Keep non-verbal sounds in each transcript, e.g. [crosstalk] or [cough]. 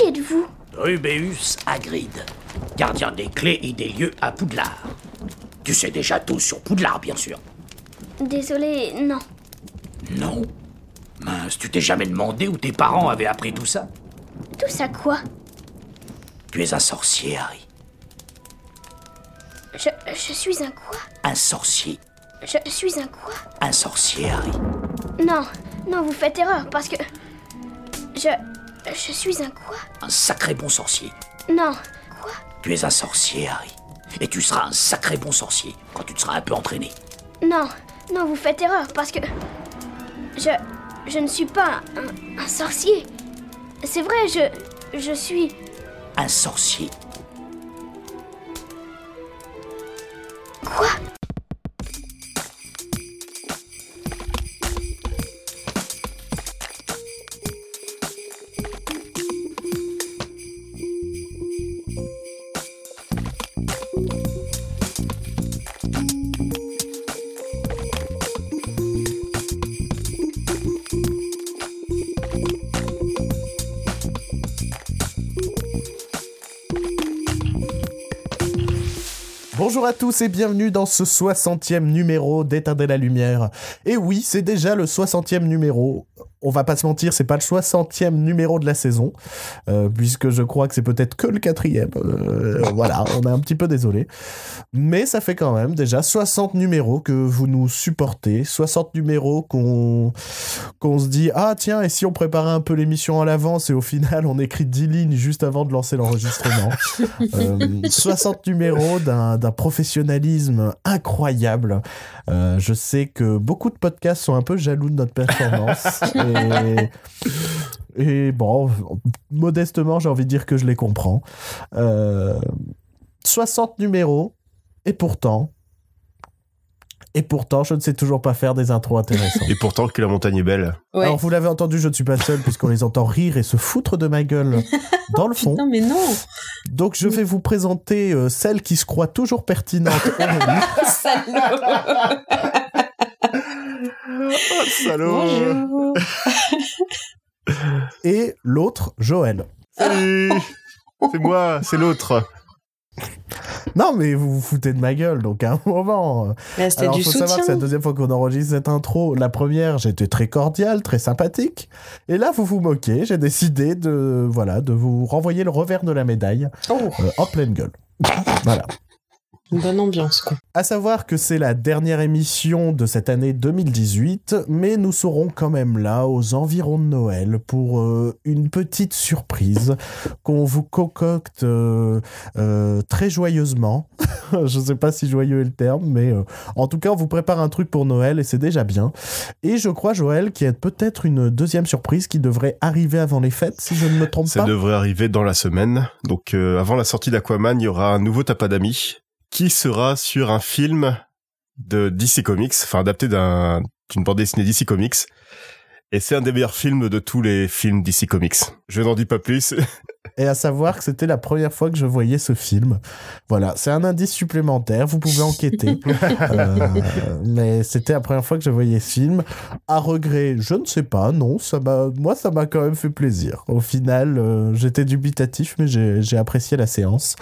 Qui êtes-vous? Rubeus Hagrid, gardien des clés et des lieux à Poudlard. Tu sais déjà tout sur Poudlard, bien sûr. Désolé, non. Non? Mince, tu t'es jamais demandé où tes parents avaient appris tout ça? Tout ça quoi? Tu es un sorcier, Harry. Je, je suis un quoi? Un sorcier. Je suis un quoi? Un sorcier, Harry. Non, non, vous faites erreur parce que. Je. Je suis un quoi Un sacré bon sorcier. Non. Quoi Tu es un sorcier, Harry. Et tu seras un sacré bon sorcier quand tu te seras un peu entraîné. Non, non, vous faites erreur parce que. Je. Je ne suis pas un, un sorcier. C'est vrai, je. Je suis. Un sorcier. Quoi à tous et bienvenue dans ce 60e numéro d'Éteindre la lumière. Et oui, c'est déjà le 60e numéro. On va pas se mentir, c'est pas le 60e numéro de la saison, euh, puisque je crois que c'est peut-être que le quatrième. Euh, [laughs] voilà, on est un petit peu désolé. Mais ça fait quand même déjà 60 numéros que vous nous supportez, 60 numéros qu'on qu'on se dit ah tiens et si on préparait un peu l'émission à l'avance et au final on écrit 10 lignes juste avant de lancer l'enregistrement. [laughs] Euh, 60 numéros d'un d'un professionnalisme incroyable. Euh, je sais que beaucoup de podcasts sont un peu jaloux de notre performance. [laughs] et, et bon, modestement, j'ai envie de dire que je les comprends. Euh, 60 numéros, et pourtant, et pourtant, je ne sais toujours pas faire des intros intéressantes. Et pourtant que la montagne est belle. Ouais. Alors, vous l'avez entendu, je ne suis pas seul, puisqu'on les entend rire et se foutre de ma gueule [laughs] dans le fond. Putain, mais non Donc, je vais vous présenter euh, celle qui se croit toujours pertinente, [laughs] [laughs] Oh, salaud Bonjour [laughs] et l'autre, Joël. Salut C'est moi, c'est l'autre. Non, mais vous vous foutez de ma gueule, donc à un moment. euh, Là, C'était Alors, du faut savoir que c'est la deuxième fois qu'on enregistre cette intro. La première, j'étais très cordial, très sympathique. Et là, vous vous moquez. J'ai décidé de, voilà, de vous renvoyer le revers de la médaille Oh, euh, en pleine gueule. voilà. Une bonne ambiance, quoi. À savoir que c'est la dernière émission de cette année 2018, mais nous serons quand même là aux environs de Noël pour euh, une petite surprise qu'on vous concocte euh, euh, très joyeusement. [laughs] Je ne sais pas si joyeux est le terme, mais euh, en tout cas, on vous prépare un truc pour Noël et c'est déjà bien. Et je crois, Joël, qu'il y a peut-être une deuxième surprise qui devrait arriver avant les fêtes, si je ne me trompe Ça pas. devrait arriver dans la semaine. Donc euh, avant la sortie d'Aquaman, il y aura un nouveau Tapadami qui sera sur un film de DC Comics, enfin adapté d'un- d'une bande dessinée DC Comics. Et c'est un des meilleurs films de tous les films DC Comics. Je n'en dis pas plus. [laughs] Et à savoir que c'était la première fois que je voyais ce film. Voilà, c'est un indice supplémentaire, vous pouvez enquêter. [laughs] Euh, mais c'était la première fois que je voyais ce film. À regret, je ne sais pas, non, ça m'a, moi ça m'a quand même fait plaisir. Au final, euh, j'étais dubitatif, mais j'ai, j'ai apprécié la séance.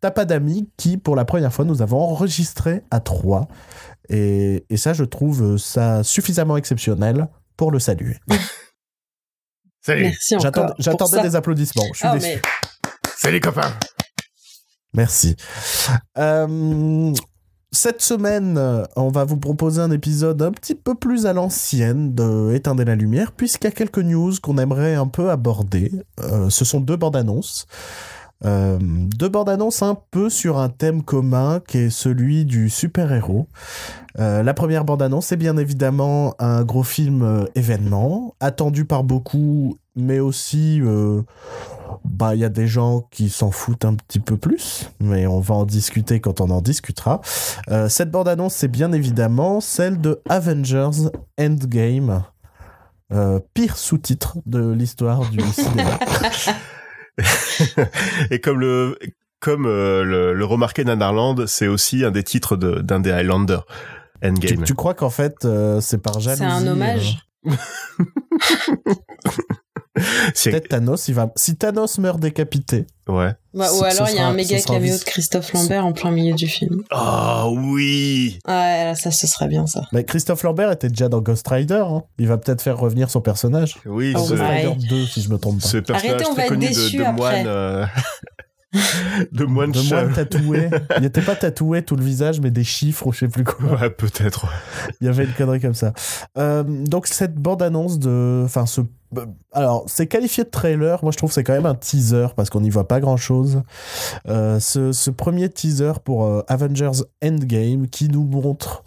T'as pas d'amis qui, pour la première fois, nous avons enregistré à trois. Et, et ça, je trouve ça suffisamment exceptionnel pour le saluer. [laughs] Salut Merci encore. J'attendais, des applaudissements, je suis Ah, déçu. mais Salut copains Merci. Euh, cette semaine, on va vous proposer un épisode un petit peu plus à l'ancienne de Éteindre la lumière, puisqu'il y a quelques news qu'on aimerait un peu aborder. Euh, ce sont deux bandes annonces. Euh, deux bandes annonces un peu sur un thème commun qui est celui du super-héros. Euh, la première bande annonce, c'est bien évidemment un gros film euh, événement, attendu par beaucoup, mais aussi bah il y a des gens qui s'en foutent un petit peu plus, mais on va en discuter quand on en discutera. Cette bande annonce, c'est bien évidemment celle de Avengers Endgame. Pire sous-titre de l'histoire du [laughs] cinéma. [laughs] Et comme le comme euh, le, le remarquait Nanarland, c'est aussi un des titres de- d'un des Highlanders. tu, Endgame. tu crois qu'en fait, euh, c'est par jalousie c'est un hommage. [laughs] [laughs] C'est- Peut-être Thanos, il va. Si Thanos meurt décapité, Ouais. Bah, ou alors il y a un méga caméo de Christophe Lambert en plein milieu du film. Ah oui Ouais, là, ça, ce serait bien ça. mais Christophe Lambert était déjà dans Ghost Rider. hein. Il va peut-être faire revenir son personnage. Oui, Dans ce, Ghost. Rider 2, si je me trompe pas. ce personnage Arrêtez, on va très être connu de, de après. moine... euh, [laughs] [laughs] de moine De moine tatoué. Il n'était pas tatoué tout le visage, mais des chiffres ou je sais plus quoi. [laughs] Ouais, peut-être. Il y avait une connerie comme ça. Euh, donc cette bande-annonce de... Enfin, ce... Alors, c'est qualifié de trailer. Moi, je trouve que c'est quand même un teaser parce qu'on n'y voit pas grand-chose. Euh, ce, ce premier teaser pour euh, Avengers Endgame qui nous montre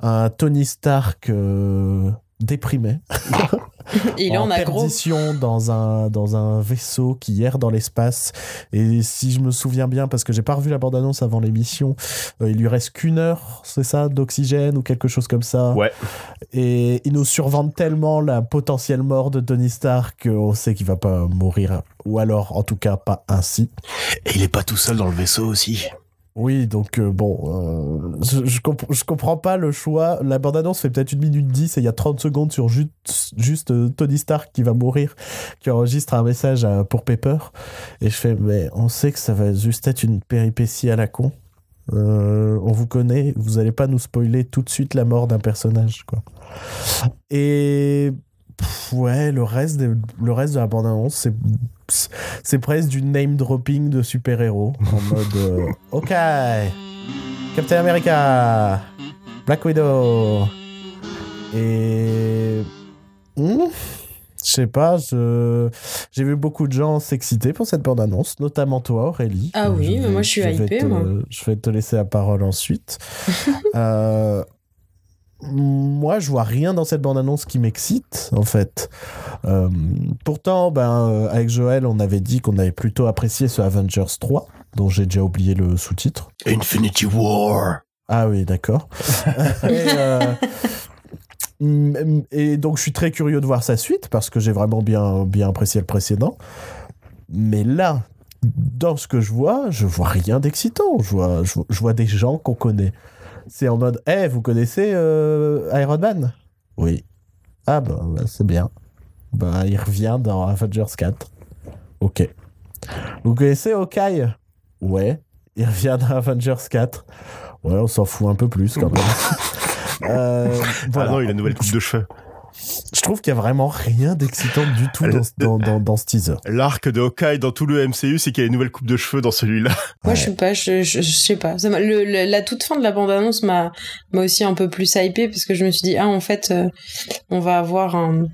un Tony Stark euh, déprimé. [laughs] Il est en agro. perdition dans un, dans un vaisseau qui erre dans l'espace. Et si je me souviens bien, parce que j'ai pas revu la bande-annonce avant l'émission, euh, il lui reste qu'une heure, c'est ça, d'oxygène ou quelque chose comme ça. Ouais. Et ils nous survendent tellement la potentielle mort de Tony Stark qu'on sait qu'il va pas mourir. Ou alors, en tout cas, pas ainsi. Et il est pas tout seul dans le vaisseau aussi. Oui, donc euh, bon, euh, je, je, comp- je comprends pas le choix. La bande-annonce fait peut-être une minute 10 et il y a 30 secondes sur juste, euh, Tony Stark qui va mourir, qui enregistre un message pour Pepper. Et je fais, mais on sait que ça va juste être une péripétie à la con. On vous connaît, vous allez pas nous spoiler tout de suite la mort d'un personnage, quoi. Et pff, ouais, le reste, de, le reste de la bande-annonce, c'est c'est presque du name dropping de super-héros en [laughs] mode euh, OK. Captain America Black Widow. Et Hmm, je sais pas je j'ai vu beaucoup de gens s'exciter pour cette bande annonce notamment toi Aurélie. Ah oui, je mais moi, je suis hypée, te- moi. je vais te laisser la parole ensuite. [laughs] Euh, moi, je vois rien dans cette bande-annonce qui m'excite, en fait. Euh, pourtant, ben, euh, avec Joël, on avait dit qu'on avait plutôt apprécié ce Avengers 3, dont j'ai déjà oublié le sous-titre. Infinity War. Ah oui, d'accord. [laughs] et, euh, et donc, je suis très curieux de voir sa suite, parce que j'ai vraiment bien, bien apprécié le précédent. Mais là, dans ce que je vois, je vois rien d'excitant. Je vois, je, vois- je vois des gens qu'on connaît. C'est en mode, eh, vous connaissez euh, Iron Man? Oui. Ah bah, bah, c'est bien. Bah, il revient dans Avengers 4. Ok. Vous connaissez Hawkeye? Ouais. Il revient dans Avengers 4. Ouais, on s'en fout un peu plus quand même. [laughs] Euh, voilà. Ah non, il a une nouvelle coupe de cheveux. Je trouve qu'il y a vraiment rien d'excitant du tout dans, ce- dans, dans, dans ce teaser. L'arc de Hawkeye dans tout le MCU, c'est qu'il y a une nouvelle coupe de cheveux dans celui-là. Moi, Ouais. je suis pas, je, je, je sais pas. Ça le, le- la toute fin de la bande-annonce m'a, m'a aussi un peu plus hypé parce que je me suis dit, ah, en fait, euh, on va avoir un,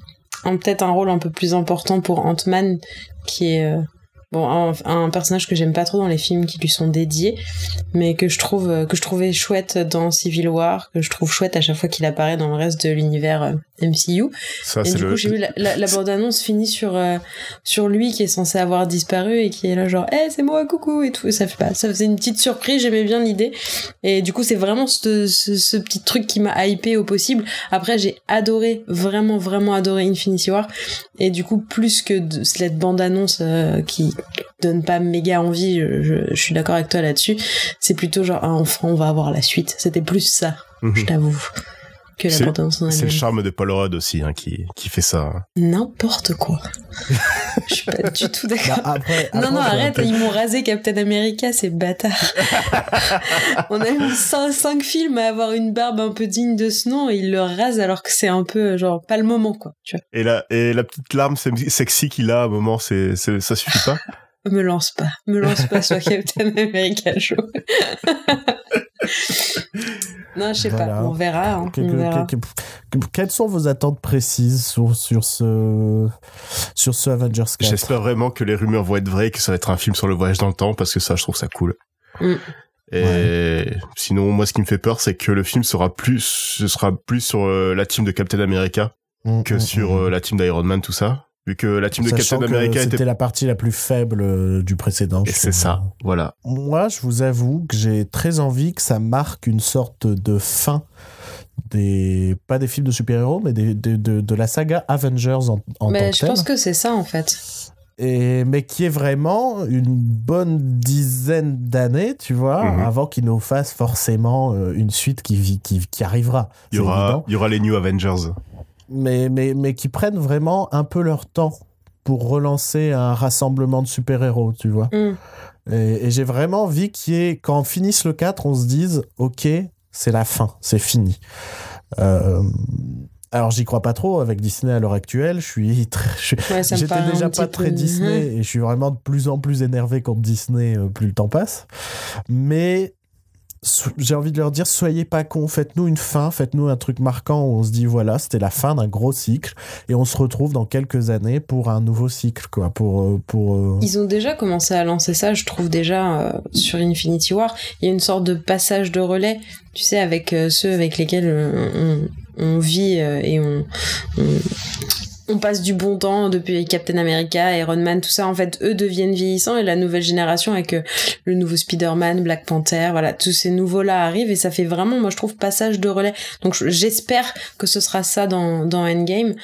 un- peut-être un rôle un peu plus important pour Ant-Man qui est, euh, bon, un, un personnage que j'aime pas trop dans les films qui lui sont dédiés, mais que je trouve, euh, que je trouvais chouette dans Civil War, que je trouve chouette à chaque fois qu'il apparaît dans le reste de l'univers euh, MCU. Ça, Et du le. coup, j'ai vu la, la, la bande-annonce finit sur, euh, sur lui qui est censé avoir disparu et qui est là genre, eh, c'est moi, coucou, et tout. Et ça fait pas, ça faisait une petite surprise, j'aimais bien l'idée. Et du coup, c'est vraiment ce, ce, ce petit truc qui m'a hypé au possible. Après, j'ai adoré, vraiment, vraiment adoré Infinity War. Et du coup, plus que de, cette bande-annonce euh, qui donne pas méga envie, je, je, je suis d'accord avec toi là-dessus, c'est plutôt genre, ah, enfin, on va avoir la suite. C'était plus ça, je Mhm. t'avoue. Que la C'est- bande-annonce en C'est le charme de Paul Rudd aussi hein, qui, qui fait ça. N'importe quoi. [laughs] Je suis pas du tout d'accord. Bah, après, non, après, non, arrête, ils m'ont rasé Captain America, c'est bâtard. [laughs] On a eu 5, films à avoir une barbe un peu digne de ce nom et ils le rasent alors que c'est un peu, genre, pas le moment, quoi. Tu Et la, et la petite larme sexy qu'il a à un moment, c'est, ça suffit pas? [laughs] Me lance pas, me lance pas sur Captain America Show. Non, je sais Voilà. pas, on verra. hein, Que- on que- verra. que- que- quelles sont vos attentes précises sur, sur, ce, sur ce Avengers 4 J'espère vraiment que les rumeurs vont être vraies, que ça va être un film sur le voyage dans le temps, parce que ça, je trouve ça cool. Mm. Et sinon, moi, ce qui me fait peur, c'est que le film sera plus, ce sera plus sur euh, la team de Captain America Mm, que mm, sur euh, la team d'Iron Man, tout ça. Vu que la team de Sachant Captain America c'était était... la partie la plus faible euh, du précédent. Et c'est ça, voilà. Moi, je vous avoue que j'ai très envie que ça marque une sorte de fin des pas des films de super-héros, mais des, des- de, de la saga Avengers en, en tant Mais que je pense que c'est ça, en fait. Et, mais qui est vraiment une bonne dizaine d'années, tu vois, Mhm. avant qu'il nous fasse forcément euh, une suite qui, qui, qui arrivera. Il y aura, il y aura les New Avengers. Mais, mais, mais qui prennent vraiment un peu leur temps. pour relancer un rassemblement de super-héros, tu vois. Mm. Et, et j'ai vraiment envie qu'il y ait, quand on finisse le 4, on se dise, ok, c'est la fin, c'est fini. Euh, alors j'y crois pas trop avec Disney à l'heure actuelle. Je suis, Ouais, j'étais déjà pas peu- très Disney et je suis vraiment de plus en plus énervé contre Disney euh, plus le temps passe. Mais j'ai envie de leur dire soyez pas cons, faites-nous une fin, faites-nous un truc marquant où on se dit voilà, c'était la fin d'un gros cycle et on se retrouve dans quelques années pour un nouveau cycle quoi, pour euh, pour euh, Ils ont déjà commencé à lancer ça, je trouve déjà euh, sur Infinity War. Il y a une sorte de passage de relais, tu sais, avec ceux avec lesquels on, vit et on, on passe du bon temps depuis Captain America, Iron Man, tout ça. En fait, eux deviennent vieillissants et la nouvelle génération avec euh, le nouveau Spider-Man, Black Panther, voilà, tous ces nouveaux-là arrivent et ça fait vraiment, moi je trouve, passage de relais. Donc je- j'espère que ce sera ça dans, dans Endgame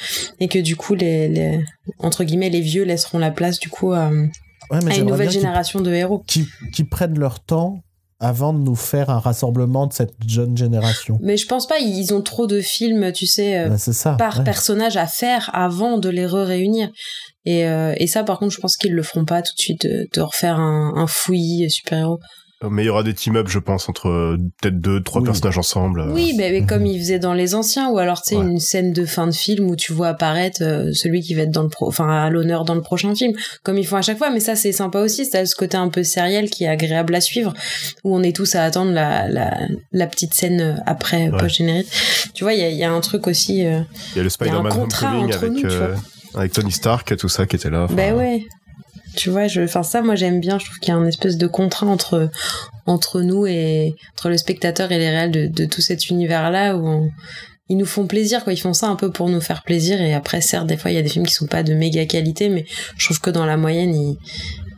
et que du coup les, les entre guillemets les vieux laisseront la place du coup à, ouais, mais à une nouvelle génération de héros. qui, qui prennent leur temps avant de nous faire un rassemblement de cette jeune génération. Mais je pense pas, ils ont trop de films, tu sais, euh, Ben, ça. par ouais. personnage à faire avant de les réunir. Et, euh, et ça, par contre, je pense qu'ils le feront pas tout de suite, de, de refaire un, un fouillis super-héros. Mais il y aura des team-up, je pense, entre euh, peut-être deux, trois Oui. personnages ensemble. euh. Oui, mais, mais Mhm. comme ils faisaient dans les anciens, ou alors tu sais Ouais. une scène de fin de film où tu vois apparaître euh, celui qui va être dans le pro, enfin à l'honneur dans le prochain film, comme ils font à chaque fois. Mais ça c'est sympa aussi, c'est ce côté un peu sériel qui est agréable à suivre, où on est tous à attendre la la, la petite scène après Ouais. post générique. Tu vois, il y a, il y a un truc aussi. euh, Il y a le Spider-Man Homecoming avec, nous, euh, avec Tony Stark, tout ça qui était là. Ben ouais. Tu vois, je, enfin ça, moi j'aime bien. Je trouve qu'il y a un espèce de contrat entre entre nous et entre le spectateur et les réels de, tout cet univers-là où on- ils nous font plaisir, quoi. Ils font ça un peu pour nous faire plaisir. Et après, certes, des fois, il y a des films qui sont pas de méga qualité, mais je trouve que dans la moyenne,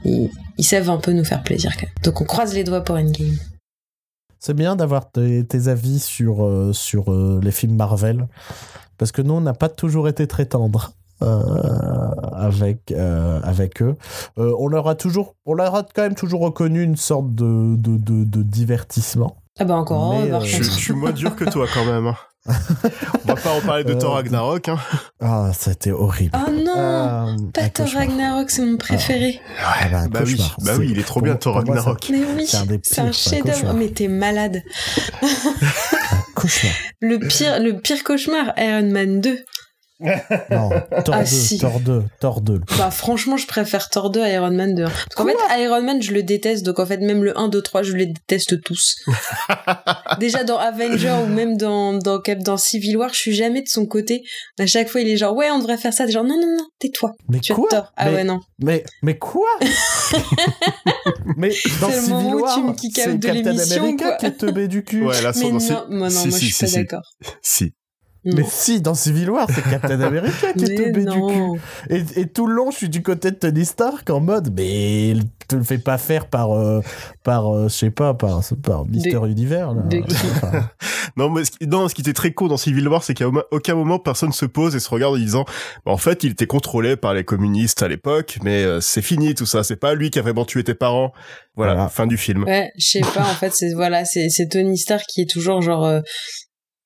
ils, ils, savent un peu nous faire plaisir. Quand même. Donc on croise les doigts pour Endgame. C'est bien d'avoir tes, tes avis sur, euh, sur euh, les films Marvel, parce que nous, on n'a pas toujours été très tendres. Euh, avec avec avec eux Euh, on leur a toujours on leur a quand même toujours reconnu une sorte de de, de, de divertissement Ah bah encore Mais, euh, Je, je suis moins dur que toi quand même. hein. On va pas en parler de Euh, Thor Ragnarok. Hein. ah c'était horrible Oh non Euh, Pas Thor cauchemar. Ragnarok, c'est mon préféré. Ah bah, un Bah oui, cauchemar. bah C'est- oui, il est trop pour bien Thor pour moi, Ragnarok. Mais oui, C'est un un chef-d'œuvre. Mais t'es malade. c'est un cauchemar Le pire, le pire cauchemar, Iron Man 2. Non Thor Ah, 2 si. Thor 2 Thor 2 Bah franchement, je préfère Thor 2 à Iron Man 2. hein. Parce qu'en fait, Iron Man, je le déteste. Donc en fait, même le 1, 2, 3, je les déteste tous. [laughs] Déjà dans Avenger ou même dans, dans, Cap- dans Civil War, je suis jamais de son côté. À chaque fois, il est genre, ouais, on devrait faire ça. T'es genre, non, non, non, tais-toi. mais Tu as quoi tort. Ah mais, ouais, non. mais mais quoi [laughs] mais dans C'est le Civil moment où War c'est de Captain l'émission, America qui est teubé du cul Ouais, là, Mais non, moi, non, si, moi, si, je suis si, pas si. d'accord. Si. Non. Mais si, dans Civil War, c'est Captain [laughs] America qui est tombé du cul. Et, et tout le long, je suis du côté de Tony Stark en mode, mais te le fais pas faire par, euh, par euh, je sais pas, par, par Mister Univers. Là. de [laughs] Enfin, Non, mais ce qui, non, ce qui était très cool dans Civil War, c'est qu'à au- aucun moment personne se pose et se regarde en disant, bah, en fait, il était contrôlé par les communistes à l'époque, mais euh, c'est fini tout ça. C'est pas lui qui a vraiment tué tes parents. Voilà, Voilà. fin du film. Ouais, je sais pas, en fait, c'est voilà, c'est c'est Tony Stark qui est toujours genre euh,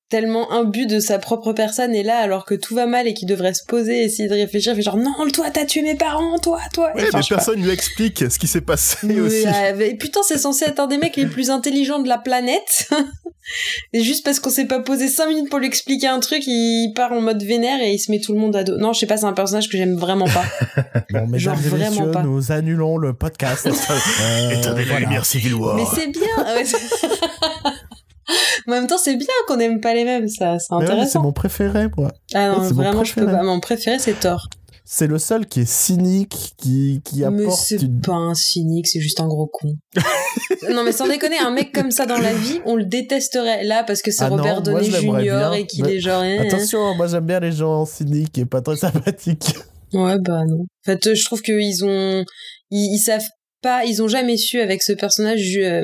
tellement imbu de sa propre personne et là alors que tout va mal et qu'il devrait se poser, essayer de réfléchir, il fait genre non, toi t'as tué mes parents, toi, toi. Ouais, Enfin, mais pas. personne lui explique ce qui s'est passé Mais, aussi. euh, mais putain, c'est censé être un des mecs les plus intelligents de la planète. [laughs] et juste parce qu'on s'est pas posé 5 minutes pour lui expliquer un truc, il part en mode vénère et il se met tout le monde à dos. Non, je sais pas, c'est un personnage que j'aime vraiment pas. [laughs] bon, mesdames Genre vraiment messieurs, pas. nous annulons le podcast. [laughs] Euh, Éteindre la voilà. lumière Civil War. Mais c'est bien. C'est- Mais en même temps, c'est bien qu'on n'aime pas les mêmes, ça, c'est Mais ouais, mais c'est intéressant. mon préféré, moi. Ah non, Ouais, c'est mon vraiment, je peux préféré. pas. Mon préféré, c'est Thor. C'est le seul qui est cynique, qui, qui Mais apporte c'est une... pas un cynique, c'est juste un gros con. [laughs] non, mais sans déconner, un mec comme ça dans la vie, on le détesterait. Là, parce que c'est Ah Robert Downey Jr. et qu'il Mais- est genre. hein. Attention, moi j'aime bien les gens cyniques et pas très sympathiques. Ouais, bah non. En fait, je trouve qu'ils ont. Ils, ils savent pas. Ils ont jamais su, avec ce personnage, euh,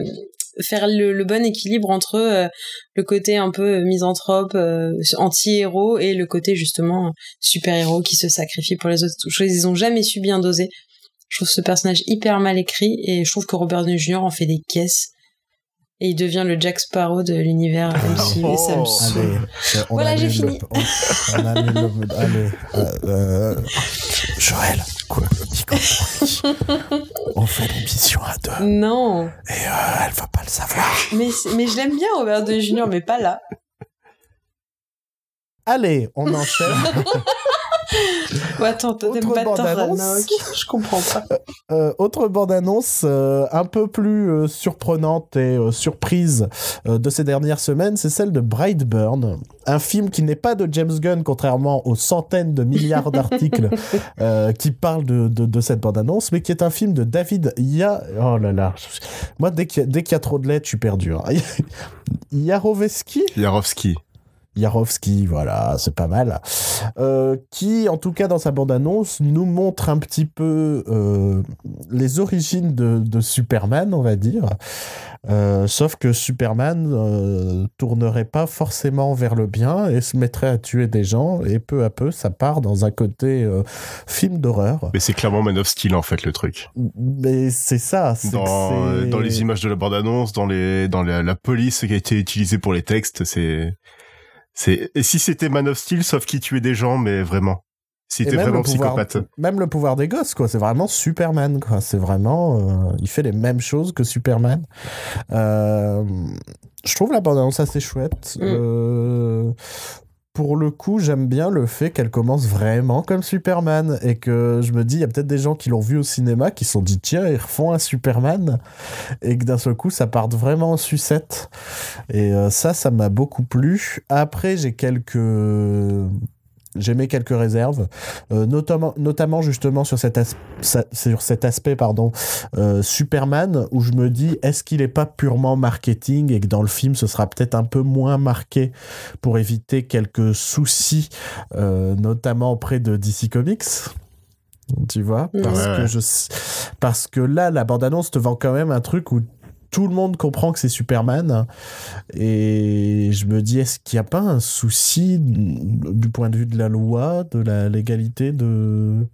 faire le, le bon équilibre entre euh, le côté un peu misanthrope, euh, anti-héros, et le côté justement super-héros qui se sacrifie pour les autres. choses. Ils ont jamais su bien doser. Je trouve ce personnage hyper mal écrit, et je trouve que Robert Downey Jr. en fait des caisses. Et il devient le Jack Sparrow de l'univers [laughs] MCU, et ça me Oh. saoule. Euh, on Voilà, j'ai le- fini. on, on le- Allez, euh, euh, Joël, quoi [laughs] On fait l'émission à deux Non. et euh, elle va pas le savoir. Mais, mais je l'aime bien, Robert De Junior, mais pas là. Allez, on enchaîne. [laughs] [laughs] Ouais, attends, t'aimes Autre pas bande-annonce. Taran, ok, [laughs] Je comprends pas. Euh, autre bande-annonce euh, un peu plus euh, surprenante et euh, surprise euh, de ces dernières semaines, c'est celle de Brightburn, un film qui n'est pas de James Gunn, contrairement aux centaines de milliards [laughs] d'articles euh, qui parlent de, de, de cette bande-annonce, mais qui est un film de David Ya... Oh là là, moi dès qu'il y, qu'il y a trop de lettres, je suis perdu. hein. Yaroveski? Yarovski. Yarovski, voilà, c'est pas mal. Euh, qui, en tout cas, dans sa bande-annonce, nous montre un petit peu euh, les origines de, de Superman, on va dire. Euh, sauf que Superman tournerait pas forcément vers le bien et se mettrait à tuer des gens. Et peu à peu, ça part dans un côté film d'horreur. Mais c'est clairement Man of Steel en fait le truc. Mais c'est ça. dans les images de la bande-annonce, dans les dans la, la police qui a été utilisée pour les textes, c'est c'est et si c'était Man of Steel sauf qu'il tuait des gens mais vraiment. Si t'es même vraiment le pouvoir- psychopathe. Même le pouvoir des gosses, quoi. C'est vraiment Superman, quoi. C'est vraiment. euh, il fait les mêmes choses que Superman. Euh, je trouve la bande-annonce assez chouette. Mm. Euh, pour le coup, j'aime bien le fait qu'elle commence vraiment comme Superman et que je me dis, il y a peut-être des gens qui l'ont vu au cinéma qui se sont dit, tiens, ils refont un Superman et que d'un seul coup, ça parte vraiment en sucette. Et euh, ça, ça m'a beaucoup plu. Après, j'ai quelques. J'ai mis quelques réserves, euh, notamment, notamment justement sur cet, as- sa- sur cet aspect pardon, euh, Superman, où je me dis, est-ce qu'il n'est pas purement marketing et que dans le film, ce sera peut-être un peu moins marqué pour éviter quelques soucis, euh, notamment auprès de DC Comics tu vois? Parce Ouais. que je parce que là la bande annonce te vend quand même un truc où tout le monde comprend que c'est Superman et je me dis est-ce qu'il n'y a pas un souci du point de vue de la loi de la légalité de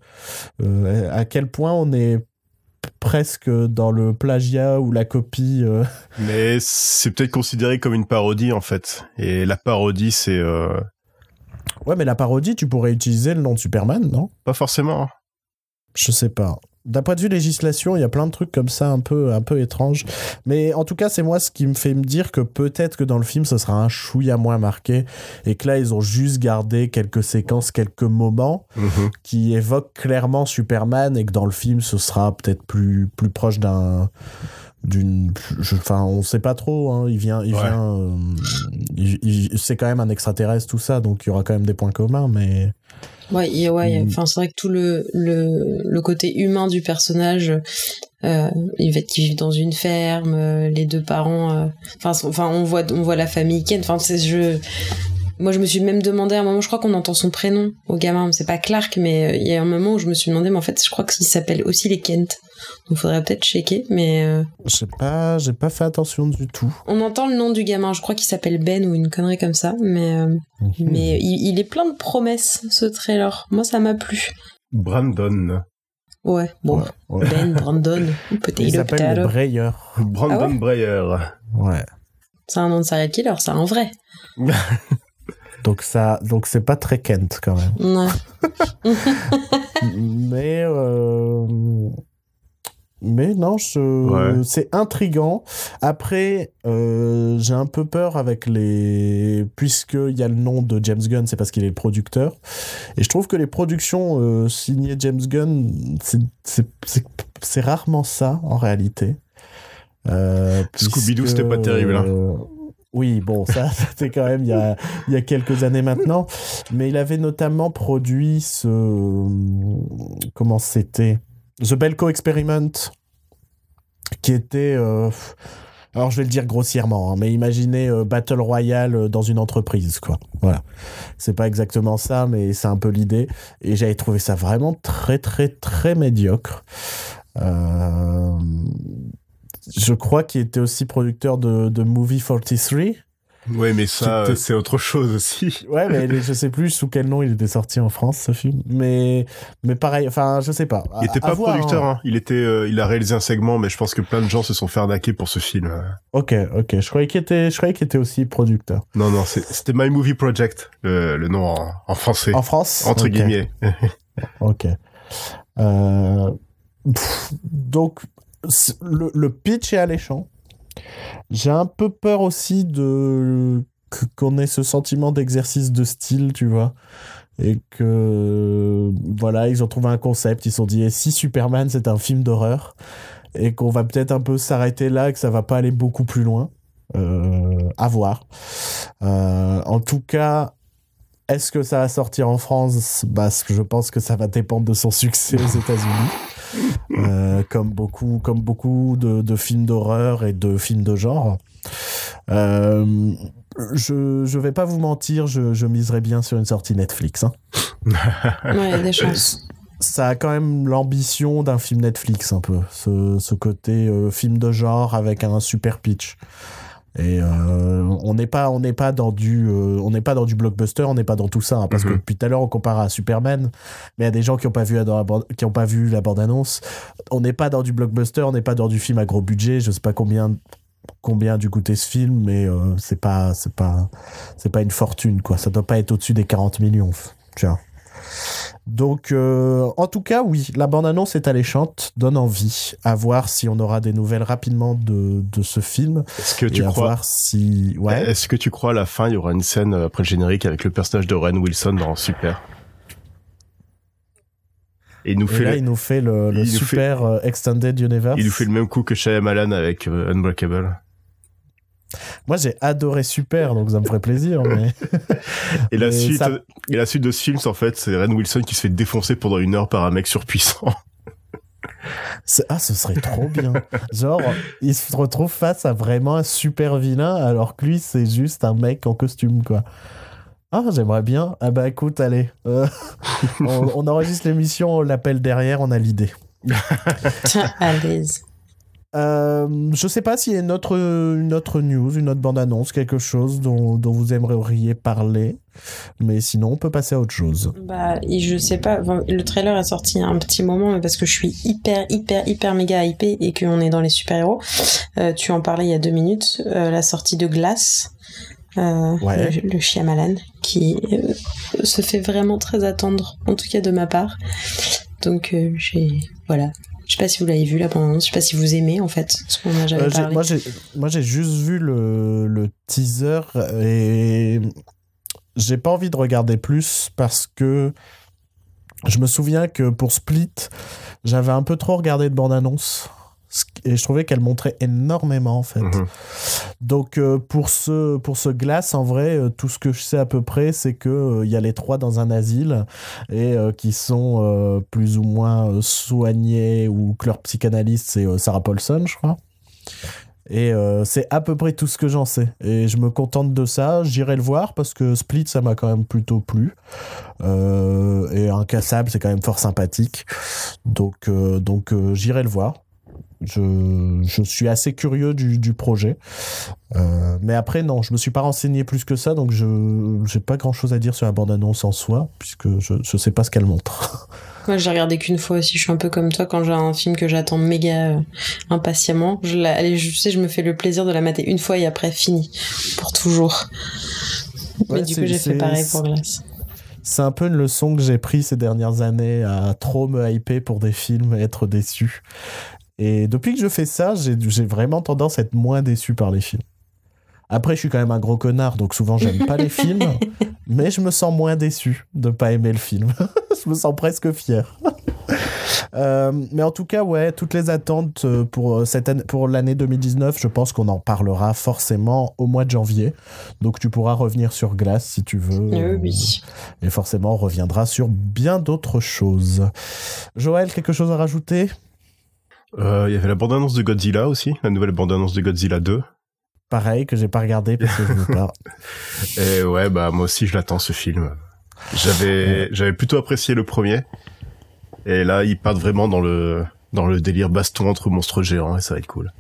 euh, à quel point on est presque dans le plagiat ou la copie euh, Mais c'est peut-être considéré comme une parodie en fait. Et la parodie c'est euh, ouais mais la parodie tu pourrais utiliser le nom de Superman non? pas forcément. hein. Je sais pas. D'un point de vue législation, il y a plein de trucs comme ça un peu, un peu étranges. Mais en tout cas, c'est moi ce qui me fait me dire que peut-être que dans le film, ce sera un chouïa moins marqué et que là, ils ont juste gardé quelques séquences, quelques moments Mhm. qui évoquent clairement Superman et que dans le film, ce sera peut-être plus, plus proche d'un d'une enfin on sait pas trop hein. il vient il Ouais. vient euh, c'est quand même un extraterrestre tout ça donc il y aura quand même des points communs mais Ouais, ouais, Mm. enfin, c'est vrai que tout le, le, le côté humain du personnage, euh, il va qu'ils vivent dans une ferme, euh, les deux parents, euh, enfin, sont- enfin, on voit, on voit la famille Kent, enfin, c'est, je, moi, je me suis même demandé à un moment, je crois qu'on entend son prénom au gamin, c'est pas Clark, mais euh, il y a un moment où je me suis demandé, mais en fait, je crois qu'il s'appelle aussi les Kent. Donc, faudrait peut-être checker, mais euh, je sais pas j'ai pas fait attention du tout on entend le nom du gamin, je crois qu'il s'appelle Ben ou une connerie comme ça, mais, euh, mais il, il est plein de promesses, ce trailer. Moi, ça m'a plu. Brandon. Ouais, bon. Ouais, ouais. Ben, Brandon, [laughs] peut-être Il s'appelle. Breyer. Brandon Ah ouais Breyer. Ouais. C'est un nom de serial killer, c'est un vrai. [laughs] Donc ça, donc c'est pas très Kent quand même. Ouais. [laughs] mais euh, mais non, je... Ouais. c'est intrigant. Après, euh, j'ai un peu peur avec les puisque il y a le nom de James Gunn, c'est parce qu'il est le producteur. Et je trouve que les productions euh, signées James Gunn, c'est c'est c'est c'est rarement ça en réalité. Euh, Scooby-Doo, puisque, c'était pas terrible, hein. Euh, oui, bon, ça, [laughs] c'était quand même il y a, quelques années maintenant. Mais il avait notamment produit ce. Comment c'était? The Belko Experiment, qui était. euh, alors, je vais le dire grossièrement, hein, mais imaginez euh, Battle Royale euh, dans une entreprise, quoi. Voilà. C'est pas exactement ça, mais c'est un peu l'idée. Et j'avais trouvé ça vraiment très, très, très médiocre. Euh, je crois qu'il était aussi producteur de, de Movie 43. Ouais, mais ça, c'est autre chose aussi. Ouais, mais [laughs] je sais plus sous quel nom il était sorti en France, ce film. Mais, mais pareil, enfin, je sais pas. Il était À- pas à producteur, hein. hein. Il était, euh, il a réalisé un segment, mais je pense que plein de gens se sont fait arnaquer pour ce film. euh. Ok, ok. Je croyais qu'il était, je croyais qu'il était aussi producteur. Non, non, c'était My Movie Project, le, le nom en, en français, En France? Entre Ok, guillemets. [laughs] Ok. Euh, donc, le, pitch est alléchant. J'ai un peu peur aussi de qu'on ait ce sentiment d'exercice de style, tu vois. Et que, voilà, ils ont trouvé un concept. Ils se sont dit, et si Superman, c'est un film d'horreur et qu'on va peut-être un peu s'arrêter là, que ça va pas aller beaucoup plus loin. Euh, à voir. Euh, en tout cas, est-ce que ça va sortir en France? Bah, Je pense que ça va dépendre de son succès aux États-Unis. Euh, comme beaucoup, comme beaucoup de, de films d'horreur et de films de genre. Euh, je, je vais pas vous mentir, je, je miserais bien sur une sortie Netflix. Hein. ouais, il y a des chances ça a quand même l'ambition d'un film Netflix un peu, ce, ce côté euh, film de genre avec un super pitch. Et euh, on n'est pas, on n'est pas dans du, euh, on n'est pas dans du blockbuster, on n'est pas dans tout ça, hein, parce que Mhm. depuis tout à l'heure on compare à Superman, mais il y a des gens qui n'ont pas vu, la- bande- qui ont pas vu la bande annonce. On n'est pas dans du blockbuster, on n'est pas dans du film à gros budget. Je sais pas combien, combien du coûté ce film, mais euh, c'est pas, c'est pas, c'est pas une fortune quoi. Ça doit pas être au-dessus des 40 millions, vois. Donc, euh, en tout cas, oui, la bande-annonce est alléchante, donne envie. À voir si on aura des nouvelles rapidement de, de ce film. Est-ce que tu à crois voir si. Ouais. Est-ce que tu crois à la fin il y aura une scène euh, après le générique avec le personnage de Ren Wilson dans Super? Et il nous Et fait là, le- il nous fait le, fait- super euh, Extended Universe. il nous fait le même coup que Shyamalan avec Unbreakable. Moi, j'ai adoré Super, donc ça me ferait plaisir. Mais... Et la [laughs] Mais suite, ça- et la suite de ce film, c'est en fait, c'est Ren Wilson qui se fait défoncer pendant une heure par un mec surpuissant. [laughs] Ah, ce serait trop bien. Genre, il se retrouve face à vraiment un super vilain, alors que lui, c'est juste un mec en costume, quoi. Ah, j'aimerais bien. Ah bah écoute, allez. euh, [laughs] on, on enregistre l'émission, on l'appelle derrière, on a l'idée. à l'aise. Euh, je sais pas s'il y a une autre, une autre news, une autre bande-annonce, quelque chose dont, dont vous aimeriez parler. Mais sinon, on peut passer à autre chose. Bah, je sais pas, le trailer est sorti un petit moment, mais parce que je suis hyper, hyper, hyper méga hypé et qu'on est dans les super-héros. Euh, tu en parlais il y a deux minutes, euh, la sortie de Glass, euh, Ouais. le, le Shyamalan, qui euh, se fait vraiment très attendre, en tout cas de ma part. Donc, euh, j'ai. Voilà. Je sais pas si vous l'avez vu la bande je sais pas si vous aimez en fait ce qu'on a jamais Euh, parlé. moi, j'ai, juste vu le, le teaser et j'ai pas envie de regarder plus parce que je me souviens que pour Split, j'avais un peu trop regardé de bande-annonce et je trouvais qu'elle montrait énormément en fait. Mhm. Donc euh, pour ce pour ce glace en vrai euh, tout ce que je sais à peu près c'est que euh, il y a les trois dans un asile et qui sont plus ou moins soignés ou que leur psychanalyste c'est Sarah Paulson je crois. Et c'est à peu près tout ce que j'en sais. Et je me contente de ça. J'irai le voir parce que Split, ça m'a quand même plutôt plu. Et Incassable, c'est quand même fort sympathique. Donc, donc j'irai le voir. Je, je suis assez curieux du, du projet. Euh, mais après, non, je me suis pas renseigné plus que ça. Donc, je j'ai pas grand chose à dire sur la bande-annonce en soi, puisque je, je sais pas ce qu'elle montre. [laughs] Moi, j'ai regardé qu'une fois aussi. Je suis un peu comme toi quand j'ai un film que j'attends méga euh, impatiemment. Je, la, allez, je sais, je me fais le plaisir de la mater une fois et après fini pour toujours. Ouais, Mais du coup, j'ai fait pareil pour Glace. C'est un peu une leçon que j'ai pris ces dernières années à trop me hyper pour des films et être déçu. Et depuis que je fais ça, j'ai vraiment tendance à être moins déçu par les films. Après, je suis quand même un gros connard, donc souvent j'aime pas les [laughs] films, mais je me sens moins déçu de pas aimer le film. [laughs] je me sens presque fier. [laughs] Euh, mais en tout cas, ouais, toutes les attentes euh, pour euh, cette année, pour l'année 2019, je pense qu'on en parlera forcément au mois de janvier. Donc tu pourras revenir sur glace si tu veux. Euh, oui. et forcément, on reviendra sur bien d'autres choses. Joël, quelque chose à rajouter? Euh, Il y avait la bande-annonce de Godzilla aussi, la nouvelle bande-annonce de Godzilla 2. Pareil, que j'ai pas regardé parce que je veux pas. [laughs] Et ouais, bah moi aussi je l'attends ce film. J'avais j'avais plutôt apprécié le premier. Et là, ils partent vraiment dans le dans le délire baston entre monstres géants et ça va être cool.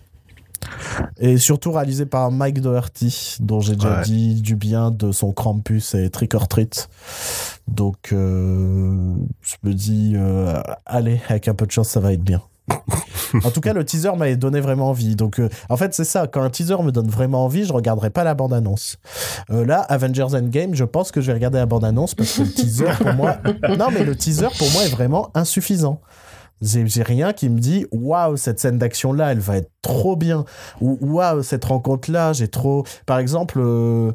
Et surtout réalisé par Mike Doherty, dont j'ai déjà Ouais. dit du bien de son Krampus et Trick or Treat. Donc, euh, je me dis, euh, allez, avec un peu de chance, ça va être bien. [laughs] [laughs] En tout cas, le teaser m'avait donné vraiment envie. Donc, euh, en fait, c'est ça. Quand un teaser me donne vraiment envie, je regarderai pas la bande-annonce. Euh, là, Avengers Endgame, je pense que je vais regarder la bande-annonce parce que le teaser, pour moi... [laughs] Non, mais le teaser, pour moi, est vraiment insuffisant. J'ai rien qui me dit waouh cette scène d'action là elle va être trop bien ou waouh cette rencontre là j'ai trop par exemple euh,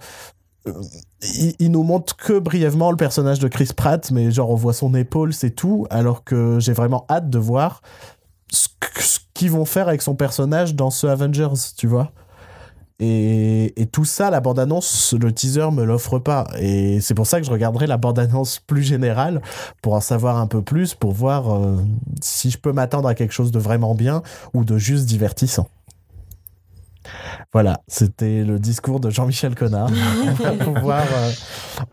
il, il nous montre que brièvement le personnage de Chris Pratt mais genre on voit son épaule c'est tout alors que j'ai vraiment hâte de voir ce qu'ils vont faire avec son personnage dans ce Avengers tu vois et, et tout ça, la bande-annonce, le teaser me l'offre pas. Et c'est pour ça que je regarderai la bande-annonce plus générale pour en savoir un peu plus, pour voir euh, si je peux m'attendre à quelque chose de vraiment bien ou de juste divertissant. Voilà, c'était le discours de Jean-Michel Connard. on, va pouvoir, euh,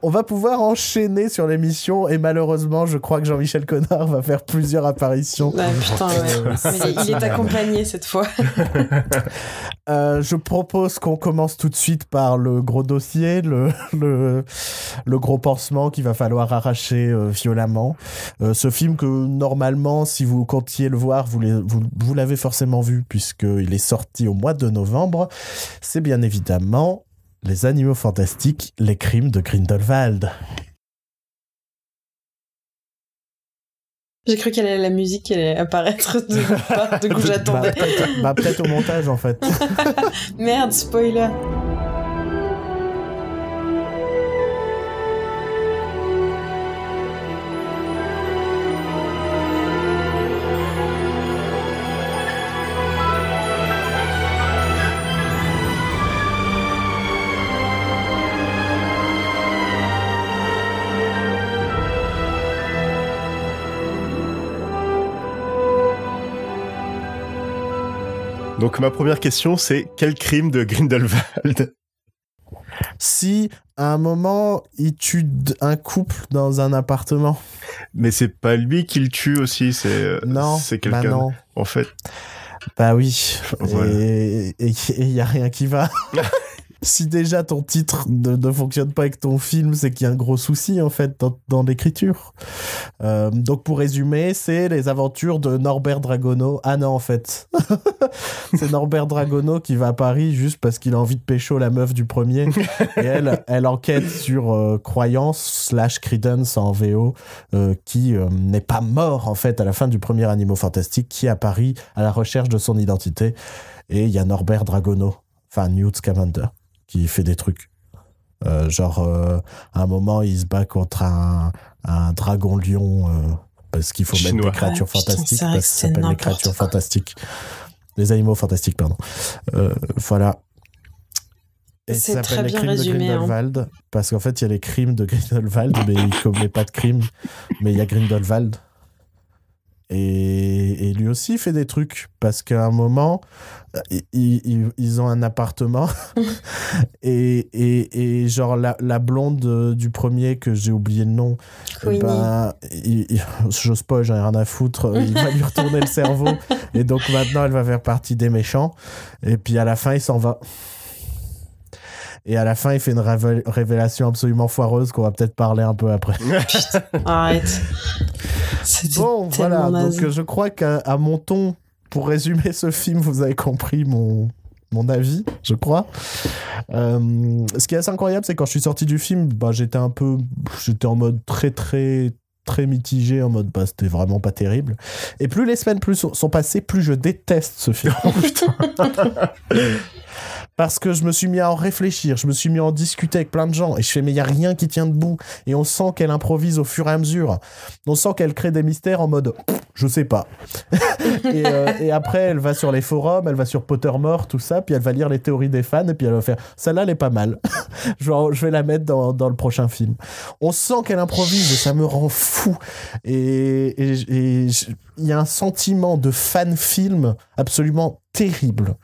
on va pouvoir enchaîner sur l'émission et malheureusement, je crois que Jean-Michel Connard va faire plusieurs apparitions. Ah, putain, ouais. [laughs] Mais il est- accompagné cette fois. [laughs] Euh, je propose qu'on commence tout de suite par le gros dossier, le, le, le gros pansement qu'il va falloir arracher euh, violemment. Euh, ce film que normalement, si vous comptiez le voir, vous l'avez vous, vous l'avez forcément vu puisqu'il est sorti au mois de novembre. C'est bien évidemment Les Animaux Fantastiques, les crimes de Grindelwald. J'ai cru qu'elle allait la musique qui allait apparaître de [laughs] part. Du coup, Bah, j'attendais. peut-être bah, peut-être au montage en fait. [laughs] Merde, spoiler. Donc ma première question, c'est quel crime de Grindelwald? Si à un moment il tue un couple dans un appartement, Mais c'est pas lui qui le tue aussi, c'est euh, non, c'est bah quelqu'un. non. en fait, Bah oui. [laughs] Voilà. Et il y a rien qui va. [laughs] si déjà ton titre ne, ne fonctionne pas avec ton film, c'est qu'il y a un gros souci en fait dans, l'écriture. Euh, donc pour résumer, c'est les aventures de Norbert Dragono. Ah non en fait, [laughs] c'est Norbert Dragono qui va à Paris juste parce qu'il a envie de pécho la meuf du premier. Et elle, enquête sur euh, Croyance slash Credence en VO, euh, qui n'est pas mort en fait à la fin du premier Animaux Fantastiques, qui est à Paris à la recherche de son identité. Et il y a Norbert Dragono, enfin Newt Scamander, qui fait des trucs. Euh, genre, euh, à un moment, il se bat contre un, un dragon lion euh, parce qu'il faut mettre des créatures Ah, fantastiques parce que ça s'appelle les créatures quoi. fantastiques. Les animaux fantastiques, pardon. Euh, voilà. Et C'est ça très s'appelle les bien crimes résumé, de hein. Grindelwald parce qu'en fait, il y a les crimes de Grindelwald, mais il commet pas de crimes. Mais il y a Grindelwald. Et, et lui aussi fait des trucs. Parce qu'à un moment, euh, ils, ils- ils ont un appartement. [laughs] [laughs] Et, et, et genre la, la blonde euh, du premier que j'ai oublié le nom, eh Queenie. ben, je spoil, j'en ai rien à foutre, il va lui retourner le cerveau. [laughs] Et donc maintenant elle va faire partie des méchants. Et puis à la fin il s'en va. Et à la fin, il fait une révé- révélation absolument foireuse qu'on va peut-être parler un peu après. [laughs] Arrête. Bon, voilà. Donc, euh, je crois qu'à mon ton, pour résumer ce film, vous avez compris mon, mon avis, je crois. Euh, ce qui est assez incroyable, c'est quand je suis sorti du film, bah, j'étais un peu. J'étais en mode très, très très mitigé en mode bah c'était vraiment pas terrible et plus les semaines plus sont sont passées plus je déteste ce film [laughs] [laughs] parce que je me suis mis à en réfléchir, je me suis mis à en discuter avec plein de gens, et je fais, mais il n'y a rien qui tient debout. Et on sent qu'elle improvise au fur et à mesure. On sent qu'elle crée des mystères en mode, je sais pas. [laughs] et, euh, et après, elle va sur les forums, elle va sur Pottermore, tout ça, puis elle va lire les théories des fans, et puis elle va faire, celle-là, elle est pas mal. [laughs] Je vais la mettre dans, dans le prochain film. On sent qu'elle improvise, et ça me rend fou. Et il y a un sentiment de fan-film absolument terrible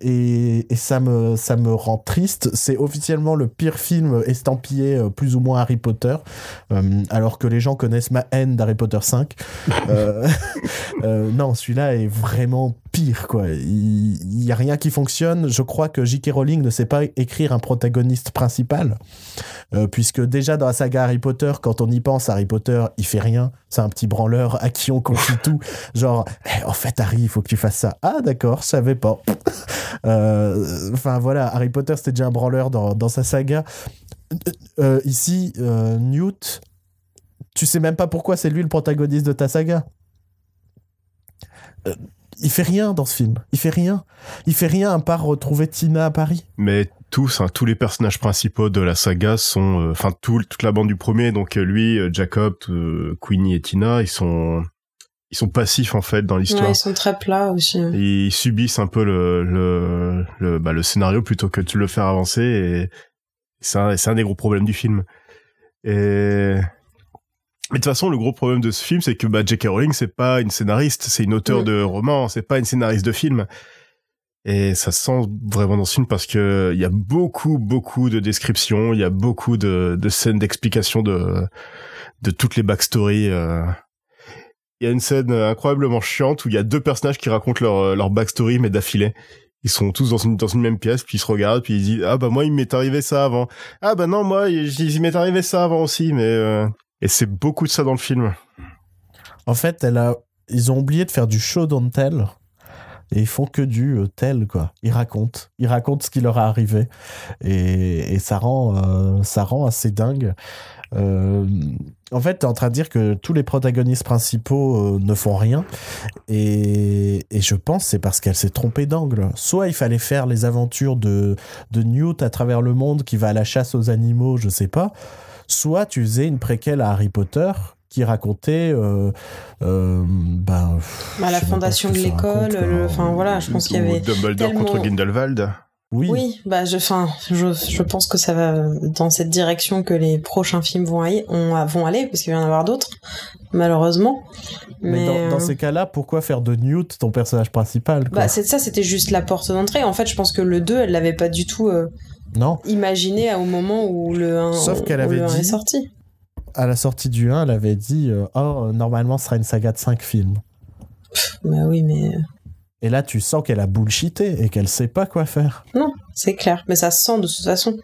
et, ça me ça me rend triste. C'est officiellement le pire film estampillé euh, plus ou moins Harry Potter, euh, alors que les gens connaissent ma haine d'Harry Potter 5. Euh, [laughs] euh, non, celui-là est vraiment pire quoi. Il y a rien qui fonctionne. Je crois que J.K. Rowling ne sait pas écrire un protagoniste principal, euh, puisque déjà dans la saga Harry Potter, quand on y pense, Harry Potter, il fait rien. C'est un petit branleur à qui on confie tout. [laughs] Genre, eh, en fait, Harry, il faut que tu fasses ça. Ah, d'accord, je savais pas. [laughs] Euh, Enfin, voilà, Harry Potter, c'était déjà un branleur dans, dans sa saga. Euh, ici, Newt, tu sais même pas pourquoi c'est lui le protagoniste de ta saga. Il fait rien dans ce film. Il fait rien. Il fait rien à part retrouver Tina à Paris. Mais tous, hein, tous les personnages principaux de la saga sont, euh, enfin tout, toute la bande du premier, donc euh, lui, euh, Jacob, euh, Queenie et Tina, ils sont, ils sont passifs en fait dans l'histoire. Ouais, ils sont très plats aussi. hein. Ils subissent un peu le le le, bah, le scénario plutôt que de le faire avancer et c'est un, c'est un des gros problèmes du film. Et mais de toute façon, le gros problème de ce film, c'est que bah, J.K. Rowling, c'est pas une scénariste, c'est une auteure Mm. de roman, c'est pas une scénariste de film. Et ça se sent vraiment dans ce film parce que il y a beaucoup, beaucoup de descriptions, il y a beaucoup de, de scènes d'explication de, de toutes les backstories. euh. Il y a une scène incroyablement chiante où il y a deux personnages qui racontent leur, leur backstory, mais d'affilée. Ils sont tous dans une, dans une même pièce, puis ils se regardent, puis ils disent Ah bah moi, il m'est arrivé ça avant. Ah bah non, moi, il, il m'est arrivé ça avant aussi, mais... euh, Et c'est beaucoup de ça dans le film. En fait, elle ils ont oublié de faire du show don't tell. Et ils font que du euh, tel, quoi. Ils racontent. Ils racontent ce qui leur est arrivé. Et, ça, rend, euh, ça rend assez dingue. Euh, en fait, tu es en train de dire que tous les protagonistes principaux ne font rien. Et, je pense c'est parce qu'elle s'est trompée d'angle. Soit il fallait faire les aventures de, de Newt à travers le monde qui va à la chasse aux animaux, je sais pas. Soit tu faisais une préquelle à Harry Potter qui racontait euh, euh, ben, À la fondation de l'école, enfin voilà, je pense qu'il y avait. Dumbledore tellement- contre Grindelwald. oui, Oui, bah je, enfin, je, je pense que ça va dans cette direction que les prochains films vont aller, on, vont aller parce qu'il va y en avoir d'autres, malheureusement. mais, dans, dans euh, ces cas-là, pourquoi faire de Newt ton personnage principal quoi? Bah c'est ça, c'était juste la porte d'entrée. En fait, je pense que le 2, elle l'avait pas du tout euh, Non, imaginé au moment où le 1, Sauf qu'elle avait 1 est dit- sorti. à la sortie du 1, elle avait dit euh, Oh, normalement, ce sera une saga de 5 films. Bah oui, mais Et là, tu sens qu'elle a bullshité et qu'elle sait pas quoi faire. Non, c'est clair. Mais ça se sent de toute façon.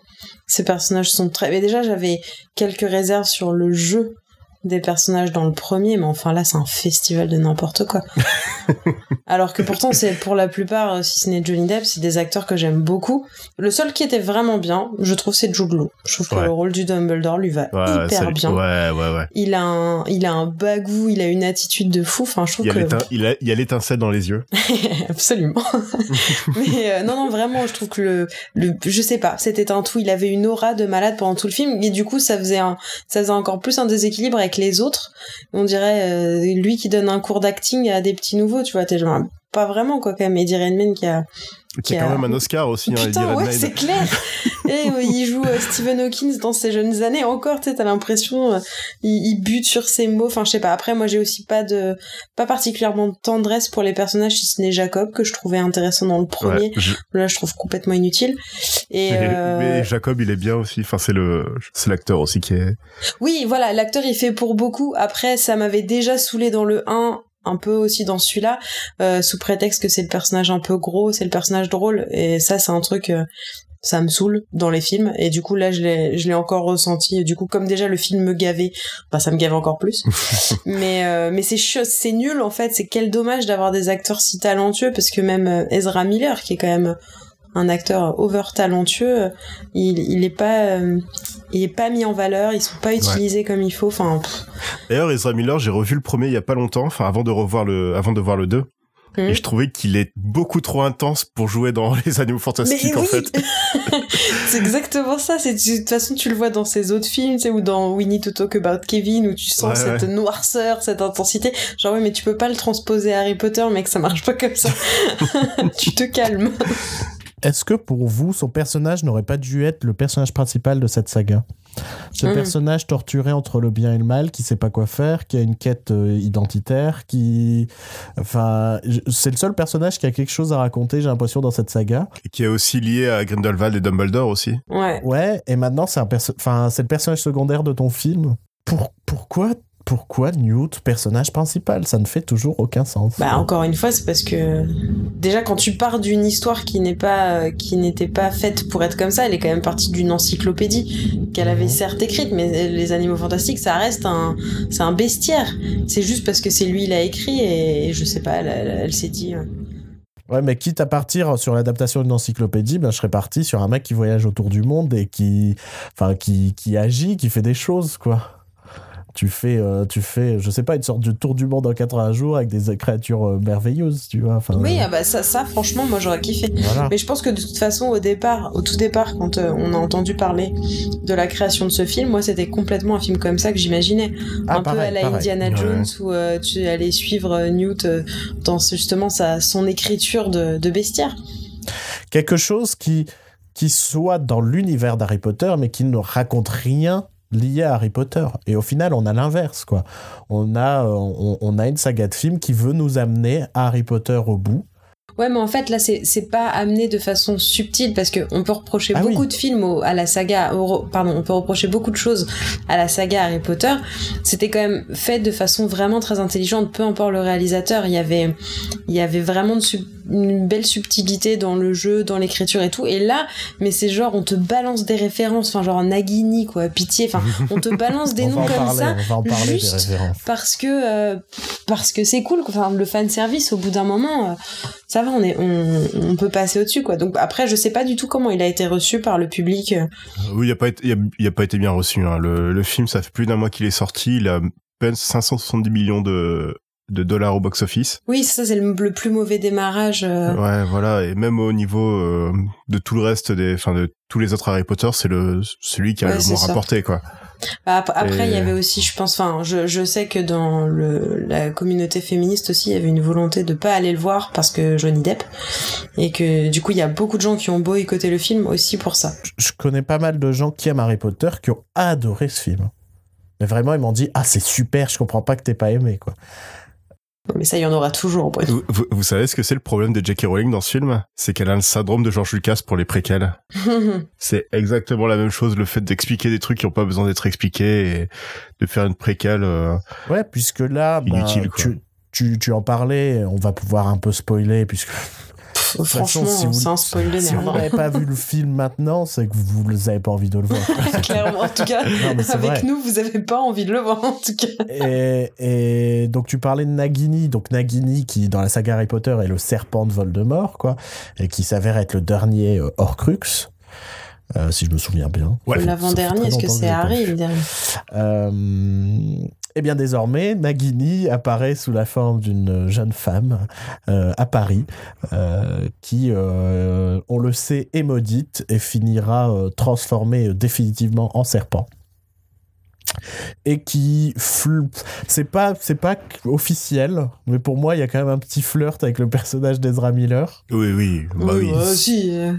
Ces personnages sont très. Mais déjà, j'avais quelques réserves sur le jeu des personnages dans le premier, mais enfin là, c'est un festival de n'importe quoi. [laughs] Alors que pourtant, c'est pour la plupart, euh, si ce n'est Johnny Depp, c'est des acteurs que j'aime beaucoup. Le seul qui était vraiment bien, je trouve, c'est Jude Law. Je trouve que le rôle du Dumbledore lui va Ouais, hyper bien. Ouais, ouais, ouais. Il a un, il a un bagou, il a une attitude de fou. Enfin, je trouve Il que il a- il y a l'étincelle dans les yeux. [laughs] Absolument. [laughs] mais euh, non, non, vraiment, je trouve que le, le, je sais pas, c'était un tout. Il avait une aura de malade pendant tout le film, et du coup, ça faisait un, ça faisait encore plus un déséquilibre avec les autres. On dirait euh, lui qui donne un cours d'acting à des petits nouveaux, tu vois. T'es genre pas vraiment quoi quand même. Eddie Redmayne qui a, Qui a Qui a- quand même un Oscar aussi, hein, Eddie putain, ouais, Redmayne. c'est clair. Et il joue euh, Stephen Hawking dans ses jeunes années encore. Tu sais, t'as l'impression, euh, il, il bute sur ses mots. Enfin, je sais pas. Après, moi, j'ai aussi pas de, pas particulièrement de tendresse pour les personnages si ce n'est Jacob que je trouvais intéressant dans le premier. Ouais, je- Là, je trouve complètement inutile. Et [laughs] mais, euh, mais Jacob, il est bien aussi. Enfin, c'est le, c'est l'acteur aussi qui est. oui, voilà, l'acteur il fait pour beaucoup. Après, ça m'avait déjà saoulé dans le 1, un peu aussi dans celui-là, euh, sous prétexte que c'est le personnage un peu gros, c'est le personnage drôle. Et ça, c'est un truc, euh, ça me saoule dans les films. Et du coup, là, je l'ai, je l'ai encore ressenti. Et du coup, comme déjà le film me gavait, bah ça me gave encore plus. [laughs] mais euh, mais c'est nul en fait. C'est quel dommage d'avoir des acteurs si talentueux parce que même euh, Ezra Miller, qui est quand même un acteur over talentueux, euh, il, il est pas euh, il est pas mis en valeur, ils sont pas utilisés comme il faut. Enfin, pff, D'ailleurs, Ezra Miller, j'ai revu le premier il y a pas longtemps, enfin avant de revoir le, avant de voir le 2. Et je trouvais qu'il est beaucoup trop intense pour jouer dans [laughs] les animaux fantastiques, en fait. [laughs] [laughs] c'est exactement ça. C'est de toute façon tu le vois dans ses autres films, tu sais, ou dans We Need to Talk About Kevin, où tu sens Ouais, cette ouais. noirceur, cette intensité. Genre oui, mais tu peux pas le transposer à Harry Potter, mec, ça marche pas comme ça. tu te calmes. Est-ce que pour vous, son personnage n'aurait pas dû être le personnage principal de cette saga? Ce Mhm. personnage torturé entre le bien et le mal, qui sait pas quoi faire, qui a une quête euh, identitaire, qui. Enfin, c'est le seul personnage qui a quelque chose à raconter, j'ai l'impression, dans cette saga. Et qui est aussi lié à Grindelwald et Dumbledore aussi. Ouais. Ouais, et maintenant, c'est un perso- enfin, c'est le personnage secondaire de ton film. Pour, pourquoi pourquoi Newt, personnage principal? Ça ne fait toujours aucun sens. Bah encore une fois, c'est parce que déjà quand tu pars d'une histoire qui n'est pas qui n'était pas faite pour être comme ça, elle est quand même partie d'une encyclopédie qu'elle avait Mhm. certes écrite, mais les animaux fantastiques, ça reste un c'est un bestiaire. C'est juste parce que c'est lui il a écrit et je sais pas, elle, elle- elle s'est dit. euh, Ouais, mais quitte à partir sur l'adaptation d'une encyclopédie, ben, je serais parti sur un mec qui voyage autour du monde et qui, enfin, qui, qui agit, qui fait des choses, quoi. Tu fais, euh, tu fais, je sais pas, une sorte de tour du monde en 80 jours avec des créatures euh, merveilleuses, tu vois. Enfin, Oui, euh, ah bah ça, ça franchement, moi j'aurais kiffé. voilà. Mais je pense que de toute façon, au départ, au tout départ, quand euh, on a entendu parler de la création de ce film, moi c'était complètement un film comme ça que j'imaginais. Ah, un peu à la pareil. Indiana Ouais. Jones où euh, tu allais suivre euh, Newt euh, dans justement sa, son écriture de, de bestiaire. Quelque chose qui, qui soit dans l'univers d'Harry Potter, mais qui ne raconte rien lié à Harry Potter. Et au final, on a l'inverse, quoi. On a, euh, on, on a une saga de films qui veut nous amener à Harry Potter au bout. Ouais, mais en fait là c'est pas amené de façon subtile parce que on peut reprocher Ah beaucoup oui. de films au- à la saga, au- pardon, on peut reprocher beaucoup de choses à la saga Harry Potter. C'était quand même fait de façon vraiment très intelligente, peu importe le réalisateur. Il y avait il y avait vraiment de sub- une belle subtilité dans le jeu, dans l'écriture et tout. Et là, mais c'est genre on te balance des références, enfin genre Nagini quoi, pitié, enfin on te balance des [laughs] noms comme parler, ça on va en parler juste des références. parce que euh, parce que c'est cool enfin le fan service au bout d'un moment euh, ça va on est on, on peut passer au-dessus quoi donc après je sais pas du tout comment il a été reçu par le public euh. Oui, il a pas été, il a, il a pas été bien reçu. Hein. Le, le film, ça fait plus d'un mois qu'il est sorti. Il a à peine 570 millions de, de dollars au box-office. oui ça c'est le, le plus mauvais démarrage euh. Ouais, voilà. Et même au niveau euh, de tout le reste des, enfin de tous les autres Harry Potter, c'est le celui qui a Ouais, le moins rapporté, quoi. Bah, ap- après il y avait aussi je pense enfin je, je sais que dans le la communauté féministe aussi il y avait une volonté de pas aller le voir parce que Johnny Depp et que du coup il y a beaucoup de gens qui ont boycotté le film aussi pour ça je connais pas mal de gens qui aiment Harry Potter qui ont adoré ce film. Mais vraiment, ils m'ont dit Ah, c'est super, je comprends pas que t'aies pas aimé, quoi. Mais ça il y en aura toujours. Vous, vous- vous savez ce que c'est le problème de J.K. Rowling dans ce film? C'est qu'elle a le syndrome de George Lucas pour les préquels. [laughs] C'est exactement la même chose, le fait d'expliquer des trucs qui n'ont pas besoin d'être expliqués et de faire une préquelle. euh, Ouais, puisque là, ben, Inutile, tu, tu, tu en parlais, on va pouvoir un peu spoiler, puisque franchement façon, si vous- sans spoiler si mais vous n'avez pas vu le film maintenant, c'est que vous n'avez pas envie de le voir. [laughs] Clairement, en tout cas, Non, c'est avec vrai. nous, vous avez pas envie de le voir, en tout cas. Et, et donc tu parlais de Nagini, donc Nagini qui dans la saga Harry Potter est le serpent de Voldemort, quoi, et qui s'avère être le dernier euh, Horcrux, euh, si je me souviens bien. Ouais. L'avant-dernier, est-ce que c'est Harry, le dernier? Et bien désormais, Nagini apparaît sous la forme d'une jeune femme euh, à Paris, euh, qui, euh, on le sait, est maudite et finira transformée définitivement en serpent. Et qui, c'est pas, c'est pas officiel, mais pour moi, il y a quand même un petit flirt avec le personnage d'Ezra Miller. Oui, oui, bah oui. euh, si. euh,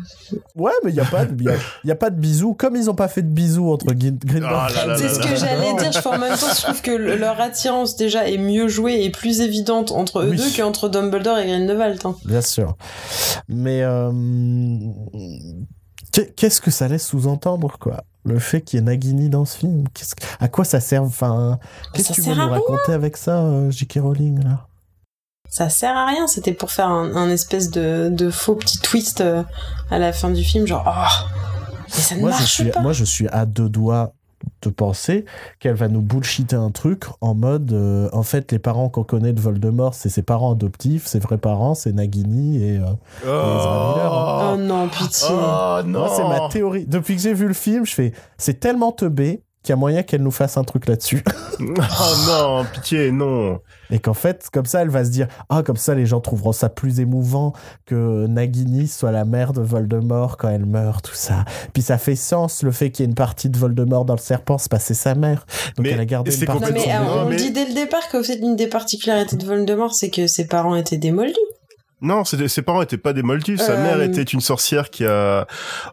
Ouais, mais il y a pas, de- il y a, il y a pas de bisous, comme ils ont pas fait de bisous entre Grin- Grindelwald. Ah C'est ce que j'allais dire. Je, en même temps, je trouve que le- leur attirance déjà est mieux jouée et plus évidente entre eux Oui. deux qu'entre Dumbledore et Grindelwald. hein. Bien sûr. Mais euh, qu'est-ce que ça laisse sous-entendre, quoi? Le fait qu'il y ait Nagini dans ce film, à quoi ça sert Enfin, qu'est-ce que tu veux nous rien. raconter avec ça, euh, J.K. Rowling là? Ça sert à rien. C'était pour faire un, un espèce de, de faux petit twist euh, à la fin du film, genre oh, mais ça ne moi, je marche suis, pas. moi, je suis à deux doigts de penser qu'elle va nous bullshiter un truc en mode, euh, en fait, les parents qu'on connaît de Voldemort, c'est ses parents adoptifs, ses vrais parents, c'est Nagini et. euh, Ezra Miller, Oh non, pitié. Oh non Moi, c'est ma théorie. Depuis que j'ai vu le film, je fais, c'est tellement teubé qu'il y a moyen qu'elle nous fasse un truc là-dessus. [laughs] Oh non, pitié, non. Et qu'en fait, comme ça, elle va se dire Ah, comme ça, les gens trouveront ça plus émouvant que Nagini soit la mère de Voldemort quand elle meurt, tout ça. Puis ça fait sens, le fait qu'il y ait une partie de Voldemort dans le serpent, c'est pas c'est sa mère. Donc Mais elle a gardé une partie Non, de mais son euh, on mais- dit dès le départ qu'au fait, une des particularités de Voldemort, c'est que ses parents étaient démoldus. Non, ses parents étaient pas des moldus. Sa Euh, mère était une sorcière qui a,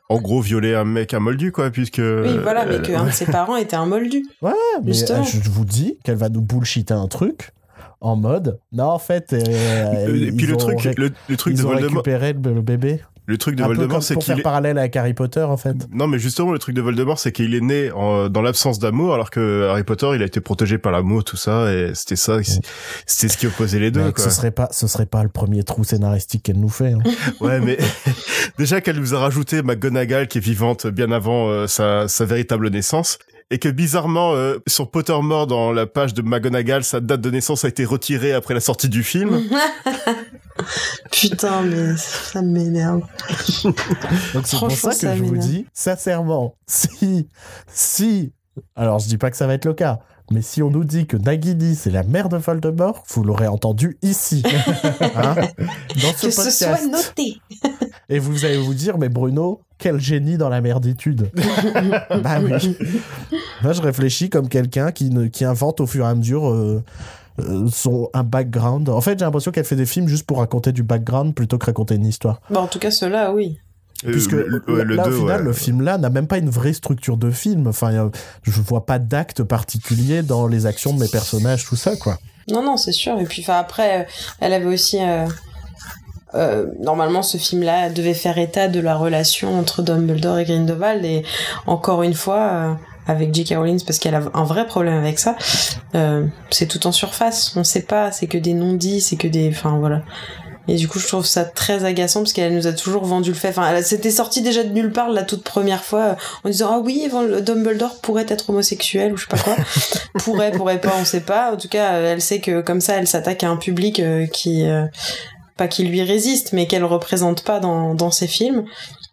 en gros, violé un mec, un moldu, quoi, puisque. Oui, voilà, mais qu'un de ses parents était un moldu. [laughs] Ouais, mais Justement. euh, je vous dis qu'elle va nous bullshiter un truc en mode Non, en fait. euh, Euh, [laughs] et puis le ont truc, le, le truc ils de ont Voldemort. récupéré le, le bébé. Le truc de Un Voldemort, c'est qu'il est... parallèle avec Harry Potter, en fait. Non, mais justement, le truc de Voldemort, c'est qu'il est né en- dans l'absence d'amour, alors que Harry Potter, il a été protégé par l'amour, tout ça, et c'était ça, c'était ce qui opposait les deux, Mec, quoi. ce serait pas, ce serait pas le premier trou scénaristique qu'elle nous fait. hein. [laughs] Ouais, mais [laughs] déjà qu'elle nous a rajouté McGonagall qui est vivante bien avant euh, sa, sa véritable naissance. Et que bizarrement, euh, sur Pottermore, dans la page de McGonagall, sa date de naissance a été retirée après la sortie du film. [laughs] Putain, mais ça m'énerve. [laughs] Donc c'est pour Franchement, ça que ça je vous m'énerve. dis, sincèrement, si, si, alors je dis pas que ça va être le cas, mais si on nous dit que Nagini c'est la mère de Voldemort, vous l'aurez entendu ici, [laughs] Hein dans ce Que ce soit noté. Et vous allez vous dire, mais Bruno, quel génie dans la merditude. [laughs] bah oui. Moi, je réfléchis comme quelqu'un qui, ne- qui invente au fur et à mesure euh, euh, son, un background. En fait, j'ai l'impression qu'elle fait des films juste pour raconter du background plutôt que raconter une histoire. Bah, en tout cas, ceux-là, oui. Euh, Puisque le, le là, deux, au final, ouais. le film-là n'a même pas une vraie structure de film. Enfin, je vois pas d'acte particulier dans les actions de mes personnages, tout ça, quoi. Non, non, c'est sûr. Et puis, enfin, après, euh, elle avait aussi. euh, euh, normalement, ce film-là devait faire état de la relation entre Dumbledore et Grindelwald. Et encore une fois, euh, avec J.K. Rowling, parce qu'elle a un vrai problème avec ça, euh, c'est tout en surface. On sait pas, c'est que des non-dits, c'est que des. Enfin, voilà. Et du coup, je trouve ça très agaçant parce qu'elle nous a toujours vendu le fait. Enfin, elle s'était sortie déjà de nulle part la toute première fois euh, en disant ah oui, Dumbledore pourrait être homosexuel ou je sais pas quoi. [laughs] pourrait, pourrait pas, on sait pas. En tout cas, euh, elle sait que comme ça, elle s'attaque à un public euh, qui euh, pas qui lui résiste, mais qu'elle représente pas dans dans ses films.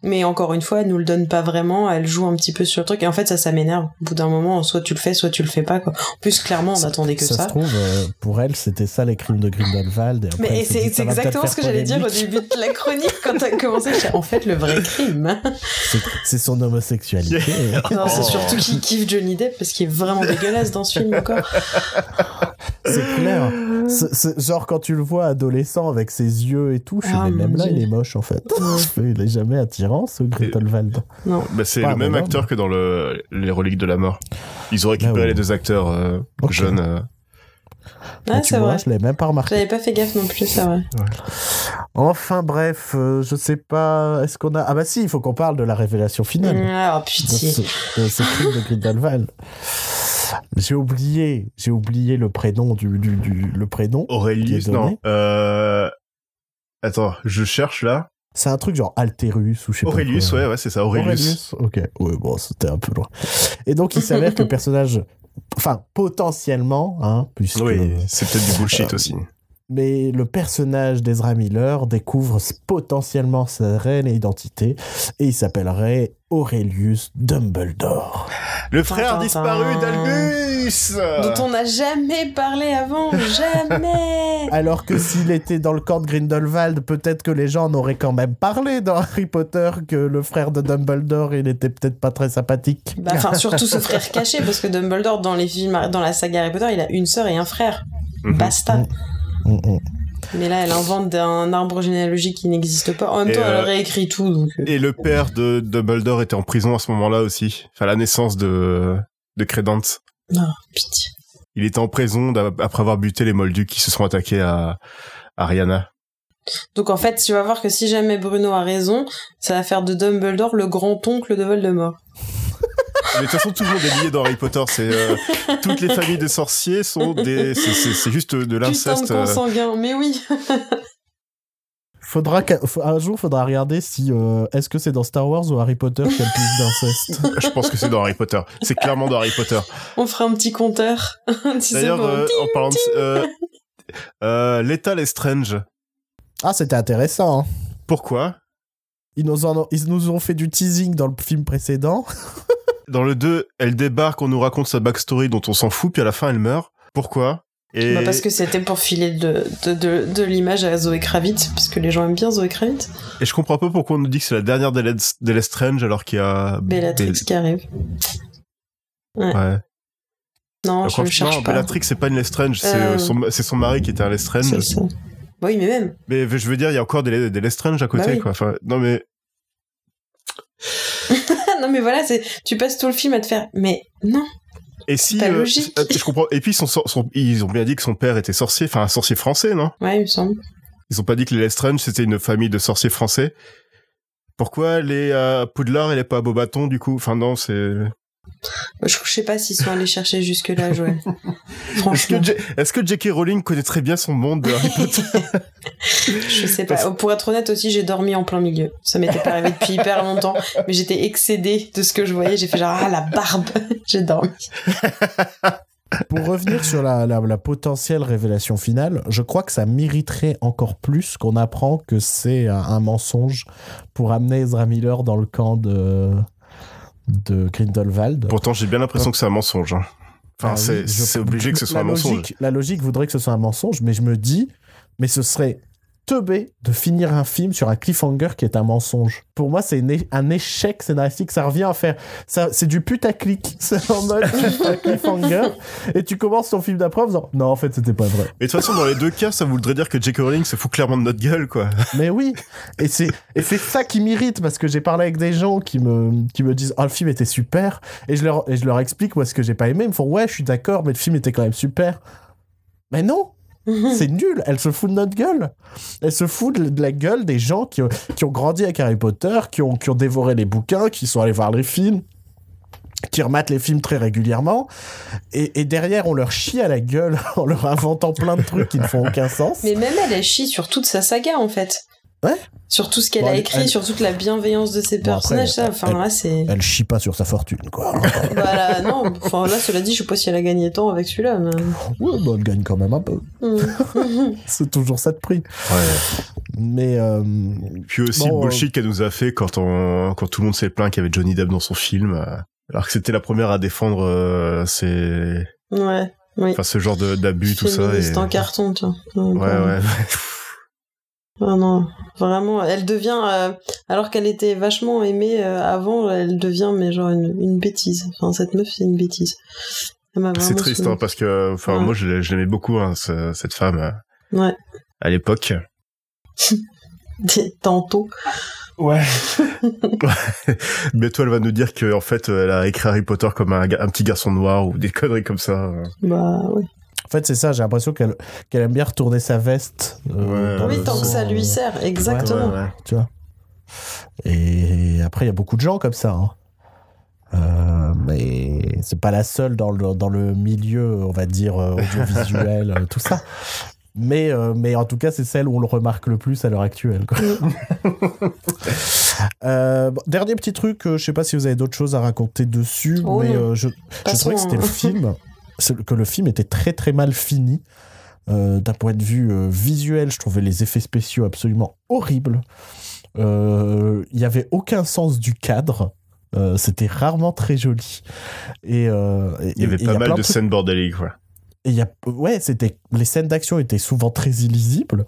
Mais encore une fois, elle nous le donne pas vraiment. Elle joue un petit peu sur le truc et en fait, ça, ça m'énerve. Au bout d'un moment, soit tu le fais, soit tu le fais pas. Quoi. En plus, clairement, on attendait que ça. ça. se trouve, euh, pour elle, c'était ça les crimes de Grindelwald. Et après, Mais c'est exactement ce que j'allais dire au début de la chronique quand t'as commencé. En fait, le vrai crime. C'est- C'est son homosexualité. [laughs] Non, c'est Oh. surtout qu'il kiffe Johnny Depp parce qu'il est vraiment dégueulasse dans ce film encore. C'est clair. Genre quand tu le vois adolescent avec ses yeux et tout, je suis Ah, mais même là Dieu. il est moche en fait. [laughs] il est jamais attirant ce Grindelwald. Non. Bah, c'est Pas le même acteur que dans le, les reliques de la mort. Ils ont récupéré Ah ouais. les deux acteurs euh, jeunes. euh. Ah, tu c'est vois, vrai. je l'avais même pas remarqué. J'avais pas fait gaffe non plus, c'est vrai. Enfin bref, euh, je sais pas, est-ce qu'on a... Ah bah si, il faut qu'on parle de la révélation finale. Ah, oh, de pitié. ce, de ce crime de Grindelwald. J'ai oublié, j'ai oublié le prénom du, du, du- le prénom. Donné non. Euh... Attends, je cherche là. C'est un truc genre Altérus ou je sais Aurelius, pas quoi. ouais, ouais, c'est ça, Aurelius. Ok, ouais, bon, c'était un peu loin. Et donc, il s'avère que le [laughs] personnage, enfin, potentiellement, hein, puisque. Oui, c'est peut-être du bullshit aussi. Mais le personnage d'Ezra Miller découvre potentiellement sa réelle identité et il s'appellerait Aurelius Dumbledore. Le frère Tintin. disparu d'Albus Dont on n'a jamais parlé avant, jamais. [laughs] Alors que s'il était dans le camp de Grindelwald, peut-être que les gens en auraient quand même parlé dans Harry Potter que le frère de Dumbledore, il était peut-être pas très sympathique. Bah, enfin, [laughs] surtout ce frère caché, parce que Dumbledore, dans les films, dans la saga Harry Potter, il a une sœur et un frère. Mhm. Basta. Mm, mm. Mais là, elle invente un arbre généalogique qui n'existe pas. En même temps, elle euh, aurait écrit tout, donc. euh, Et le père de Dumbledore était en prison à ce moment-là aussi. Enfin, la naissance de, de Credence. Non, pitié. Il était en prison après avoir buté les Moldus qui se sont attaqués à, à Rihanna. Donc en fait, tu vas voir que si jamais Bruno a raison, ça va faire de Dumbledore le grand-oncle de Voldemort. Mais de toute façon, tout le monde est lié dans Harry Potter. C'est euh, toutes les familles de sorciers sont des. c'est- juste de l'inceste. euh, consanguin, mais oui. Faudra un jour, faudra regarder si euh, est-ce que c'est dans Star Wars ou Harry Potter qu'il y a le plus d'inceste. Je pense que c'est dans Harry Potter. C'est clairement dans Harry Potter. On fera un petit compteur. [laughs] D'ailleurs, euh, en parlant de. Euh, euh, Lethal Strange. Ah, c'était intéressant. hein. Pourquoi? Ils nous, en ont, ils nous ont fait du teasing dans le film précédent. [laughs] Dans le 2, elle débarque, on nous raconte sa backstory dont on s'en fout, puis à la fin, elle meurt. Pourquoi? Et Bah, parce que c'était pour filer de, de, de, de l'image à Zoé Kravitz, parce que les gens aiment bien Zoé Kravitz. Et je comprends pas pourquoi on nous dit que c'est la dernière d'El- d'Elestrange alors qu'il y a. Bellatrix qui arrive. Ouais. Non, Franchement, je cherche pas. Bellatrix, c'est pas une Lestrange, c'est Euh. euh, son, c'est son mari qui était un Lestrange. C'est ça. Oui, mais même. Mais je veux dire, il y a encore des, des Lestrange à côté, Bah oui. quoi. Enfin, non, mais. [laughs] non, mais voilà, c'est, tu passes tout le film à te faire, mais non. Et si. Pas euh, logique. euh, je comprends. Et puis, son, son- ils ont bien dit que son père était sorcier, enfin, un sorcier français, non? Ouais, il me semble. Ils ont pas dit que les Lestrange, c'était une famille de sorciers français. Pourquoi est à Poudlard, elle est pas à Beaubaton du coup? Enfin non, c'est. Je, je sais pas s'ils sont allés chercher jusque là, Joël. [laughs] Est-ce Franchement, que, J- est-ce que J.K. Rowling connaît très bien son monde de Harry Potter? [laughs] Je sais pas. Pour être honnête aussi, j'ai dormi en plein milieu. Ça m'était pas arrivé depuis hyper longtemps, mais j'étais excédée de ce que je voyais. J'ai fait genre ah la barbe. [laughs] j'ai dormi. Pour revenir sur la, la, la potentielle révélation finale, je crois que ça mériterait encore plus qu'on apprend que c'est un, un mensonge pour amener Ezra Miller dans le camp de, de Grindelwald. Pourtant, j'ai bien l'impression que c'est un mensonge. hein. Enfin, Ah c'est oui, obligé que ce soit la un mensonge. La logique voudrait que ce soit un mensonge, mais je me dis, mais ce serait teubé de finir un film sur un cliffhanger qui est un mensonge. Pour moi, c'est un échec scénaristique. Ça revient à faire. C'est du putaclic. [laughs] C'est en mode un cliffhanger et tu commences ton film d'après en disant non, en fait, c'était pas vrai. Mais de toute façon, dans les deux cas, ça voudrait dire que J.K. Rowling se fout clairement de notre gueule, quoi. Mais oui, et c'est ça qui m'irrite parce que j'ai parlé avec des gens qui me qui me disent ah le film était super et je leur et je leur explique moi ce que j'ai pas aimé ils me font ouais je suis d'accord mais le film était quand même super. Mais non, [laughs] c'est nul. Elle se fout de notre gueule. Elle se fout de, la gueule des gens qui, qui ont grandi avec Harry Potter, qui ont, qui ont dévoré les bouquins, qui sont allés voir les films, qui rematent les films très régulièrement. Et, et derrière, on leur chie à la gueule [laughs] en leur inventant plein de trucs qui ne font aucun sens. Mais même elle, elle chie sur toute sa saga en fait. Ouais. Sur tout ce qu'elle Bon, a écrit, elle- sur toute la bienveillance de ses Bon, après, personnages. ça, enfin elle- là c'est. Elle chie pas sur sa fortune, quoi. [laughs] Voilà, non. Enfin là, cela dit, je sais pas si elle a gagné tant avec celui-là. Mais... ouais, bah, elle gagne quand même un peu. Hmm. [laughs] [laughs] C'est toujours ça de prix. Mais euh, Puis aussi Bon, le bullshit qu'elle nous a fait quand on, quand tout le monde s'est plaint qu'il y avait Johnny Depp dans son film, euh, alors que c'était la première à défendre euh, ses, ouais. Oui. enfin ce genre de- d'abus, tout ça. Et... Féministe en carton, tiens. Ouais, ouais. Ah non, vraiment, elle devient, euh, alors qu'elle était vachement aimée euh, avant, elle devient mais genre une, une bêtise. Enfin, cette meuf, c'est une bêtise. C'est triste, hein, parce que, enfin, Ouais. moi, je l'ai- je l'aimais beaucoup, hein, ce- cette femme, euh, Ouais, à l'époque. [laughs] tantôt. Ouais. [laughs] Bientôt, elle va nous dire que, en fait, elle a écrit Harry Potter comme un, un petit garçon noir ou des conneries comme ça. euh. Bah oui. En fait, c'est ça, j'ai l'impression qu'elle qu'elle aime bien retourner sa veste. euh, Ouais. Oui, tant que ça lui sert, exactement. Ouais, ouais. Tu vois. Et après, il y a beaucoup de gens comme ça. hein. Euh, mais c'est pas la seule dans le, dans le milieu, on va dire, euh, audiovisuel, euh, tout ça. Mais, euh, mais en tout cas, c'est celle où on le remarque le plus à l'heure actuelle. quoi. [laughs] Euh, bon, dernier petit truc, euh, je sais pas si vous avez d'autres choses à raconter dessus, Oh mais euh, je, je trouvais que c'était hein. le film, c'est- [laughs] que le film était très très mal fini. Euh, D'un point de vue euh, visuel, je trouvais les effets spéciaux absolument horribles. Euh, Il y avait aucun sens du cadre. Euh, c'était rarement très joli. Et, euh, Il y avait pas mal de scènes bordéliques, quoi. et y a, ouais, c'était, les scènes d'action étaient souvent très illisibles.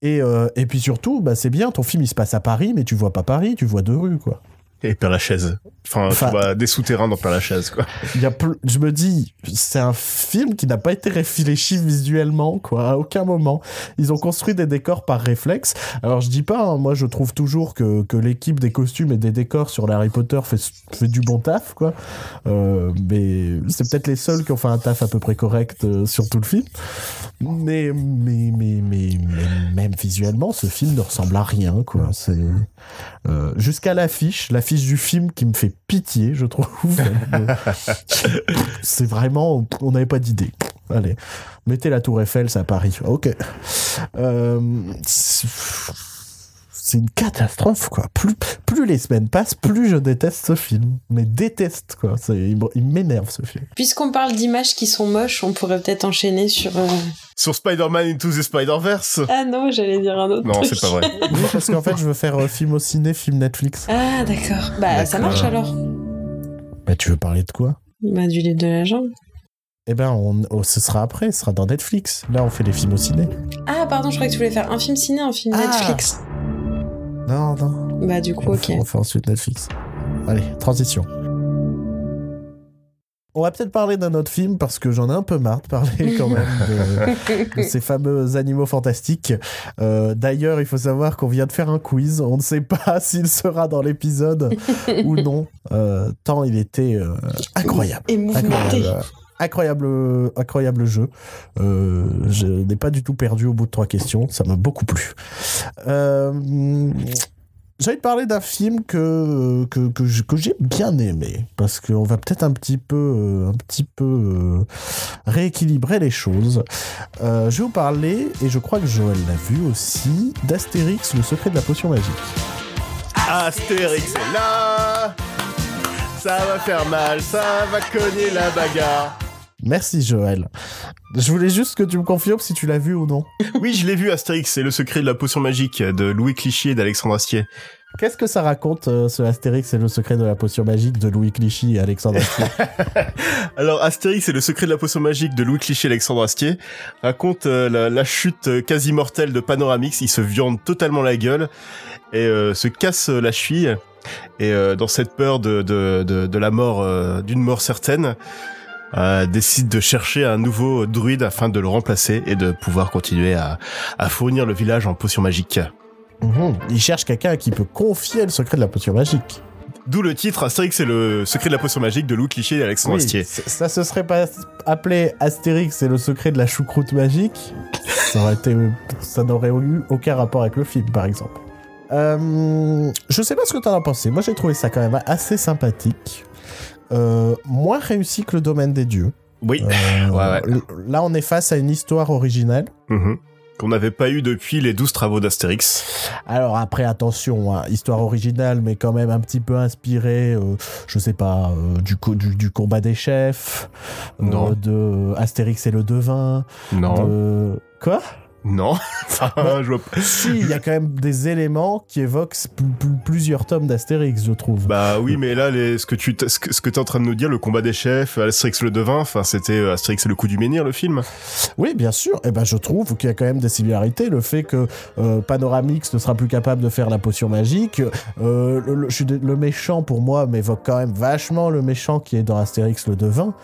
Et, euh, et puis surtout, bah, c'est bien, ton film il se passe à Paris, mais tu vois pas Paris, tu vois deux rues, quoi. Et Père Lachaise. Enfin, Enfin- tu vois des souterrains dans Père Lachaise, quoi. Il y a je me dis, c'est un film qui n'a pas été réfléchi visuellement, quoi, à aucun moment. Ils ont construit des décors par réflexe. Alors je dis pas, hein, moi je trouve toujours que, que l'équipe des costumes et des décors sur Harry Potter fait, fait du bon taf, quoi. Euh, mais c'est peut-être les seuls qui ont fait un taf à peu près correct euh, sur tout le film. Mais, mais, mais, mais, mais même visuellement, ce film ne ressemble à rien, quoi. C'est euh, jusqu'à l'affiche, l'affiche du film qui me fait pitié, je trouve. [laughs] c'est vraiment, on n'avait pas d'idée. Allez, mettez la Tour Eiffel, c'est à Paris. Ok. Euh, c'est une catastrophe, quoi. Plus, plus les semaines passent, plus je déteste ce film. Mais déteste, quoi. Il m'énerve, ce film. Puisqu'on parle d'images qui sont moches, on pourrait peut-être enchaîner sur. euh, Sur Spider-Man Into the Spider-Verse. Ah non, j'allais dire un autre. Non, c'est pas vrai. [laughs] Oui, parce qu'en fait, je veux faire euh, film au ciné, film Netflix. Ah d'accord. Bah ça marche alors. Bah, tu veux parler de quoi? Bah du lait de la jambe. Eh ben, on, oh, ce sera après, ce sera dans Netflix. Là, on fait les films au ciné. Ah pardon, je croyais que tu voulais faire un film ciné, un film Ah. Netflix. Non, non. Bah du coup, On, ok. fait, on fait ensuite Netflix. Allez, transition. On va peut-être parler d'un autre film parce que j'en ai un peu marre de parler [laughs] quand même de, de ces fameux animaux fantastiques. Euh, D'ailleurs, il faut savoir qu'on vient de faire un quiz. On ne sait pas [laughs] s'il sera dans l'épisode ou non. Euh, tant il était euh, incroyable. Et mouvementé. Incroyable, incroyable, incroyable jeu. Euh, je n'ai pas du tout perdu au bout de trois questions. Ça m'a beaucoup plu. Euh, envie de parler d'un film que, que, que, j'ai bien aimé, parce qu'on va peut-être un petit peu, euh, un petit peu euh, rééquilibrer les choses. Euh, je vais vous parler, et je crois que Joël l'a vu aussi, d'Astérix, le secret de la potion magique. Astérix est là Ça va faire mal, ça va cogner la bagarre. Merci Joël. Je voulais juste que tu me confirmes si tu l'as vu ou non. [laughs] Oui, je l'ai vu, Astérix, c'est le secret de la potion magique de Louis Clichy et d'Alexandre Astier. Qu'est-ce que ça raconte, euh, ce Astérix et le secret de la potion magique de Louis Clichy et Alexandre Astier? [laughs] Alors, Astérix et le secret de la potion magique de Louis Clichy et Alexandre Astier raconte euh, la, la chute euh, quasi mortelle de Panoramix. Il se viande totalement la gueule et euh, se casse la cheville. Et dans cette peur de, de, de, de la mort, d'une mort certaine, euh, décide de chercher un nouveau druide afin de le remplacer et de pouvoir continuer à, à fournir le village en potions magiques. Mhm. Il cherche quelqu'un qui peut confier le secret de la potion magique. D'où le titre Astérix et le secret de la potion magique de Louis Cliché et Alexandre Oui, Astier. ça se serait pas appelé Astérix et le secret de la choucroute magique. Ça aurait été, ça n'aurait eu aucun rapport avec le film, par exemple. Euh, je sais pas ce que t'en as pensé. Moi, j'ai trouvé ça quand même assez sympathique. Euh, moins réussi que le domaine des dieux. Oui. Euh, [laughs] Ouais, ouais. Là, on est face à une histoire originelle. Mhm. Qu'on n'avait pas eu depuis les douze travaux d'Astérix. Alors après, attention, hein, histoire originale, mais quand même un petit peu inspirée, euh, je sais pas, euh, du, co- du, du combat des chefs, Non. de Astérix et le devin, Non. de... Quoi? Non. [laughs] enfin, je vois pas. Si, il y a quand même des éléments qui évoquent pl- pl- plusieurs tomes d'Astérix, je trouve. Bah oui, mais là, les, ce que tu, ce que, ce que t'es en train de nous dire, le combat des chefs, Astérix le devin, enfin, c'était euh, Astérix et le coup du menhir, le film. Oui, bien sûr. Et ben, je trouve qu'il y a quand même des similarités. Le fait que euh, Panoramix ne sera plus capable de faire la potion magique, euh, le, méchant pour moi m'évoque quand même vachement le méchant qui est dans Astérix le devin.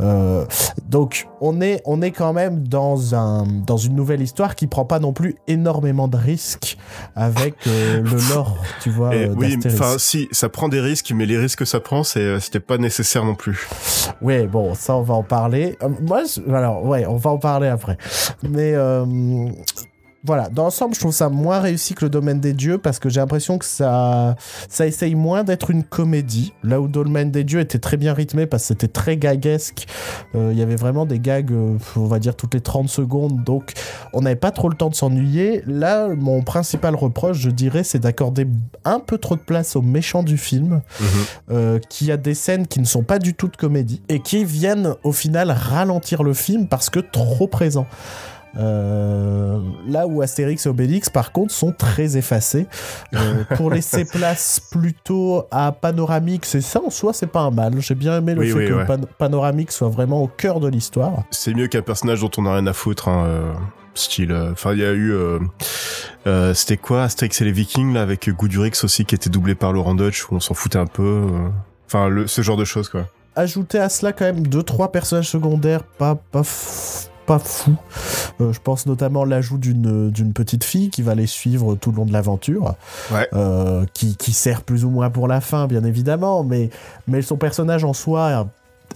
Euh, donc, on est, on est quand même dans un, dans une nouvelle histoire qui prend pas non plus énormément de risques avec euh, le [laughs] lore, tu vois, Et euh, oui, enfin, si, ça prend des risques, mais les risques que ça prend, c'est, euh, c'était pas nécessaire non plus. Ouais, bon, ça on va en parler. Euh, moi, je- alors, ouais, on va en parler après. Mais voilà, dans l'ensemble, je trouve ça moins réussi que le domaine des dieux parce que j'ai l'impression que ça, ça essaye moins d'être une comédie. Là où le domaine des dieux était très bien rythmé parce que c'était très gaguesque. Euh, Il y avait vraiment des gags, euh, on va dire, toutes les 30 secondes. Donc, on n'avait pas trop le temps de s'ennuyer. Là, mon principal reproche, je dirais, c'est d'accorder un peu trop de place aux méchants du film euh, qui a des scènes qui ne sont pas du tout de comédie et qui viennent au final ralentir le film parce que trop présents. Euh, là où Astérix et Obélix par contre sont très effacés Euh, [laughs] pour laisser place plutôt à Panoramix et ça en soi c'est pas un mal j'ai bien aimé le Oui, fait oui, que ouais. Pan- Panoramix soit vraiment au cœur de l'histoire C'est mieux qu'un personnage dont on a rien à foutre, hein, euh, style. Enfin, il y a eu, c'était quoi, Astérix et les Vikings là, avec Goudurix aussi qui était doublé par Laurent Dutch, où on s'en foutait un peu. Enfin, le, ce genre de choses quoi. ajouter à cela quand même deux trois personnages secondaires pas pas pas fou. Euh, je pense notamment l'ajout d'une d'une petite fille qui va les suivre tout le long de l'aventure, Ouais. Euh, qui, qui sert plus ou moins pour la fin, bien évidemment, mais mais son personnage en soi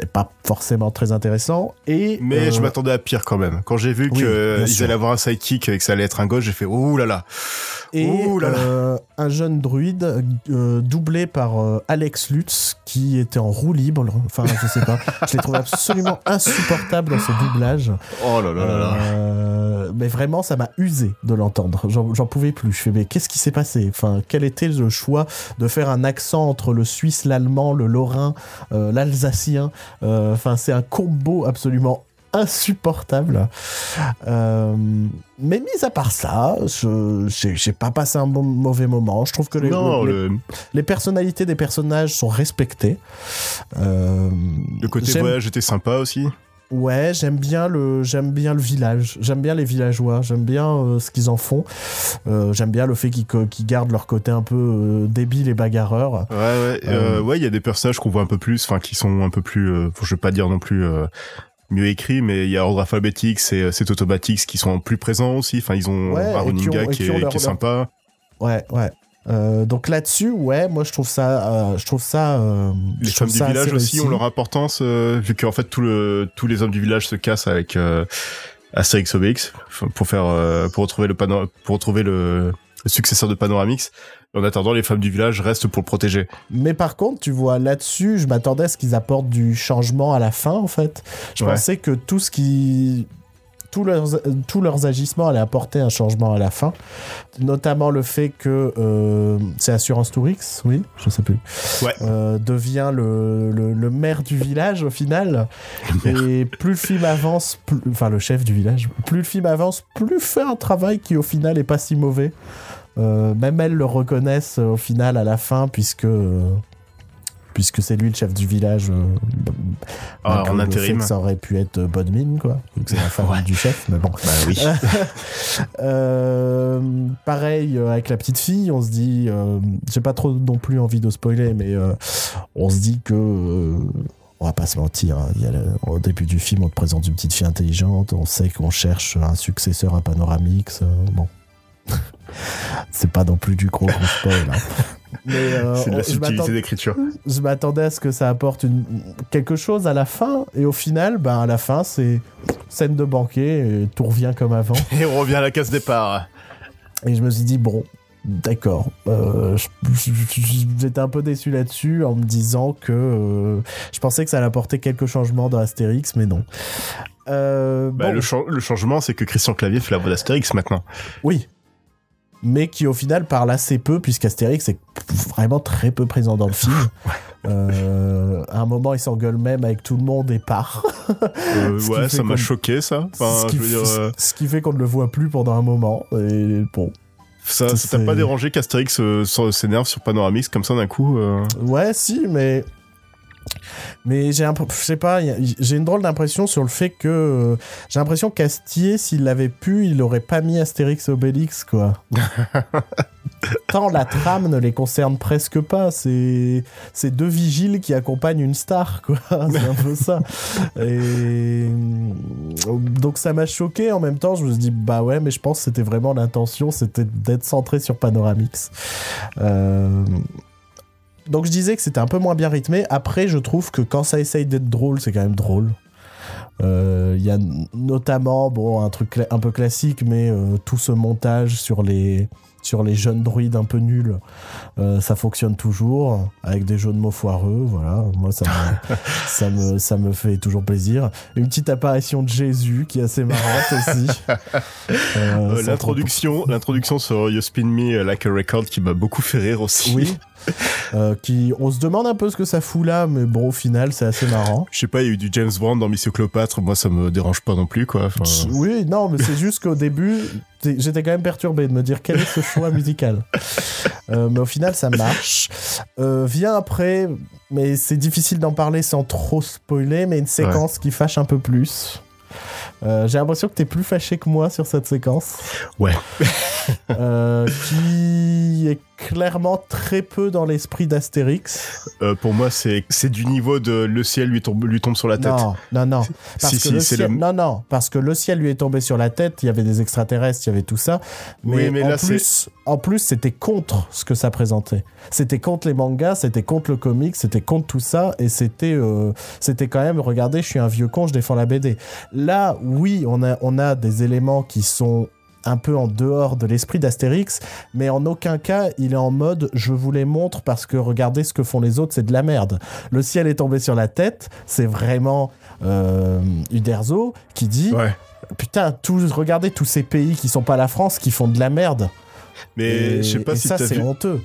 est pas forcément très intéressant. Et Mais euh, je m'attendais à pire quand même. Quand j'ai vu oui, qu'ils allaient avoir un sidekick et que ça allait être un gauche, j'ai fait ouh là là. Et Ouh là là. euh, un jeune druide euh, doublé par euh, Alex Lutz qui était en roue libre. Enfin, je sais pas. je l'ai trouvé absolument insupportable dans ce doublage. Oh là là là là. Mais vraiment, ça m'a usé de l'entendre. J'en pouvais plus. Je fais, mais qu'est-ce qui s'est passé? Enfin, quel était le choix de faire un accent entre le suisse, l'allemand, le lorrain, l'alsacien? Enfin, c'est un combo absolument insupportable. Euh, mais mis à part ça, je- j'ai pas passé un bon, mauvais moment. Je trouve que les, non, les, le, les personnalités des personnages sont respectées. Euh, le côté voyage était sympa aussi. Ouais, j'aime bien le j'aime bien le village. J'aime bien les villageois. J'aime bien euh, ce qu'ils en font. Euh, j'aime bien le fait qu'ils gardent leur côté un peu euh, débile et bagarreur. Ouais, ouais, ouais, il y a des personnages qu'on voit un peu plus, enfin, qui sont un peu plus, je vais pas dire non plus mieux écrits, mais il y a ordre alphabétique, c'est c'est automatique, qui sont plus présents aussi. Enfin, ils ont Ouais, un running qui gag est, leur- qui est sympa. Ouais, ouais. Euh, donc là-dessus, ouais, moi je trouve ça, euh, je trouve ça. euh, Les femmes du village aussi réussi. ont leur importance, euh, vu qu'en fait tout le, tous les hommes du village se cassent avec euh, Astérix Obélix pour faire, euh, pour retrouver le pano- pour retrouver le successeur de Panoramix. En attendant, les femmes du village restent pour le protéger. Mais par contre, tu vois, là-dessus, je m'attendais à ce qu'ils apportent du changement à la fin, en fait. Je Ouais. pensais que tout ce qui. Tous leurs, tous leurs agissements allaient apporter un changement à la fin. Notamment le fait que. euh, c'est Assurance Tourix, oui, je sais plus. Ouais. euh, devient le, le, le maire du village au final. Et plus le film avance, plus- enfin le chef du village, plus le film avance, plus fait un travail qui au final est pas si mauvais. Euh, même elles le reconnaissent euh, au final à la fin puisque euh, puisque c'est lui le chef du village. euh, Ah, malgré en intérim. ça aurait pu être bonne mine quoi. C'est la Ouais. du chef, mais bon. Bah oui. [laughs] Euh, pareil avec la petite fille, on se dit, euh, j'ai pas trop non plus envie de spoiler, mais on se dit que, on va pas se mentir, hein, il y a le- au début du film, on te présente une petite fille intelligente, on sait qu'on cherche un successeur à Panoramix, bon. [laughs] C'est pas non plus du gros gros spoil. hein. [laughs] Euh, c'est de la subtilité d'écriture. je m'attendais à ce que ça apporte une, quelque chose à la fin, et au final, ben, à la fin, c'est scène de banquet, et tout revient comme avant. [laughs] Et on revient à la case départ. Et je me suis dit, bon, d'accord. Euh, J'étais un peu déçu là-dessus en me disant que euh, je pensais que ça allait apporter quelques changements dans Astérix, mais non. Euh, Bah, bon, le, le changement, c'est que Christian Clavier fait la voix d'Astérix maintenant. Oui. Mais qui au final parle assez peu, puisqu'Astérix est vraiment très peu présent dans le film. Euh, à un moment, il s'engueule même avec tout le monde et part. Euh, [laughs] ouais, ça m'a choqué, ça. Enfin, ce, qui je veux dire, f- euh, ce qui fait qu'on ne le voit plus pendant un moment. Et bon, ça t'a pas dérangé qu'Astérix s'énerve sur Panoramix comme ça d'un coup Ouais, si, mais. Mais j'ai un, je sais pas, j'ai une drôle d'impression sur le fait que euh, j'ai l'impression qu'Astier, s'il l'avait pu, il aurait pas mis Astérix Obélix, quoi. [laughs] Tant la trame ne les concerne presque pas. C'est c'est deux vigiles qui accompagnent une star, quoi. [laughs] C'est un peu ça. Et donc ça m'a choqué. En même temps, je me suis dit bah ouais, mais je pense que c'était vraiment l'intention, c'était d'être centré sur Panoramix. Euh, donc je disais que c'était un peu moins bien rythmé. Après, je trouve que quand ça essaye d'être drôle, c'est quand même drôle. Euh, Il y a notamment bon un truc un peu classique, mais euh, tout ce montage sur les sur les jeunes druides un peu nuls, euh, ça fonctionne toujours avec des jeux de mots foireux. Voilà, moi ça me, [laughs] ça me ça me fait toujours plaisir. Une petite apparition de Jésus qui est assez marrante aussi. [laughs] L'introduction, l'introduction sur You Spin Me Like a Record qui m'a beaucoup fait rire aussi. Oui. Euh, qui, on se demande un peu ce que ça fout là, mais bon, au final, c'est assez marrant. Je sais pas, il y a eu du James Brown dans Mission Cléopâtre, moi ça me dérange pas non plus quoi. Enfin, Oui, non, mais c'est [laughs] juste qu'au début, j'étais quand même perturbé de me dire quel est ce choix musical. Euh, mais au final, ça marche. Euh, vient après, mais c'est difficile d'en parler sans trop spoiler, mais une séquence qui fâche un peu plus. Euh, J'ai l'impression que t'es plus fâché que moi sur cette séquence. Ouais. [laughs] Euh, qui est clairement très peu dans l'esprit d'Astérix. euh, pour moi c'est du niveau de le ciel lui tombe lui tombe sur la tête. Non, non, non. Parce Si, que si, le c'est ciel... le- Non, non, parce que le ciel lui est tombé sur la tête, il y avait des extraterrestres, il y avait tout ça. Mais, Oui, mais en, là, plus, en plus, c'était contre ce que ça présentait. C'était contre les mangas, c'était contre le comic, c'était contre tout ça, et c'était c'était quand même, regardez, je suis un vieux con, je défends la BD. Là, oui, on a, on a des éléments qui sont un peu en dehors de l'esprit d'Astérix, mais en aucun cas il est en mode je vous les montre parce que regardez ce que font les autres, c'est de la merde. Le ciel est tombé sur la tête, c'est vraiment euh, Uderzo qui dit Ouais. putain, regardez tous ces pays qui sont pas la France qui font de la merde. Mais et, je sais pas et si ça c'est vu. honteux.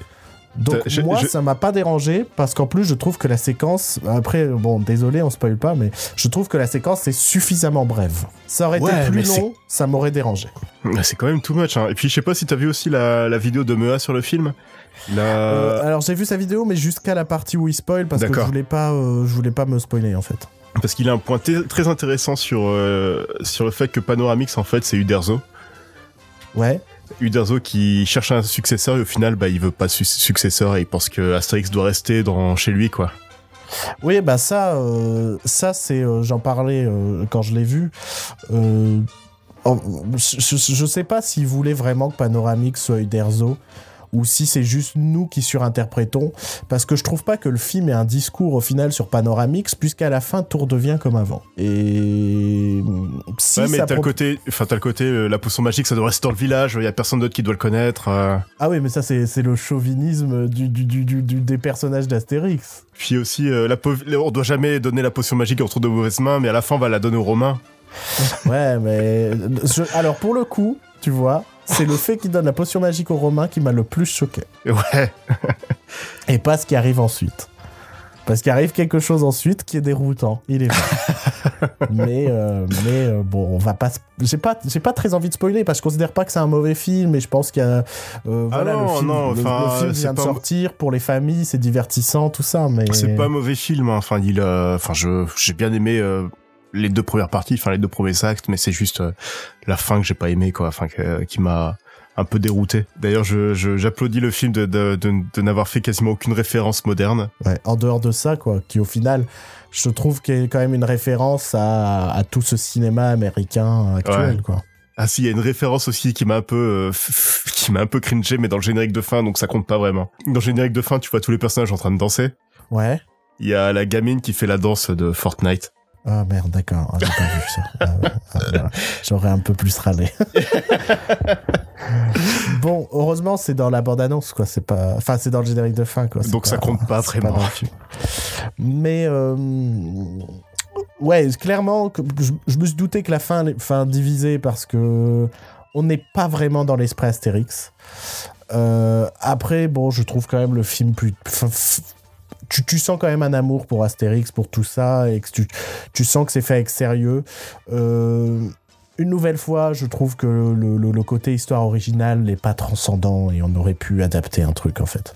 Donc je- moi je- ça m'a pas dérangé parce qu'en plus je trouve que la séquence après bon désolé on spoil pas mais je trouve que la séquence est suffisamment brève. Ça aurait Ouais, été plus long, ça m'aurait dérangé. Ah, C'est quand même too much. Hein. Et puis je sais pas si t'as vu aussi la, la vidéo de Mea sur le film. La... Euh, alors j'ai vu sa vidéo mais jusqu'à la partie où il spoil parce que je voulais pas euh, je voulais pas me spoiler en fait. Parce qu'il a un point très intéressant sur, euh, sur le fait que Panoramix, en fait, c'est Uderzo. Ouais. Uderzo qui cherche un successeur et au final, bah, il veut pas successeur et il pense que Astérix doit rester chez lui, quoi. Oui, bah ça, euh, c'est, euh, j'en parlais euh, quand je l'ai vu. Je- je sais pas s'il voulait vraiment que Panoramix soit Uderzo ou si c'est juste nous qui surinterprétons, parce que je trouve pas que le film ait un discours au final sur Panoramix, puisqu'à la fin tout redevient comme avant. Et si ouais, mais t'as le côté, enfin t'as le côté, euh, la potion magique, ça doit rester dans le village. Il y a personne d'autre qui doit le connaître. euh. ah oui, mais ça c'est le chauvinisme du, du, du, du- du- des personnages d'Astérix. Puis aussi, euh, la on doit jamais donner la potion magique entre de mauvaises mains, mais à la fin, on va la donner aux Romains. Ouais, mais je- alors pour le coup, tu vois, c'est le fait qu'il donne la potion magique aux Romains qui m'a le plus choqué. Et ouais. [laughs] Et pas ce qui arrive ensuite. Parce qu'il arrive quelque chose ensuite qui est déroutant. Il est vrai. [laughs] mais euh, mais euh, bon, on va pas. J'ai pas j'ai pas très envie de spoiler parce que je considère pas que c'est un mauvais film et je pense qu'il y a. euh, Ah voilà, non, le film, non, le- enfin, le film vient de sortir pour les familles, c'est divertissant, tout ça. Mais C'est pas un mauvais film. hein. Enfin, il, enfin, je, j'ai bien aimé les deux premières parties, enfin les deux premiers actes, mais c'est juste euh, la fin que j'ai pas aimé, quoi. Enfin, que- qui m'a un peu dérouté. D'ailleurs, je, je- j'applaudis le film de, de, de, de n'avoir fait quasiment aucune référence moderne. Ouais, en dehors de ça, quoi, qui au final, je trouve qu'il y a quand même une référence à, à tout ce cinéma américain actuel, Ouais. quoi. Ah si, il y a une référence aussi qui m'a un peu, euh, qui m'a un peu cringé, mais dans le générique de fin, donc ça compte pas vraiment. Dans le générique de fin, tu vois tous les personnages en train de danser. Ouais. Il y a la gamine qui fait la danse de Fortnite. Ah merde, d'accord, Ah, j'ai pas vu ça. Ah, ouais. Ah, voilà. J'aurais un peu plus râlé. [laughs] bon, heureusement, c'est dans la bande-annonce, quoi. C'est pas, enfin, c'est dans le générique de fin, quoi. Donc ça compte pas vraiment. dans le film. Mais euh, ouais, clairement, je, je me suis douté que la fin, fin divisée parce que on n'est pas vraiment dans l'esprit Astérix. Euh, après, bon, je trouve quand même le film plus. enfin, tu, tu sens quand même un amour pour Astérix, pour tout ça, et que tu, tu sens que c'est fait avec sérieux. Euh, une nouvelle fois, je trouve que le, le- le côté histoire originale n'est pas transcendant et on aurait pu adapter un truc en fait.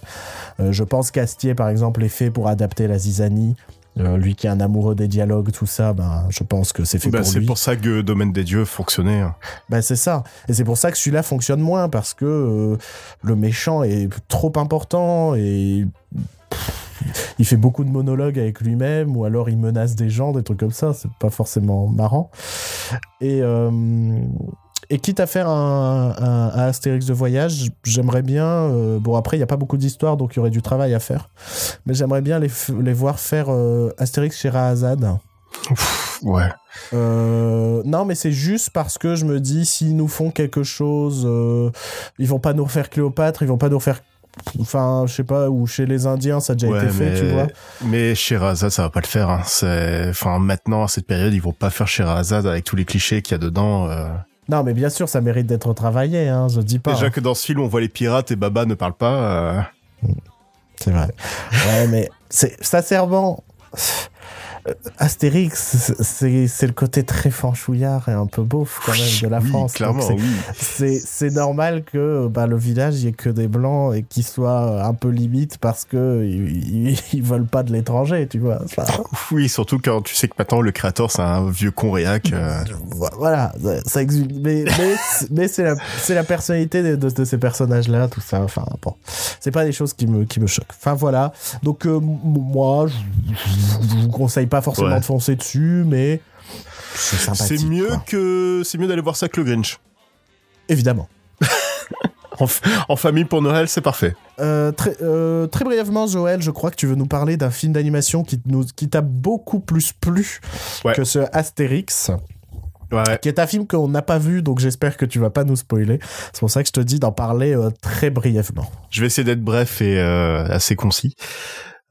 Euh, je pense qu'Astier, par exemple, est fait pour adapter la zizanie. Euh, lui qui est un amoureux des dialogues, tout ça, ben, je pense que c'est fait Bah, pour c'est lui. pour ça que Domaine des Dieux fonctionnait. Ben, c'est ça. Et c'est pour ça que celui-là fonctionne moins, parce que euh, le méchant est trop important et pff, il fait beaucoup de monologues avec lui-même, ou alors il menace des gens, des trucs comme ça. C'est pas forcément marrant. Et, euh, et quitte à faire un, un- un Astérix de voyage, j'aimerais bien. euh, bon, après, il n'y a pas beaucoup d'histoire, donc il y aurait du travail à faire. Mais j'aimerais bien les, voir faire euh, Astérix chez Rahazad. Ouais. Euh, non, mais c'est juste parce que je me dis, s'ils nous font quelque chose, euh, ils vont pas nous refaire Cléopâtre, ils vont pas nous refaire. Enfin, je sais pas, ou chez les Indiens, ça a déjà Ouais, été fait, tu vois. mais Sherazade, ça va pas le faire. Hein. C'est, enfin, maintenant à cette période, ils vont pas faire Sherazade avec tous les clichés qu'il y a dedans. euh. Non, mais bien sûr, ça mérite d'être travaillé, hein, je dis pas. Déjà hein. que dans ce film, on voit les pirates et Baba ne parle pas. euh. C'est vrai. Ouais, mais c'est sincèrement. Astérix, c'est- le côté très fanchouillard et un peu beauf quand même de la Oui, France. clairement, c'est- oui. normal que bah, le village il y ait que des blancs et qu'ils soient un peu limite parce que [laughs] ils, veulent pas de l'étranger tu vois Enfin, [laughs] Oui, surtout quand tu sais que maintenant le créateur c'est un vieux con réac. euh. voilà ça, exulte mais mais, mais c'est la personnalité de, de, de ces personnages là tout ça enfin bon c'est pas des choses qui me qui me choquent enfin voilà donc euh, moi je, je vous conseille pas forcément Ouais. de foncer dessus mais c'est mieux quoi. que c'est mieux d'aller voir ça que le Grinch. évidemment [laughs] En, famille pour Noël, c'est parfait. Euh, très, euh, très brièvement, Joël, je crois que tu veux nous parler d'un film d'animation qui, nous- qui t'a beaucoup plus plu Ouais. que ce Astérix, Ouais. qui est un film qu'on n'a pas vu, donc j'espère que tu vas pas nous spoiler. C'est pour ça que je te dis d'en parler euh, très brièvement. Je vais essayer d'être bref et assez concis.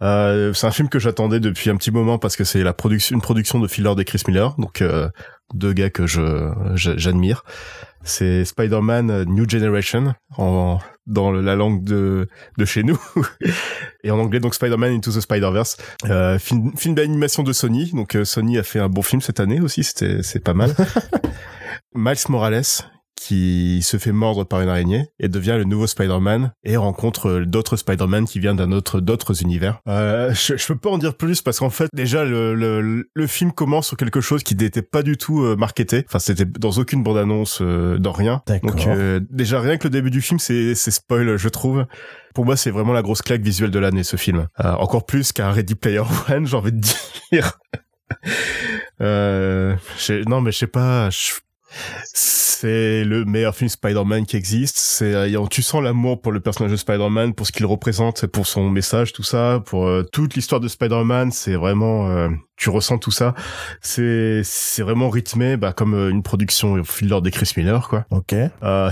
Euh, c'est un film que j'attendais depuis un petit moment parce que c'est la production, une production de Phil Lord et Chris Miller, donc euh, deux gars que je j'a- j'admire. C'est Spider-Man euh, New Generation en dans la langue de de chez nous [laughs] et en anglais donc Spider-Man Into the Spider-Verse. Euh, film film d'animation de Sony, donc euh, Sony a fait un bon film cette année aussi, c'était c'est pas mal. [laughs] Miles Morales qui se fait mordre par une araignée et devient le nouveau Spider-Man et rencontre euh, d'autres Spider-Man qui viennent d'un autre d'autres univers. Euh, je, je peux pas en dire plus parce qu'en fait déjà le, le, le film commence sur quelque chose qui n'était pas du tout euh, marketé. Enfin c'était dans aucune bande-annonce, euh, dans rien. D'accord. Donc euh, déjà rien que le début du film c'est c'est spoil je trouve. Pour moi c'est vraiment la grosse claque visuelle de l'année ce film. Euh, encore plus qu'un Ready Player One [laughs] j'ai envie de dire. euh, non mais je sais pas. C'est le meilleur film Spider-Man qui existe. C'est, euh, tu sens l'amour pour le personnage de Spider-Man, pour ce qu'il représente, pour son message, tout ça, pour euh, toute l'histoire de Spider-Man. C'est vraiment, euh, tu ressens tout ça. C'est, c'est vraiment rythmé, bah, comme une production au fil d'or des Chris Miller, quoi. Ok.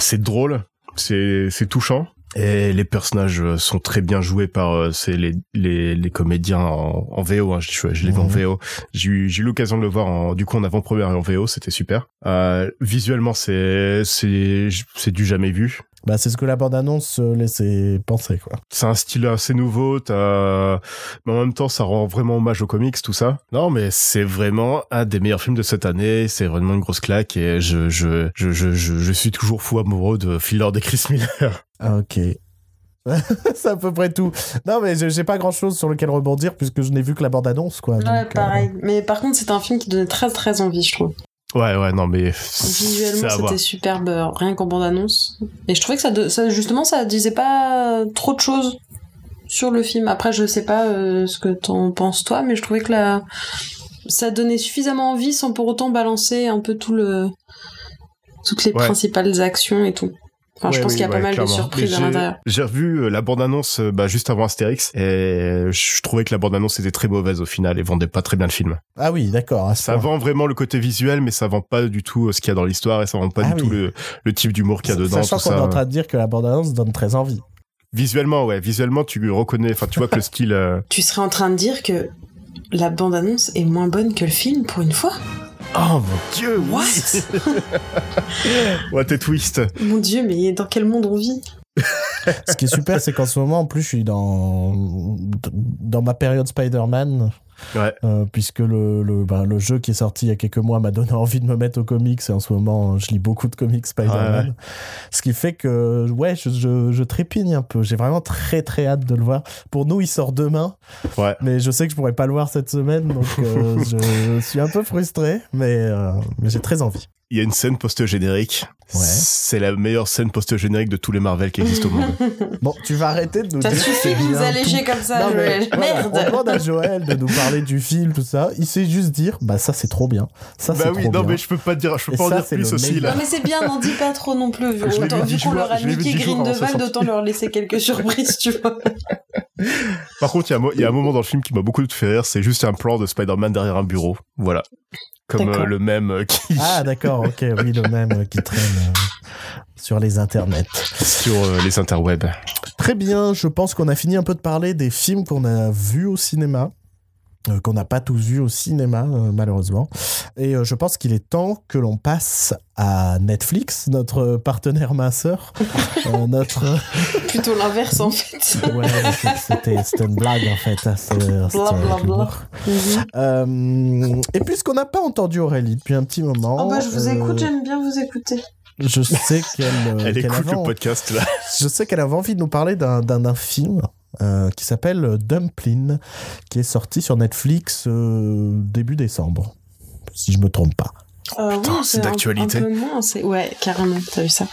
c'est drôle, c'est, c'est touchant. Et les personnages euh, sont très bien joués par euh, c'est les, les, les comédiens en, en VO. Hein, je, je l'ai vu en Mhm. VO. J'ai eu j'ai eu l'occasion de le voir en, du coup en avant-première et en VO. C'était super. Euh, visuellement, c'est c'est c'est du jamais vu. Bah, c'est ce que la bande-annonce euh, laissait penser, quoi. C'est un style assez nouveau. T'as mais en même temps, ça rend vraiment hommage aux comics, tout ça. Non, mais c'est vraiment un des meilleurs films de cette année. C'est vraiment une grosse claque et je je je je je, je suis toujours fou amoureux de Phil Lord et Chris Miller. Ah, ok. [laughs] c'est à peu près tout. Non, mais j'ai pas grand chose sur lequel rebondir puisque je n'ai vu que la bande-annonce, quoi. Ouais, donc, euh, pareil. Mais par contre, c'était un film qui donnait très très envie, je trouve. Ouais, ouais, non, mais Visuellement, c'est c'était superbe, euh, rien qu'en bande-annonce. Et je trouvais que ça, de- ça, justement, ça disait pas trop de choses sur le film. Après, je sais pas euh, ce que t'en penses toi, mais je trouvais que la... ça donnait suffisamment envie sans pour autant balancer un peu tout le... toutes les Ouais. principales actions et tout. Enfin, je pense oui, qu'il y a pas mal clairement. de surprises à j'ai- l'intérieur. J'ai revu euh, la bande-annonce euh, bah, juste avant Astérix et je trouvais que la bande-annonce était très mauvaise au final et vendait pas très bien le film. Ah oui, d'accord. Ça point. vend vraiment le côté visuel, mais ça vend pas du tout euh, ce qu'il y a dans l'histoire et ça vend pas Ah du oui. tout le, le type d'humour qu'il y a dedans. Sachant qu'on ça. est en train de dire que la bande-annonce donne très envie. Visuellement, ouais, visuellement, tu reconnais, enfin, tu vois que le [laughs] style. euh, Tu serais en train de dire que la bande-annonce est moins bonne que le film pour une fois. Oh mon dieu, What? [laughs] What a twist. Mon dieu, mais dans quel monde on vit? Ce qui est super, c'est qu'en ce moment, en plus, je suis dans, dans ma période Spider-Man. Ouais. euh, puisque le, le, ben, le jeu qui est sorti il y a quelques mois m'a donné [laughs] envie de me mettre aux comics et en ce moment je lis beaucoup de comics Spider-Man. Ouais, ouais. Ce qui fait que ouais je, je, je trépigne un peu. J'ai vraiment très très hâte de le voir. Pour nous il sort demain, mais je sais que je pourrais pas le voir cette semaine donc euh, [laughs] je suis un peu frustré mais, euh, mais j'ai très envie. Il y a une scène post-générique. Ouais. C'est la meilleure scène post-générique de tous les Marvel qui existent au monde. [laughs] Bon tu vas arrêter de nous Ça dire suffit de nous alléger tout. comme ça, Non, mais Joël. voilà, Merde On demande à Joël de nous parler du film, tout ça. Il sait juste dire, bah ça c'est trop bien. Ça c'est bah oui, trop non, bien. mais je peux pas dire, je peux Et pas en ça, dire c'est plus aussi, meilleur. là. Non mais c'est bien, n'en dis pas trop non plus. Vu, autant- vu qu'on leur a niqué Grindelwald, autant leur laisser quelques [laughs] surprises, tu vois. Par contre, il y, y a un moment dans le film qui m'a beaucoup fait rire, c'est juste un plan de Spider-Man derrière un bureau. Voilà. Comme euh, le même euh, qui Ah d'accord, ok, oui le même euh, qui traîne euh, sur les internets. sur euh, les interwebs. Très bien, je pense qu'on a fini un peu de parler des films qu'on a vus au cinéma. Euh, qu'on n'a pas tous vus au cinéma euh, malheureusement et euh, je pense qu'il est temps que l'on passe à Netflix notre partenaire minceur euh, [laughs] notre Plutôt l'inverse en fait. ouais c'était c'était une blague en fait hein, Bla. Mhm. Euh, et puisqu'on n'a pas entendu Aurélie depuis un petit moment, Oh bah je vous euh, écoute, j'aime bien vous écouter. je sais qu'elle euh, Elle écoute avait, le podcast, là. je sais qu'elle avait envie de nous parler d'un film euh, qui s'appelle Dumplin, qui est sorti sur Netflix euh, début décembre, si je me trompe pas. Euh, putain, oui, c'est d'actualité. Ouais, carrément, t'as vu ça.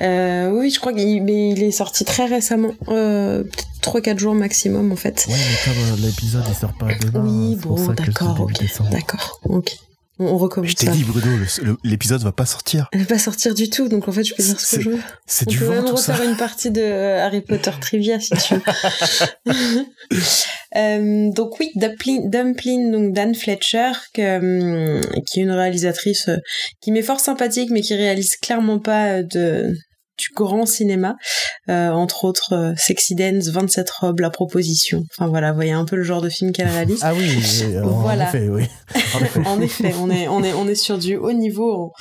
Euh, oui, je crois qu'il mais il est sorti très récemment, euh, peut-être 3-4 jours maximum en fait. Ouais, mais comme euh, l'épisode il sort pas demain, Oui, c'est pour bon, d'accord, début ok, décembre. d'accord, ok. On, on recommence Je t'ai dit, Bruno, l'épisode va pas sortir. Elle va pas sortir du tout, donc en fait je peux dire ce que je veux. C'est On du peut vent, tout ça. refaire une partie de euh, Harry Potter [laughs] trivia si tu veux. [laughs] Euh, donc oui, Dumpling donc Dan Fletcher, que, hum, qui est une réalisatrice euh, qui m'est fort sympathique, mais qui réalise clairement pas euh, de du grand cinéma, Euh, entre autres euh, Sexy Dance, 27 robes, La Proposition. Enfin voilà, vous voyez un peu le genre de film qu'elle réalise. Ah oui, euh, Voilà. en effet, oui. [laughs] En effet. en effet, on est, on est, on est sur du haut niveau en,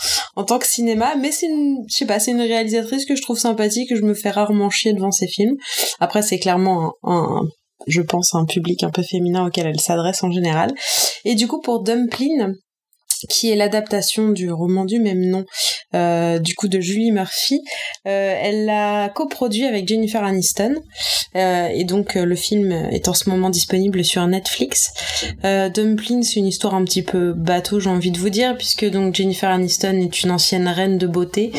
en tant que cinéma, mais c'est une, je sais pas, c'est une réalisatrice que je trouve sympathique, que je me fais rarement chier devant ses films. Après, c'est clairement un, un- je pense, un public un peu féminin auquel elle s'adresse en général. Et du coup, pour Qui est l'adaptation du roman du même nom, euh, du coup de Julie Murphy. Euh, elle l'a coproduit avec Jennifer Aniston, Euh, et donc le film est en ce moment disponible sur Netflix. Euh, Dumpling, c'est une histoire un petit peu bateau, j'ai envie de vous dire, puisque donc Jennifer Aniston est une ancienne reine de beauté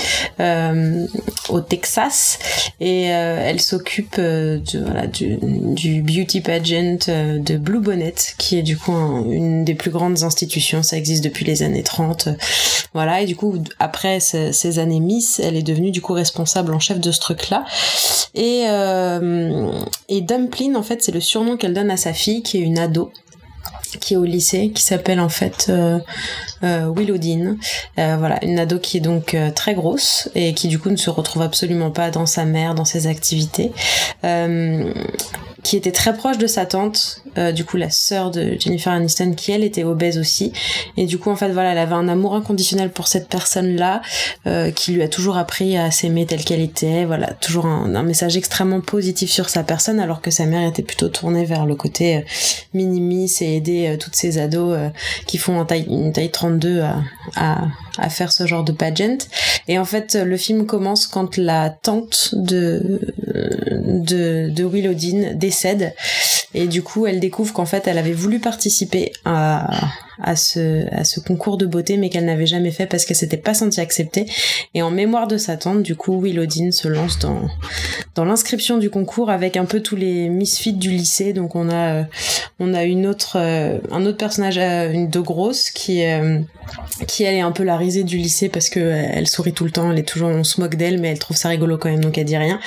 au Texas, et elle s'occupe de, voilà, du, du beauty pageant de Blue Bonnet, qui est du coup un- une des plus grandes institutions. Ça existe depuis les années 30. Voilà, et du coup, après ces, années Miss, elle est devenue du coup responsable en chef de ce truc-là. Et, et Dumpling, en fait, c'est le surnom qu'elle donne à sa fille, qui est une ado qui est au lycée, qui s'appelle en fait euh, euh, Willowdine. Euh, voilà, une ado qui est donc euh, très grosse et qui du coup ne se retrouve absolument pas dans sa mère, dans ses activités. Qui était très proche de sa tante, euh, du coup la sœur de Jennifer Aniston, qui elle était obèse aussi. Et du coup en fait voilà, elle avait un amour inconditionnel pour cette personne-là, euh, qui lui a toujours appris à s'aimer telle qu'elle était. Voilà, toujours un, message extrêmement positif sur sa personne, alors que sa mère était plutôt tournée vers le côté euh, minimis et aider euh, toutes ces ados qui font taille, une taille 32 à, à, à faire ce genre de pageant. Et en fait le film commence quand la tante de de, de Willowdine décède et du coup elle découvre qu'en fait elle avait voulu participer à, à ce, à ce concours de beauté mais qu'elle n'avait jamais fait parce qu'elle s'était pas sentie acceptée. Et en mémoire de sa tante du coup Willowdine se lance dans dans l'inscription du concours avec un peu tous les misfits du lycée. Donc on a on a une autre euh, un autre personnage euh, une de grosse qui euh, qui elle est un peu la risée du lycée parce que elle sourit tout le temps elle est toujours on se moque d'elle mais elle trouve ça rigolo quand même donc elle dit rien.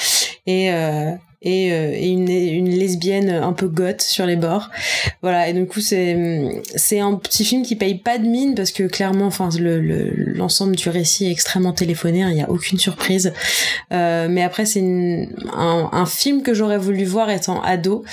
Et euh, et, euh, et une, une, lesbienne un peu goth sur les bords. Voilà, et du coup c'est c'est un petit film qui paye pas de mine parce que clairement, enfin le l'ensemble du récit est extrêmement téléphoné, hein, il y a aucune surprise. Euh, mais après c'est un, un film que j'aurais voulu voir étant ado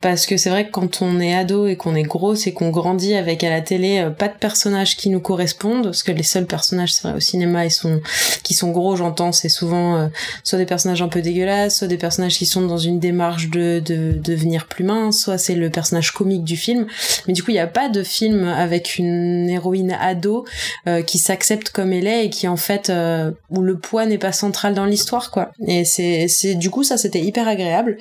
parce que c'est vrai que quand on est ado et qu'on est grosse et qu'on grandit avec à la télé euh, pas de personnages qui nous correspondent parce que les seuls personnages vrai au cinéma ils sont qui sont gros j'entends c'est souvent euh, soit des personnages un peu dégueulasses soit des personnages qui sont dans une démarche de, de, devenir plus mince, soit c'est le personnage comique du film. Mais du coup, il n'y a pas de film avec une héroïne ado euh, qui s'accepte comme elle est et qui en fait euh, où le poids n'est pas central dans l'histoire, quoi. Et c'est c'est du coup ça c'était hyper agréable.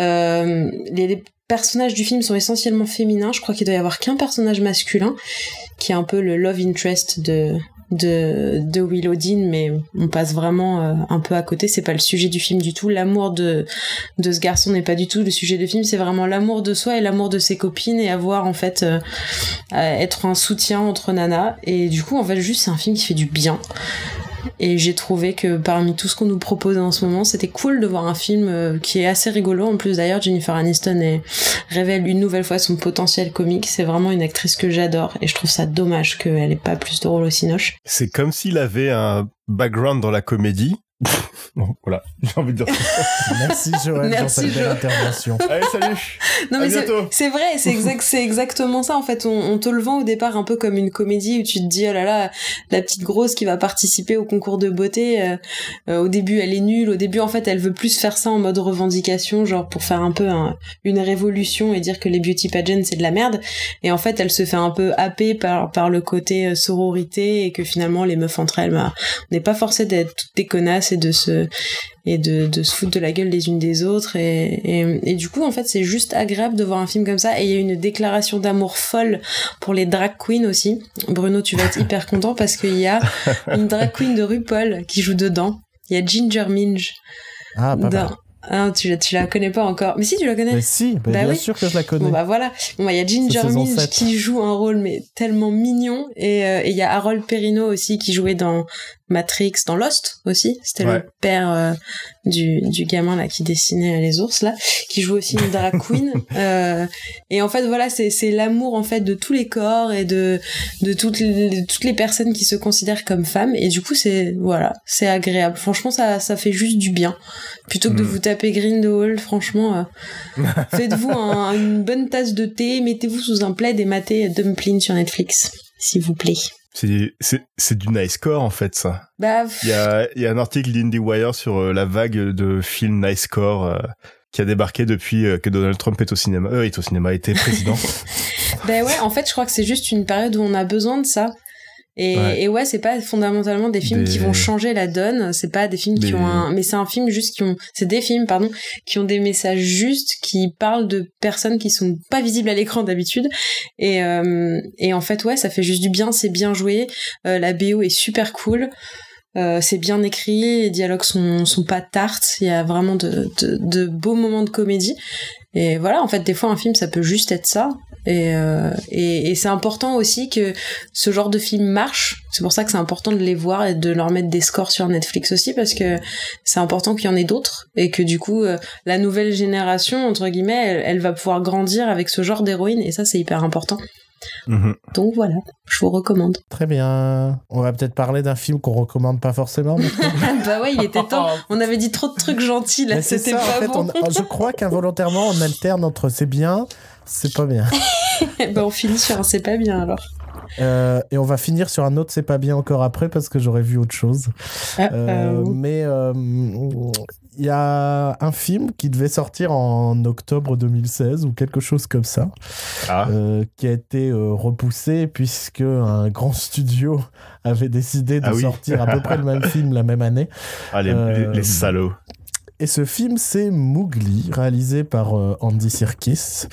Euh, les, les personnages du film sont essentiellement féminins. Je crois qu'il doit y avoir qu'un personnage masculin qui est un peu le love interest de de, de Willowdine, mais on passe vraiment euh, un peu à côté. C'est pas le sujet du film du tout. L'amour de, de ce garçon n'est pas du tout le sujet du film. C'est vraiment l'amour de soi et l'amour de ses copines et avoir en fait euh, être un soutien entre nanas. Et du coup, en fait, juste c'est un film qui fait du bien. Et j'ai trouvé que parmi tout ce qu'on nous propose en ce moment, c'était cool de voir un film euh, qui est assez rigolo. En plus, d'ailleurs, Jennifer Aniston révèle une nouvelle fois son potentiel comique. C'est vraiment une actrice que j'adore et je trouve ça dommage qu'elle ait pas plus de rôle au Cinoche. C'est comme s'il avait un background dans la comédie [laughs] bon, voilà, [laughs] j'ai envie de dire ça. Merci Joël Merci, pour cette belle intervention. Allez, salut Non À mais c'est- bientôt. c'est vrai, c'est [laughs] exact, c'est exactement ça en fait. On, on te le vend au départ un peu comme une comédie où tu te dis oh là là, la petite grosse qui va participer au concours de beauté. euh, euh, au début elle est nulle, au début en fait elle veut plus faire ça en mode revendication, genre pour faire un peu un- une révolution et dire que les beauty pageants c'est de la merde. Et en fait elle se fait un peu happer par par le côté euh, sororité et que finalement les meufs entre elles, bah, on n'est pas forcé d'être toutes des connasses et de se et de, de se foutre de la gueule les unes des autres et, et, et du coup en fait c'est juste agréable de voir un film comme ça et il y a une déclaration d'amour folle pour les drag queens aussi. Bruno tu vas être hyper content parce qu'il y a [laughs] une drag queen de RuPaul qui joue dedans. Il y a Ginger Minge. Ah, pas dans... ah, tu, la- tu la connais pas encore. Mais si tu la connais. Mais si, mais Bah bien oui. sûr que je la connais. Bon bah voilà, bon bah il y a Ginger Minge 7. qui joue un rôle mais tellement mignon. Et euh, et il y a Harold Perrineau aussi qui jouait dans Matrix, dans Lost aussi, c'était Ouais. le père euh, du du gamin là qui dessinait les ours là, qui joue aussi une drag queen [laughs] euh, et en fait voilà c'est l'amour en fait de tous les corps et de de toutes les, de toutes les personnes qui se considèrent comme femmes et du coup c'est voilà c'est agréable franchement ça ça fait juste du bien plutôt que de Mm. vous taper Grindelwald franchement euh, [laughs] Faites-vous un- une bonne tasse de thé, mettez-vous sous un plaid et matez Dumpling sur Netflix, s'il vous plaît. C'est, du nice score en fait ça. Bah, Il y a, il y a un article d'IndieWire sur euh, la vague de films nice score euh, qui a débarqué depuis euh, que Donald Trump est au cinéma. Est au cinéma, était président. [laughs] bah ouais, en fait, je crois que c'est juste une période où on a besoin de ça. Et Ouais. et ouais, c'est pas fondamentalement des films Des- qui vont changer la donne, c'est pas des films qui ont un, mais c'est un film juste qui ont, c'est des films, pardon, qui ont des messages justes, qui parlent de personnes qui sont pas visibles à l'écran d'habitude. Et, euh, et en fait, ouais, ça fait juste du bien, c'est bien joué, euh, la BO est super cool. Euh, c'est bien écrit, les dialogues sont, sont pas tartes, il y a vraiment de, de, de beaux moments de comédie. Et voilà, en fait, des fois, un film, ça peut juste être ça. Et, euh, et, et c'est important aussi que ce genre de film marche. C'est pour ça que c'est important de les voir et de leur mettre des scores sur Netflix aussi, parce que c'est important qu'il y en ait d'autres et que du coup, euh, la nouvelle génération, entre guillemets, elle, elle va pouvoir grandir avec ce genre d'héroïne, et ça, c'est hyper important. Mhm. Donc voilà, je vous recommande. Très bien. On va peut-être parler d'un film qu'on recommande pas forcément. [laughs] [laughs] bah ouais, il était temps. On avait dit trop de trucs gentils là, c'était ça, pas en fait, bon. on- je crois qu'involontairement, on alterne entre c'est bien, c'est pas bien. [laughs] bah on finit sur un c'est pas bien alors. Euh, et on va finir sur un autre c'est pas bien encore après parce que j'aurais vu autre chose. Ah, Euh, euh, mais euh, il y a un film qui devait sortir en octobre 2016 ou quelque chose comme ça, Ah, euh, qui a été euh, repoussé puisque un grand studio avait décidé de Ah oui. sortir à peu près le même [laughs] film la même année. ah, les, euh, les- les salauds. Et ce film, c'est Mowgli, réalisé par euh, Andy Serkis,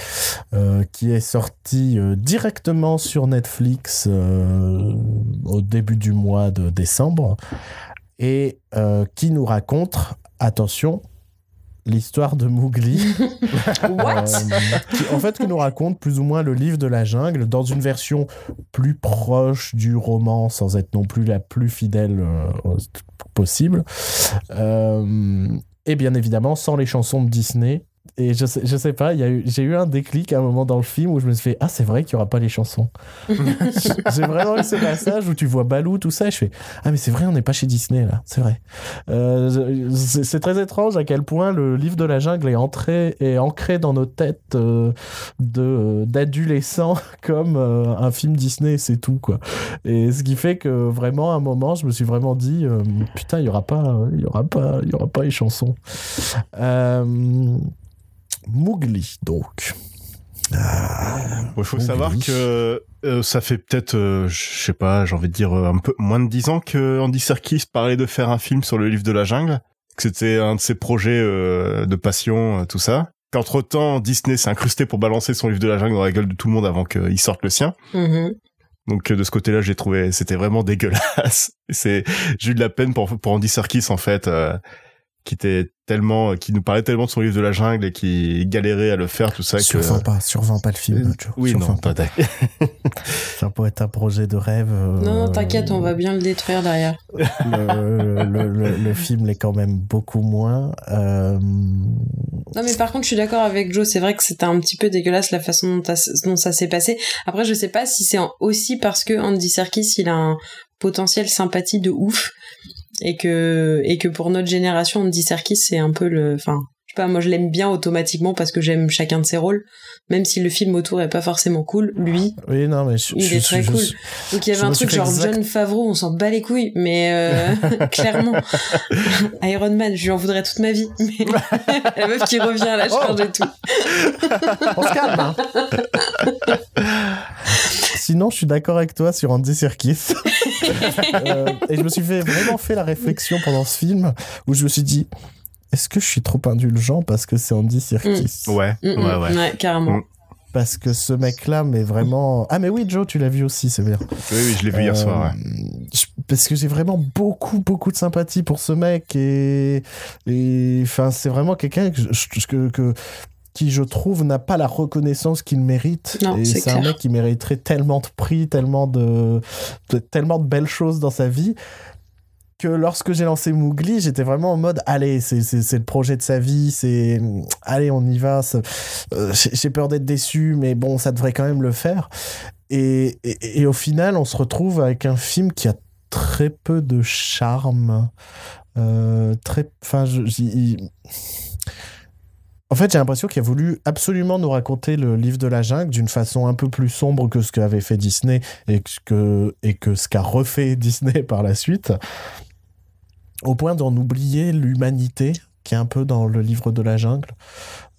euh, qui est sorti euh, directement sur Netflix au début du mois de décembre, et qui nous raconte, attention, l'histoire de Mowgli. [laughs] What? Qui, en fait, qui nous raconte plus ou moins le livre de la jungle dans une version plus proche du roman, sans être non plus la plus fidèle possible. Euh, et bien évidemment, sans les chansons de Disney. Et je sais, je sais pas, j'ai eu un déclic à un moment dans le film où je me suis fait Ah, c'est vrai qu'il y aura pas les chansons. [laughs] j'ai vraiment eu ce passage où tu vois Balou, tout ça, et je fais Ah, mais c'est vrai, on n'est pas chez Disney là, c'est vrai. Euh, c'est très étrange à quel point le livre de la jungle est, entré, est ancré dans nos têtes euh, euh, d'adolescents [laughs] comme euh, un film Disney, c'est tout quoi. Et ce qui fait que vraiment à un moment, je me suis vraiment dit putain, il y aura pas, il y aura pas, il y aura pas les chansons. Euh, Mowgli donc. Ah, Il faut Mowgli. savoir que euh, ça fait peut-être, euh, je sais pas, j'ai envie de dire euh, un peu moins de dix ans que Andy Serkis parlait de faire un film sur le livre de la jungle, que c'était un de ses projets euh, de passion, tout ça. Qu'entre temps, Disney s'est incrusté pour balancer son livre de la jungle dans la gueule de tout le monde avant qu'il sorte le sien. Mhm. Donc de ce côté-là, j'ai trouvé c'était vraiment [laughs] dégueulasse. C'est j'ai eu de la peine pour pour Andy Serkis en fait, euh, qui était tellement, qui nous parlait tellement de son livre de la jungle et qui galérait à le faire tout ça. que... survends pas, survends pas le film. Joe. Oui, Survends non, pas. pas d'accord. [laughs] Ça pourrait être un projet de rêve. euh, Non, non, t'inquiète, on va bien le détruire derrière. [laughs] le, le, le- le film l'est quand même beaucoup moins. Euh, Non, mais par contre, je suis d'accord avec Joe. C'est vrai que c'était un petit peu dégueulasse la façon dont, dont ça s'est passé. Après, je sais pas si c'est aussi parce que Andy Serkis, il a un potentiel sympathie de ouf et que et que pour notre génération, Andy Serkis, c'est un peu le. Enfin, je sais pas. Moi, je l'aime bien automatiquement parce que j'aime chacun de ses rôles, même si le film autour est pas forcément cool. Lui, Oui, non, mais je, Il je- est très cool. Donc il y avait un truc genre exact- John Favreau, on s'en bat les couilles, mais euh, [laughs] clairement [laughs] Iron Man, je lui en voudrais toute ma vie. [laughs] Mais la meuf qui revient à la Oh. charge et tout. On se calme. hein. Sinon, je suis d'accord avec toi sur Andy Serkis. Euh, et je me suis fait, vraiment fait la réflexion pendant ce film où je me suis dit est-ce que je suis trop indulgent parce que c'est Andy Serkis Ouais, Mm, mm, ouais, ouais. carrément. Mm. Parce que ce mec-là, mais vraiment. Ah, mais oui, Joe, tu l'as vu aussi, c'est bien. Oui, oui, je l'ai vu hier Euh, soir. Ouais. je- Parce que j'ai vraiment beaucoup, beaucoup de sympathie pour ce mec et, et enfin, c'est vraiment quelqu'un que, je- que, que- qui, je trouve, n'a pas la reconnaissance qu'il mérite. Non, et c'est un mec qui mériterait tellement de prix, tellement de, de- tellement de belles choses dans sa vie que lorsque j'ai lancé Mowgli, j'étais vraiment en mode allez, c'est le projet de sa vie, c'est allez, on y va. euh, j'ai peur d'être déçu, mais bon, ça devrait quand même le faire. Et, et, au final, on se retrouve avec un film qui a très peu de charme. Euh, très, enfin, en fait, j'ai l'impression qu'il a voulu absolument nous raconter le livre de la jungle d'une façon un peu plus sombre que ce qu'avait fait Disney et que, et que ce qu'a refait [laughs] Disney par la suite, au point d'en oublier l'humanité qui est un peu dans le livre de la jungle.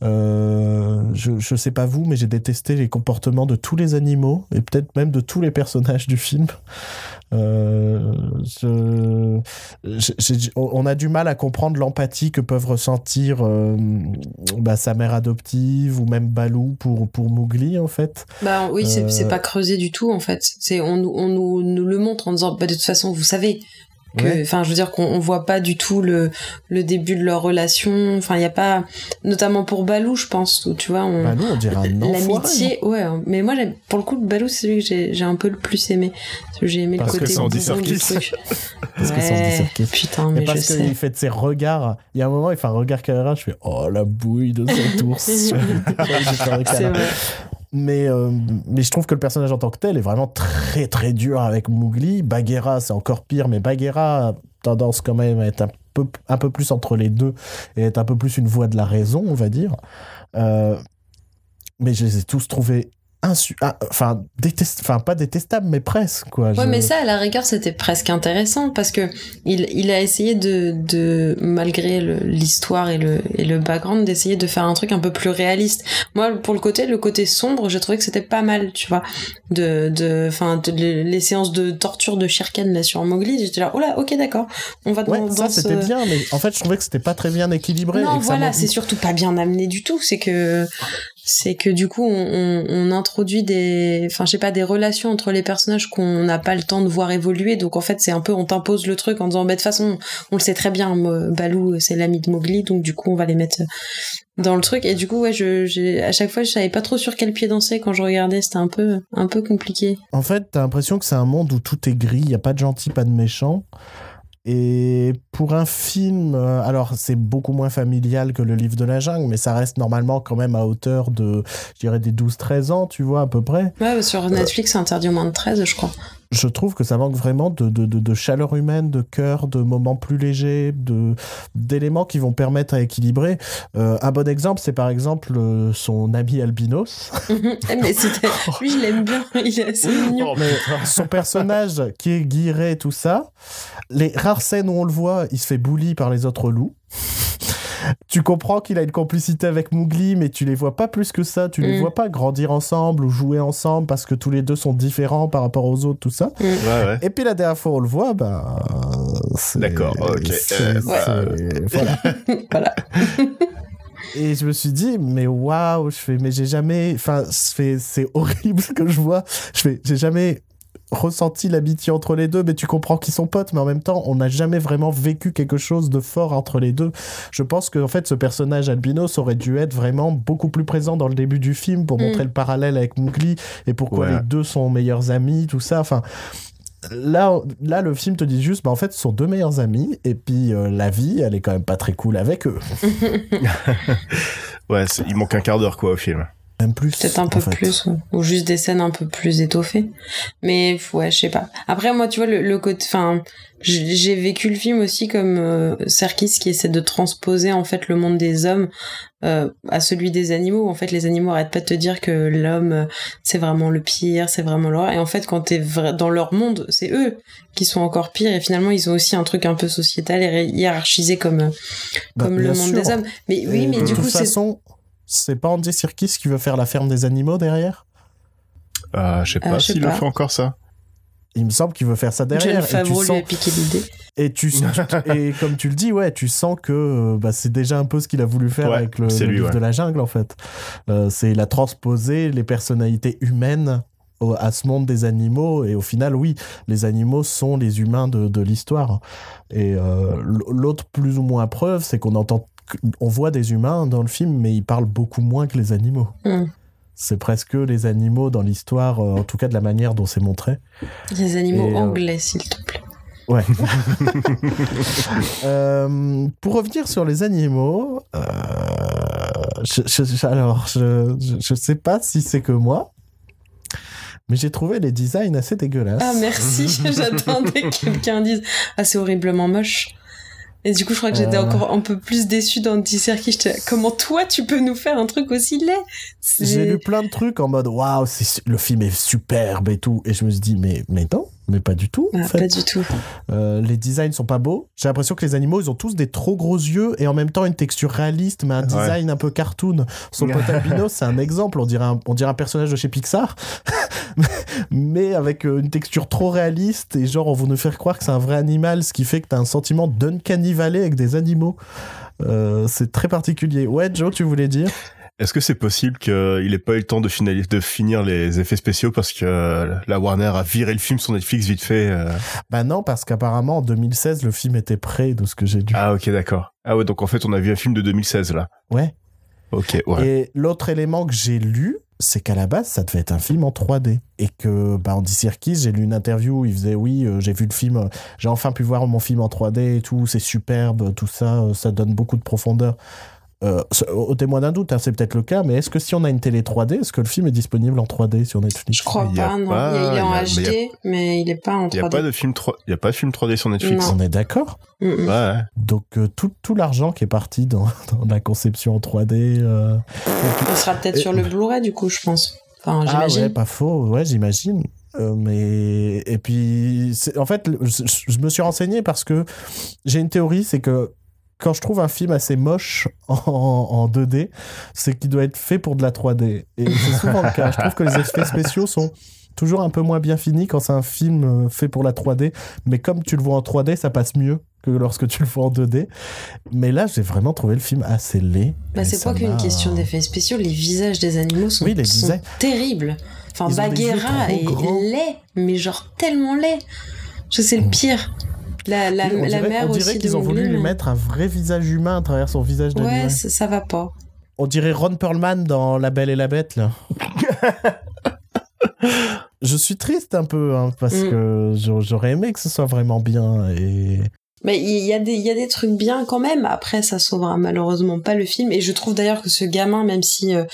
Euh, je, je sais pas vous, mais j'ai détesté les comportements de tous les animaux et peut-être même de tous les personnages du film. Euh, je- on a du mal à comprendre l'empathie que peuvent ressentir euh, bah, sa mère adoptive ou même Balou pour, pour Mowgli en fait. Bah oui, c'est c'est pas creusé du tout en fait. C'est on, nous- on nous, nous le montre en disant bah de toute façon vous savez que Ouais. enfin je veux dire qu'on on voit pas du tout le le début de leur relation enfin il y a pas notamment pour Balou je pense où tu vois on Bah, nous, on dirait un enfoiré. l'amitié ouais mais moi pour le coup Balou c'est celui que j'ai j'ai un peu le plus aimé parce que j'ai aimé Parce le que côté c'est Andy du. [laughs] Parce que c'est Andy Ouais, Serkis. putain Mais mais je parce sais qu'il fait de ses regards. Il y a un moment, il fait un regard caméra, je fais Oh la bouille de cet [laughs] ours. C'est vrai [laughs] mais, euh, mais je trouve que le personnage en tant que tel est vraiment très très dur avec Mowgli. Bagheera, c'est encore pire, mais Bagheera a tendance quand même à être un peu, un peu plus entre les deux et être un peu plus une voix de la raison, on va dire. Euh, mais je les ai tous trouvés insu ah, enfin détest enfin pas détestables mais presque quoi Ouais, mais ça, à la rigueur, c'était presque intéressant parce que il, il a essayé de, de malgré l'histoire et le, et le background, d'essayer de faire un truc un peu plus réaliste. Moi, pour le côté, le côté sombre, j'ai trouvé que c'était pas mal, tu vois. De, de, enfin, les, séances de torture de Shirkan là sur Mowgli, j'étais là, oh là, ok, d'accord, on va ouais dans ça ce- c'était bien mais en fait je trouvais que c'était pas très bien équilibré Non, voilà, c'est surtout pas bien amené du tout. C'est que, c'est que du coup, on, introduit des, enfin, je sais pas, des relations entre les personnages qu'on n'a pas le temps de voir évoluer. Donc en fait, c'est un peu, on t'impose le truc en disant, bah de toute façon, on le sait très bien, Balou, c'est l'ami de Mowgli, donc du coup, on va les mettre dans le truc. Et du coup, ouais, je, à chaque fois, je savais pas trop sur quel pied danser quand je regardais. C'était un peu, un peu compliqué. En fait, t'as l'impression que c'est un monde où tout est gris, il n'y a pas de gentil, pas de méchant. Et pour un film, euh, alors c'est beaucoup moins familial que le livre de la jungle, mais ça reste normalement quand même à hauteur de, je dirais, des 12-13 ans, tu vois, à peu près. Ouais, sur Netflix, c'est interdit au moins de 13, je crois. Je trouve que ça manque vraiment de, de, de, de chaleur humaine, de cœur, de moments plus légers, de d'éléments qui vont permettre à équilibrer. Euh, un bon exemple, c'est par exemple euh, son ami albinos. [laughs] Mais [laughs] [laughs] lui, je l'aime bien. Il est assez mignon. Mais son personnage qui est guiré, tout ça, les rares scènes où on le voit, il se fait bully par les autres loups. Tu comprends qu'il a une complicité avec Mowgli, mais tu les vois pas plus que ça. Tu les Mm. vois pas grandir ensemble ou jouer ensemble parce que tous les deux sont différents par rapport aux autres, tout ça. Ouais, ouais. Et puis la dernière fois, on le voit, bah. c'est- D'accord, ok. Euh, voilà. [laughs] Voilà. [laughs] Et je me suis dit, mais waouh, je fais, mais j'ai jamais, enfin, c'est horrible [laughs] ce que je vois. Je fais, j'ai jamais ressenti l'amitié entre les deux, mais tu comprends qu'ils sont potes, mais en même temps, on n'a jamais vraiment vécu quelque chose de fort entre les deux. Je pense que en fait, ce personnage albinos aurait dû être vraiment beaucoup plus présent dans le début du film pour Mm. montrer le parallèle avec Mowgli et pourquoi Ouais. les deux sont meilleurs amis, tout ça. Enfin. Là, là, le film te dit juste, bah, en fait, ce sont deux meilleurs amis, et puis euh, la vie, elle est quand même pas très cool avec eux. [laughs] [laughs] Ouais, il manque un quart d'heure, quoi, au film. Même plus. Peut-être un peu fait. plus, ou- ou juste des scènes un peu plus étoffées. Mais ouais, je sais pas. Après, moi, tu vois, le, le côté, enfin, j'ai vécu le film aussi comme euh, Serkis qui essaie de transposer en fait le monde des hommes euh, à celui des animaux. En fait, les animaux arrêtent pas de te dire que l'homme euh, c'est vraiment le pire, c'est vraiment l'horreur. Et en fait, quand t'es dans leur monde, c'est eux qui sont encore pires. Et finalement, ils ont aussi un truc un peu sociétal et hiérarchisé comme euh, Bah, comme le monde sûr. des hommes. Mais oui, mais de du toute coup, c'est façon, c'est pas Andy Serkis qui veut faire la ferme des animaux derrière? Ah, je sais Ah, pas s'il le fait encore ça. Il me semble qu'il veut faire ça John derrière. Et tu, Favreau lui a sens, piqué l'idée. et, tu, [laughs] et comme tu le dis, ouais, tu sens que euh, bah, c'est déjà un peu ce qu'il a voulu faire Ouais, avec le, c'est le lui, livre ouais. de la jungle, en fait. Euh, c'est il a transposé les personnalités humaines au- à ce monde des animaux. Et au final, oui, les animaux sont les humains de, de l'histoire. Et euh, l'autre plus ou moins preuve, c'est qu'on entend, on voit des humains dans le film, mais ils parlent beaucoup moins que les animaux. Hmm. C'est presque les animaux dans l'histoire, euh, en tout cas de la manière dont c'est montré. Les animaux Et, euh, anglais, s'il te plaît. Ouais. [laughs] Euh, pour revenir sur les animaux, je, alors je, je, je sais pas si c'est que moi, mais j'ai trouvé les designs assez dégueulasses. Ah merci, [laughs] [laughs] j'attendais que quelqu'un dise Ah c'est horriblement moche. Et du coup je crois que j'étais Euh. encore un peu plus déçue dans le Serki. J'étais comment toi tu peux nous faire un truc aussi laid? J'ai lu plein de trucs en mode waouh, le film est superbe et tout, et je me suis dit mais mais non, mais pas du tout. en Ah, fait. Pas du tout. Euh, les designs sont pas beaux. J'ai l'impression que les animaux, ils ont tous des trop gros yeux et en même temps une texture réaliste, mais un design un peu cartoon. Son pote albino, c'est un [laughs] exemple. On dirait un, on dirait un personnage de chez Pixar, [laughs] mais avec euh, une texture trop réaliste et genre on veut nous faire croire que c'est un vrai animal, ce qui fait que t'as un sentiment d'uncanny valley avec des animaux. Euh, c'est très particulier. Ouais, Joe, tu voulais dire? Est-ce que c'est possible qu'il ait pas eu le temps de, finaliser, de finir les effets spéciaux parce que euh, la Warner a viré le film sur Netflix vite fait euh? Bah non, parce qu'apparemment en 2016, le film était prêt de ce que j'ai dû. Ah ok, d'accord. Ah ouais, donc en fait, on a vu un film de 2016 là. Ouais. Ok, ouais. Et l'autre élément que j'ai lu, c'est qu'à la base, ça devait être un film en 3D. Et que, bah, Andy Serkis, j'ai lu une interview où il faisait Oui, euh, j'ai vu le film, euh, j'ai enfin pu voir mon film en 3D et tout, c'est superbe, tout ça, euh, ça donne beaucoup de profondeur. Euh, au témoin d'un doute, hein, c'est peut-être le cas, mais est-ce que si on a une télé 3D, est-ce que le film est disponible en 3D sur Netflix? Je crois Il pas, non. pas- Il, est- il est en a- HD, mais il est pas en Il y a 3D. pas de film 3... il y a pas de film 3D sur Netflix. Non. On est d'accord? Mm, mm. Ouais. Donc euh, tout, tout l'argent qui est parti dans, [laughs] dans la conception en 3D. euh, Il sera peut-être sur le Blu-ray, du coup, je pense. Enfin, Ah ouais, pas faux, ouais, j'imagine. Euh, mais et puis c'est- en fait, je, je me suis renseigné parce que j'ai une théorie, c'est que quand je trouve un film assez moche en, en 2D, c'est qu'il doit être fait pour de la 3D. Et c'est souvent le cas. Je trouve que les effets spéciaux sont toujours un peu moins bien finis quand c'est un film euh, fait pour la 3D. Mais comme tu le vois en 3D, ça passe mieux que lorsque tu le vois en 2D. Mais là, j'ai vraiment trouvé le film assez laid. Bah, c'est pas qu'une question d'effets spéciaux? Les visages des animaux sont, Oui, les sont visages. terribles. Enfin, Ils Bagheera est laid, mais genre tellement laid. Je sais le Mm. pire. La, la, Oui, on la dirait, mère on dirait aussi qu'ils de ont voulu lui mettre un vrai visage humain à travers son visage d'animal. Ouais, ça, ça va pas. On dirait Ron Perlman dans La Belle et la Bête, là. [laughs] je suis triste un peu, hein, parce Mm. que j'a- j'aurais aimé que ce soit vraiment bien. Et... Mais il y, a des- il y a des trucs bien quand même. Après, ça sauvera malheureusement pas le film. Et je trouve d'ailleurs que ce gamin, même si, euh,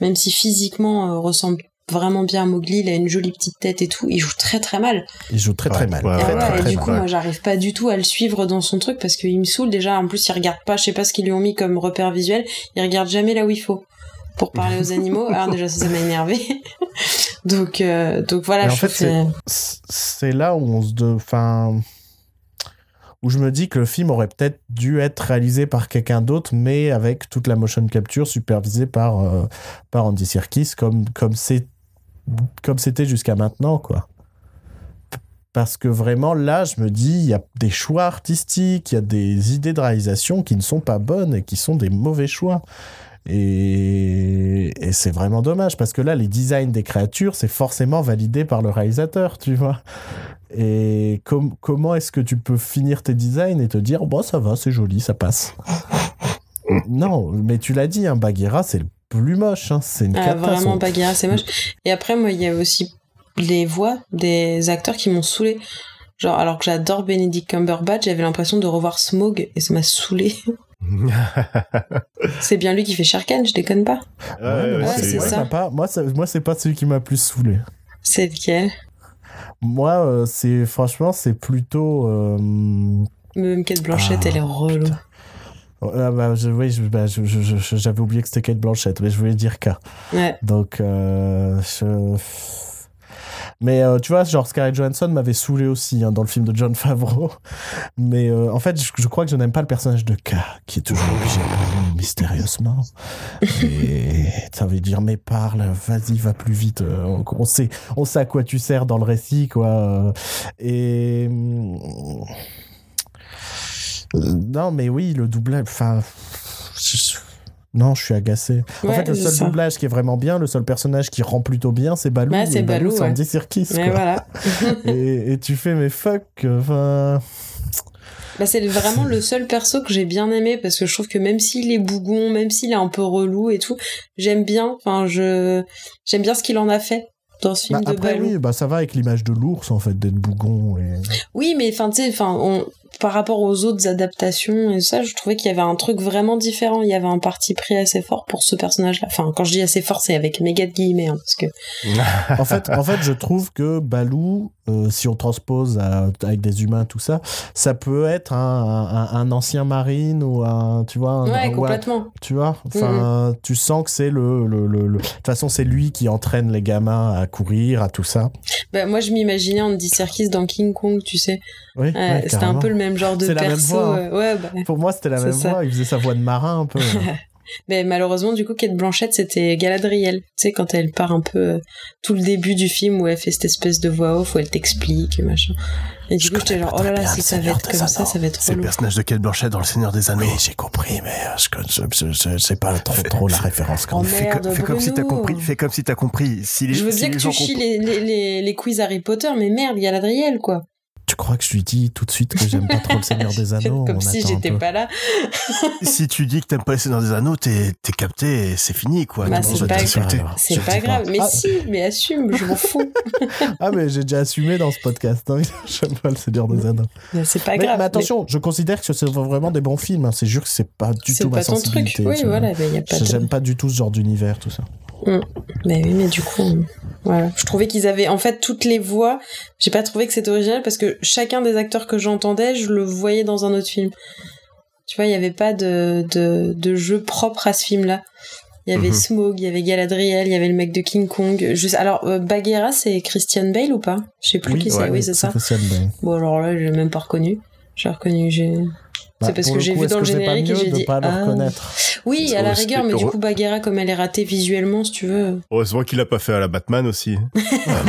même si physiquement euh, ressemble vraiment bien Mowgli, il a une jolie petite tête et tout, il joue très très mal. Il joue très très Ouais, mal. ouais, Et, Très, ouais, très, et très du coup, mal. moi, j'arrive pas du tout à le suivre dans son truc parce qu'il me saoule déjà. En plus, il regarde pas, je sais pas ce qu'ils lui ont mis comme repère visuel. Il regarde jamais là où il faut pour parler aux animaux. Alors déjà, ça, ça m'a énervé. [laughs] donc, euh, donc voilà. Mais en je fait, trouve que- c'est c'est là où on se. de- Enfin. Où je me dis que le film aurait peut-être dû être réalisé par quelqu'un d'autre, mais avec toute la motion capture supervisée par, euh, par Andy Serkis, comme comme c'est comme c'était jusqu'à maintenant, quoi. Parce que vraiment, là, je me dis, il y a des choix artistiques, il y a des idées de réalisation qui ne sont pas bonnes et qui sont des mauvais choix. Et, c'est vraiment dommage parce que là, les designs des créatures, c'est forcément validé par le réalisateur, tu vois. Et com- comment est-ce que tu peux finir tes designs et te dire, bon, ça va, c'est joli, ça passe? Non, mais tu l'as dit, hein, Bagheera, c'est le plus moche, hein, c'est une Ah, catastrophe. vraiment, Bagheera, c'est moche. Et après, moi, il y a aussi les voix des acteurs qui m'ont saoulé. Genre, alors que j'adore Benedict Cumberbatch, j'avais l'impression de revoir Smog et ça m'a saoulé. [laughs] c'est bien lui qui fait Sharkan, je déconne pas. Ouais, ouais, moi, c'est ça. moi, pas, moi, ça- moi, c'est pas celui qui m'a plus saoulé. C'est lequel? Moi, euh, c'est franchement, c'est plutôt. euh, Même Kate Blanchett, Ah, elle est relou. Ah, bah, je, oui, je- bah, je- je- j'avais oublié que c'était Kate Blanchett, mais je voulais dire K. Ouais. Donc, euh, je- Mais euh, tu vois, genre Scarlett Johansson m'avait saoulé aussi hein, dans le film de John Favreau. Mais euh, en fait, je, crois que je n'aime pas le personnage de K, qui est toujours obligé de parler mystérieusement. Et ça veut dire, mais parle, vas-y, va plus vite. euh, On, on sait, on sait à quoi tu sers dans le récit, quoi. Et. Euh, Non, mais oui, le doublage. Enfin. Non, je suis agacé. en fait, le seul ça. doublage qui est vraiment bien, le seul personnage qui rend plutôt bien, c'est Balou. Ouais, c'est Balou, c'est ouais. Mais quoi. voilà. [laughs] et, et tu fais, mais fuck. Enfin. Bah, c'est vraiment le seul perso que j'ai bien aimé parce que je trouve que même s'il est bougon, même s'il est un peu relou et tout, j'aime bien. Enfin, je j'aime bien ce qu'il en a fait dans ce film Bah, de après, Balou. oui, bah, ça va avec l'image de l'ours, en fait, d'être bougon. Et... Oui, mais enfin, tu sais, enfin, on- par rapport aux autres adaptations et ça, je trouvais qu'il y avait un truc vraiment différent. Il y avait un parti pris assez fort pour ce personnage-là. Enfin, quand je dis assez fort, c'est avec méga de guillemets, hein, parce que en, fait, en fait, je trouve que Balou, euh, si on transpose à- avec des humains, tout ça, ça peut être un, un- un ancien marine ou un. Tu vois, un- ouais, complètement. Tu vois Enfin, tu sens que c'est le. le, le- le- De toute façon, c'est lui qui entraîne les gamins à courir, à tout ça. Bah, moi, je m'imaginais Andy Serkis dans King Kong, tu sais. Oui, Ouais, ouais, C'était un peu le même genre de C'est la même perso. voix, hein. euh, ouais, bah, Pour moi, c'était la même ça. voix. Il faisait sa voix de marin un peu. [laughs] Mais malheureusement, du coup, Kate Blanchett, c'était Galadriel. Tu sais, quand elle part un peu euh, tout le début du film où elle fait cette espèce de voix off où elle t'explique, machin. Et du Je coup, j'étais connais genre, oh là là, bien si ça va être comme ça, Anneaux. ça va être C'est le personnage de Kate Blanchett dans Le Seigneur des Anneaux. Oui, j'ai compris, mais euh, je, je, je, je sais pas trop, trop la référence quand Oh, même. mais- Fais, comme si t'as compris. Fais comme si t'as compris. Si les, Je veux si les que tu chies les, les, les quiz Harry Potter, mais merde, Galadriel, quoi. Tu crois que je lui dis tout de suite que j'aime pas trop le Seigneur des [laughs] Anneaux? Comme On si j'étais pas là. [laughs] Si tu dis que t'aimes pas le Seigneur des Anneaux, t'es t'es capté et c'est fini, quoi. Bah, c'est pas. C'est pas grave. pas. Mais Ah. si, mais assume, je m'en fous. [laughs] Ah, mais j'ai déjà assumé dans ce podcast. Hein. J'aime pas le Seigneur des Anneaux. C'est pas mais, grave. mais attention, je considère que c'est vraiment des bons films. hein. C'est sûr que c'est pas du tout ma pas ton truc. sensibilité. Oui, tu vois. voilà, mais y a pas de... J'aime pas du tout ce genre d'univers, tout ça. Mais oui, mais du coup, euh, voilà. Je trouvais qu'ils avaient, en fait, toutes les voix. J'ai pas trouvé que c'était original parce que chacun des acteurs que j'entendais, je le voyais dans un autre film. Tu vois, il y avait pas de, de, de jeu propre à ce film-là. Il y avait Mhm. Smog, il y avait Galadriel, il y avait le mec de King Kong. Je alors, euh, Bagheera, c'est Christian Bale ou pas? Je sais plus qui c'est. oui, c'est ça. Bon, alors là, je l'ai même pas reconnu. J'ai reconnu, j'ai. Bah, C'est parce que le j'ai vu dans le pas générique et j'ai dit, pas le ah. reconnaître. Oui, à la rigueur, mais du coup, Bagheera, comme elle est ratée visuellement, si tu veux. Heureusement qu'il a pas fait à la Batman aussi. [laughs] Ah.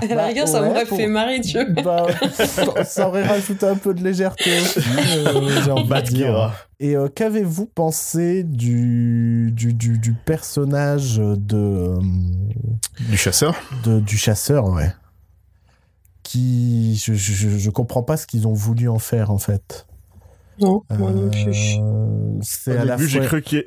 À la Bah, rigueur, ça m'aurait fait marrer, tu vois. [laughs] Bah, ça aurait rajouté un peu de légèreté aussi, euh, j'ai envie de dire. [laughs] Bagheera. Et euh, qu'avez-vous pensé du, du, du, du personnage de, euh, Du chasseur? de- du chasseur, ouais Qui. Je, je, je- comprends pas ce qu'ils ont voulu en faire, en fait. Non, moi non plus. Euh, c'est Au à la début, j'ai fois- cru qu'il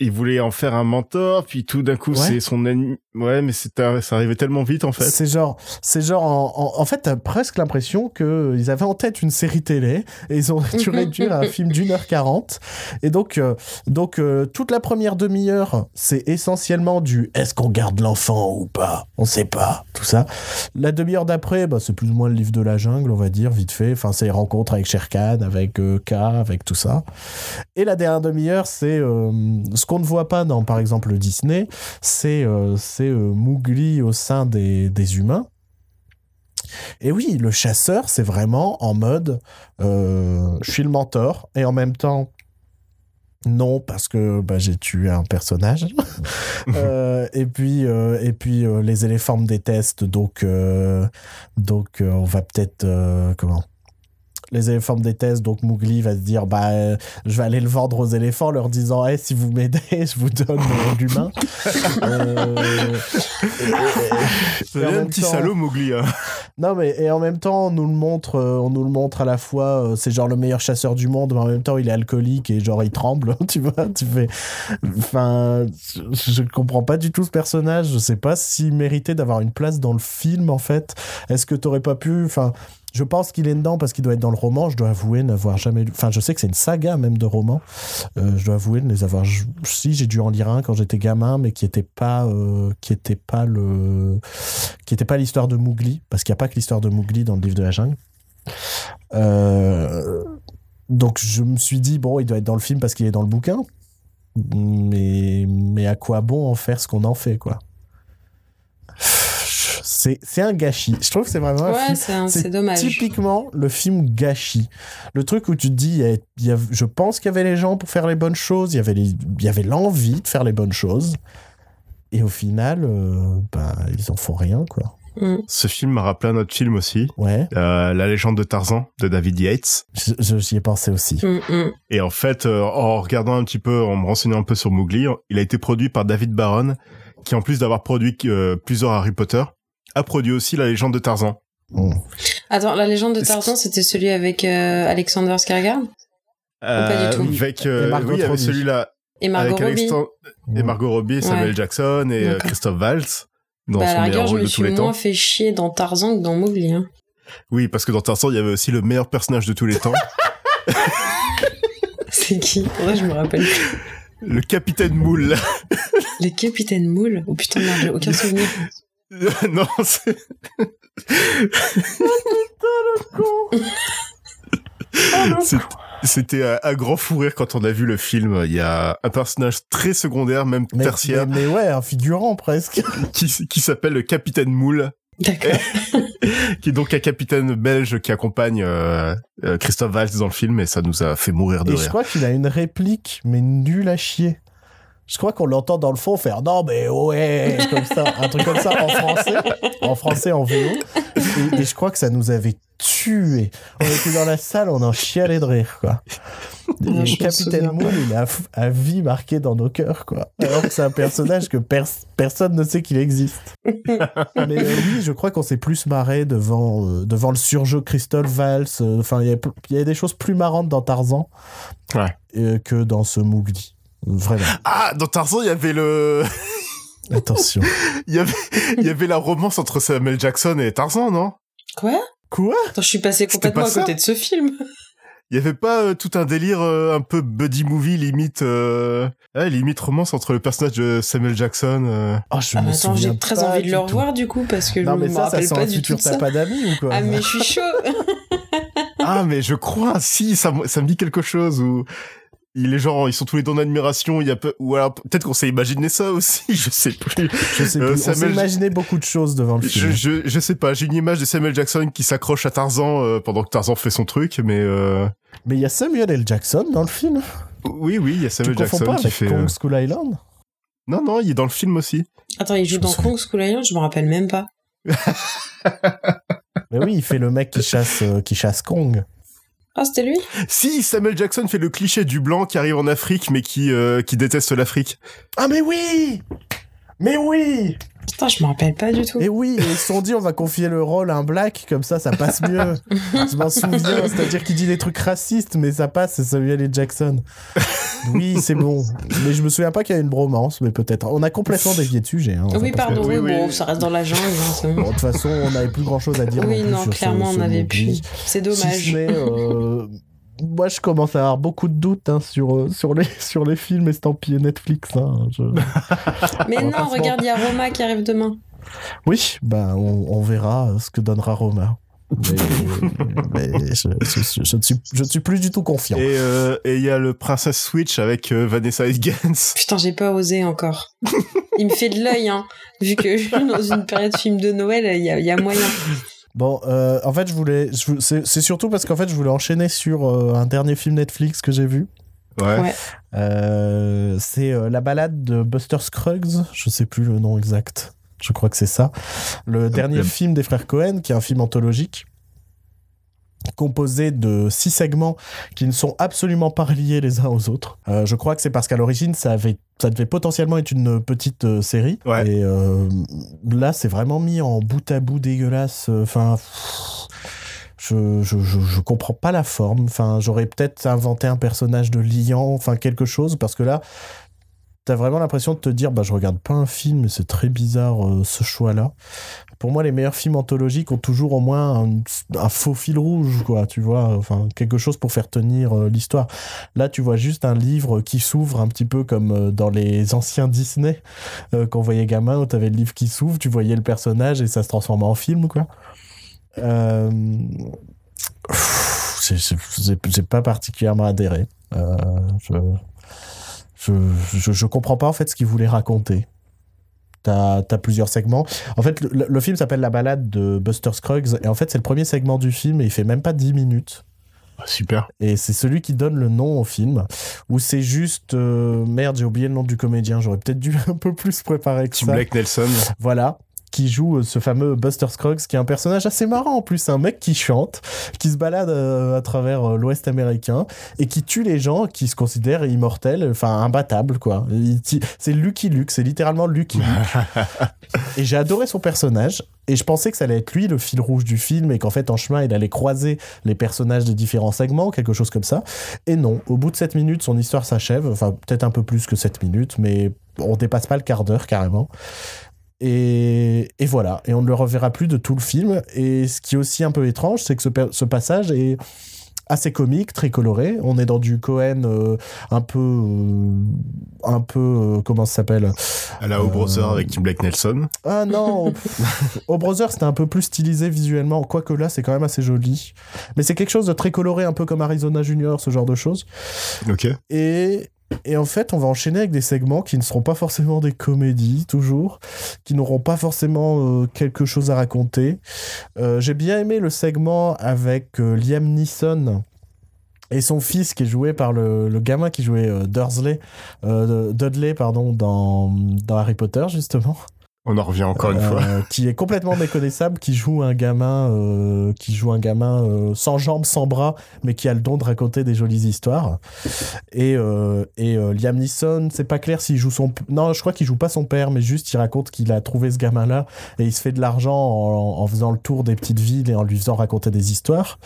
il voulait en faire un mentor, puis tout d'un coup, Ouais. c'est son ennemi. Ouais, mais ça arrivait tellement vite, en fait. C'est genre, c'est genre, en, en, en fait, t'as presque l'impression que ils avaient en tête une série télé et ils ont [laughs] dû réduire à un film d'une heure quarante. Et donc, euh, donc euh, toute la première demi-heure, c'est essentiellement du est-ce qu'on garde l'enfant ou pas? On sait pas, tout ça. La demi-heure d'après, bah, c'est plus ou moins le livre de la jungle, on va dire, vite fait. Enfin, c'est les rencontres avec Shere Khan, avec euh, K, avec tout ça. Et la dernière demi-heure, c'est euh, ce qu'on ne voit pas dans, par exemple, le Disney, c'est euh, c'est euh, Mowgli au sein des, des humains. Et oui, le chasseur, c'est vraiment en mode euh, je suis le mentor et en même temps non parce que bah, j'ai tué un personnage. [laughs] Euh, et puis euh, et puis les éléphants me détestent donc donc on va peut-être comment? Les éléphants me détestent, donc Mowgli va se dire bah euh, je vais aller le vendre aux éléphants, leur disant hey, si vous m'aidez, je vous donne euh, l'humain. [laughs] Euh, C'est un petit temps- salaud, Mowgli. Hein. non mais et en même temps on nous le montre, euh, on nous le montre à la fois, c'est genre le meilleur chasseur du monde, mais en même temps il est alcoolique et genre il tremble, [laughs] tu vois, tu fais, enfin, je, je comprends pas du tout ce personnage, je sais pas s'il méritait d'avoir une place dans le film en fait. Est-ce que t'aurais pas pu, enfin. Je pense qu'il est dedans parce qu'il doit être dans le roman. Je dois avouer n'avoir jamais lu. Enfin, je sais que c'est une saga même de romans. Euh, je dois avouer de les avoir. Si j'ai dû en lire un quand j'étais gamin, mais qui était pas, euh, qui le, l'histoire de Mowgli, parce qu'il n'y a pas que l'histoire de Mowgli dans le livre de la jungle. Euh, donc je me suis dit bon, il doit être dans le film parce qu'il est dans le bouquin. Mais mais à quoi bon en faire ce qu'on en fait quoi? C'est c'est un gâchis. Je trouve que c'est vraiment un Ouais, film- c'est un- c'est c'est dommage. Typiquement, le film gâchis. Le truc où tu te dis, il y a- il y a- je pense qu'il y avait les gens pour faire les bonnes choses, il y avait les- il y avait l'envie de faire les bonnes choses. Et au final, euh, bah, ils en font rien, quoi. Mm. Ce film m'a rappelé un autre film aussi. Ouais, euh, La légende de Tarzan de David Yates. je- je- j'y ai pensé aussi. Mm, mm. Et en fait, euh, en regardant un petit peu, en me renseignant un peu sur Mowgli, il a été produit par David Baron, qui en plus d'avoir produit euh, plusieurs Harry Potter, a produit aussi La légende de Tarzan. Attends, la légende de Tarzan, c'était celui avec euh, Alexander Skarsgård pas du tout. Avec, euh, oui, avec Robbie. celui-là, et Margot avec Robbie. Alexan- et Margot Robbie, Samuel Jackson et euh, D'accord. Christophe Waltz dans Bah, à son la rigueur, je me suis les temps. moins fait chier dans Tarzan que dans Mowgli. Hein. Oui, parce que dans Tarzan, il y avait aussi le meilleur personnage de tous les temps, [laughs] C'est qui? Que je me rappelle plus. le capitaine Moule. Le capitaine Moule? Oh putain, merde, j'ai aucun [laughs] souvenir. [laughs] non, c'est... C'est- C'était un, un grand fou rire quand on a vu le film. Il y a un personnage très secondaire, même Mais, tertiaire, mais, mais ouais, un figurant presque. qui, qui s'appelle le Capitaine Moule. D'accord. [laughs] qui est donc un capitaine belge qui accompagne euh, euh, Christophe Valls dans le film et ça nous a fait mourir de Et je rire. crois qu'il a une réplique, mais nulle à chier. Je crois qu'on l'entend dans le fond faire non mais ouais comme ça un truc comme ça en français en français en VO et, et je crois que ça nous avait tué on était dans la salle on en chialait de rire quoi. Non, Et Capitaine Moon il a à vie marqué dans nos cœurs quoi. Alors que c'est un personnage que pers- personne ne sait qu'il existe. Mais euh, oui je crois qu'on s'est plus marré devant euh, devant le surjeu Christophe Valls euh, enfin il y avait pl- il y avait des choses plus marrantes dans Tarzan Ouais. euh, que dans ce Mowgli vraiment Ah, dans Tarzan, il y avait le, [laughs] Attention. il y avait, il y avait la romance entre Samuel Jackson et Tarzan, non? Quoi? Quoi? Attends, je suis passé complètement pas à côté de ce film. [laughs] Il y avait pas euh, tout un délire euh, un peu buddy movie limite, euh, ouais, limite romance entre le personnage de Samuel Jackson. euh. Oh, je Ah, me attends, souviens j'ai très envie de le revoir du coup parce que Non, je mais me ça, ça rappelle pas un du tout futur t'as pas d'amis ou quoi? Ah mais je suis chaud. Ah, mais je crois, si, ça, me- ça me dit quelque chose où il est genre, ils sont tous les deux en admiration, il y a peu, ou alors peut-être qu'on s'est imaginé ça aussi, [laughs] je sais plus. Je sais Euh, plus. On s'est Samuel- imaginé beaucoup de choses devant le Je, film. je, je sais pas, j'ai une image de Samuel Jackson qui s'accroche à Tarzan euh, pendant que Tarzan fait son truc, mais euh, Mais il y a Samuel L. Jackson dans le film. oui, oui, il y a Tu Samuel confonds Jackson pas qui avec fait. Kong School Island Non, non, il est dans le film aussi. Attends, il joue dans. Kong School Island, je me rappelle même pas. [laughs] [laughs] Mais oui, il fait le mec qui chasse, euh, qui chasse Kong. Ah, c'était lui? Si, Samuel Jackson fait le cliché du blanc qui arrive en Afrique mais qui, euh, qui déteste l'Afrique. Ah mais oui Mais oui Putain, je me rappelle pas du tout. Et oui, ils se sont dit on va confier le rôle à un black, comme ça ça passe mieux. Je m'en souviens, c'est-à-dire qu'il dit des trucs racistes, mais ça passe, c'est Samuel L. Jackson. Oui, c'est bon. Mais je me souviens pas qu'il y a une bromance, mais peut-être. On a complètement dévié de sujet. Hein, oui, pardon, oui, oui, bon, oui. ça reste dans la jungle, hein, bon. De toute façon, on n'avait plus grand-chose à dire. Oui, plus non, clairement, ce on avait Mowgli. pu. C'est Si ce dommage. euh, moi, je commence à avoir beaucoup de doutes hein, sur, euh, sur, les, [laughs] sur les films estampillés Netflix. hein. Je- [laughs] Mais non, regarde, il y a Roma qui arrive demain. Oui, bah, on, on verra euh, ce que donnera Roma. Mais, [laughs] mais je, je- je ne suis, je ne suis plus du tout confiant. Et euh, et il y a le Princess Switch avec euh, Vanessa Hudgens. Putain, j'ai pas osé encore. Il me fait de l'œil, hein. Vu que je suis dans une période film de Noël, il y a, il y a moyen. Bon, euh, en fait, je voulais. je C'est c'est surtout parce qu'en fait, je voulais enchaîner sur euh, un dernier film Netflix que j'ai vu. Ouais. Ouais. Euh, c'est euh, la balade de Buster Scruggs. Je sais plus le nom exact. Je crois que c'est ça. Le dernier film des frères Cohen, qui est un film anthologique composé de six segments qui ne sont absolument pas [laughs] reliés les uns aux autres. Euh, je crois que c'est parce qu'à l'origine, ça avait, ça devait potentiellement être une petite euh, série. Ouais. Et euh, là, c'est vraiment mis en bout à bout dégueulasse. Enfin, je, je, je, je comprends pas la forme. Enfin, j'aurais peut-être inventé un personnage de liant, enfin quelque chose, parce que là, t'as vraiment l'impression de te dire, bah je regarde pas un film, mais c'est très bizarre euh, ce choix-là. Pour moi, les meilleurs films anthologiques ont toujours au moins un, faux fil rouge, quoi, tu vois, enfin quelque chose pour faire tenir euh, l'histoire. Là, tu vois juste un livre qui s'ouvre un petit peu comme euh, dans les anciens Disney qu'on voyait gamin, où t'avais le livre qui s'ouvre, tu voyais le personnage et ça se transformait en film, quoi. J'ai pas particulièrement adhéré. Je, je, je, je comprends pas en fait ce qu'il voulait raconter. T'as as plusieurs segments. En fait, le, le film s'appelle La balade de Buster Scruggs et en fait, c'est le premier segment du film et il fait même pas 10 minutes. Super. Et c'est celui qui donne le nom au film. Ou c'est juste. euh, merde, j'ai oublié le nom du comédien. J'aurais peut-être dû [laughs] un peu plus préparer que Tim ça. Blake Nelson. Voilà. Qui joue euh, ce fameux Buster Scruggs, qui est un personnage assez marrant en plus. C'est un mec qui chante, qui se balade euh, à travers euh, l'Ouest américain et qui tue les gens qui se considèrent immortels, enfin imbattables quoi. C'est Lucky Luke, c'est littéralement Lucky Luke. [laughs] et j'ai adoré son personnage. Et je pensais que ça allait être lui le fil rouge du film et qu'en fait en chemin il allait croiser les personnages de différents segments, quelque chose comme ça. Et non, au bout de 7 minutes, son histoire s'achève. Enfin, peut-être un peu plus que 7 minutes, mais on dépasse pas le quart d'heure carrément. Et, et voilà, et on ne le reverra plus de tout le film. Et ce qui est aussi un peu étrange, c'est que ce, passage est assez comique, très coloré. On est dans du Cohen euh, un peu, euh, un peu, euh, comment ça s'appelle? À la O Brother avec Tim Blake Nelson. Ah non, [laughs] au Brother c'était un peu plus stylisé visuellement, quoique là c'est quand même assez joli. Mais c'est quelque chose de très coloré, un peu comme Arizona Junior, ce genre de choses. Ok. Et Et en fait, on va enchaîner avec des segments qui ne seront pas forcément des comédies, toujours, qui n'auront pas forcément euh, quelque chose à raconter. Euh, J'ai bien aimé le segment avec euh, Liam Neeson et son fils qui est joué par le, le gamin qui jouait Dursley, Dudley pardon, dans, dans Harry Potter, justement. On en revient encore une fois. Euh, [laughs] qui est complètement méconnaissable, qui joue un gamin, euh, qui joue un gamin euh, sans jambes, sans bras, mais qui a le don de raconter des jolies histoires. Et, et Liam Neeson, c'est pas clair s'il joue son, non, je crois qu'il joue pas son père, mais juste il raconte qu'il a trouvé ce gamin-là et il se fait de l'argent en, en faisant le tour des petites villes et en lui faisant raconter des histoires.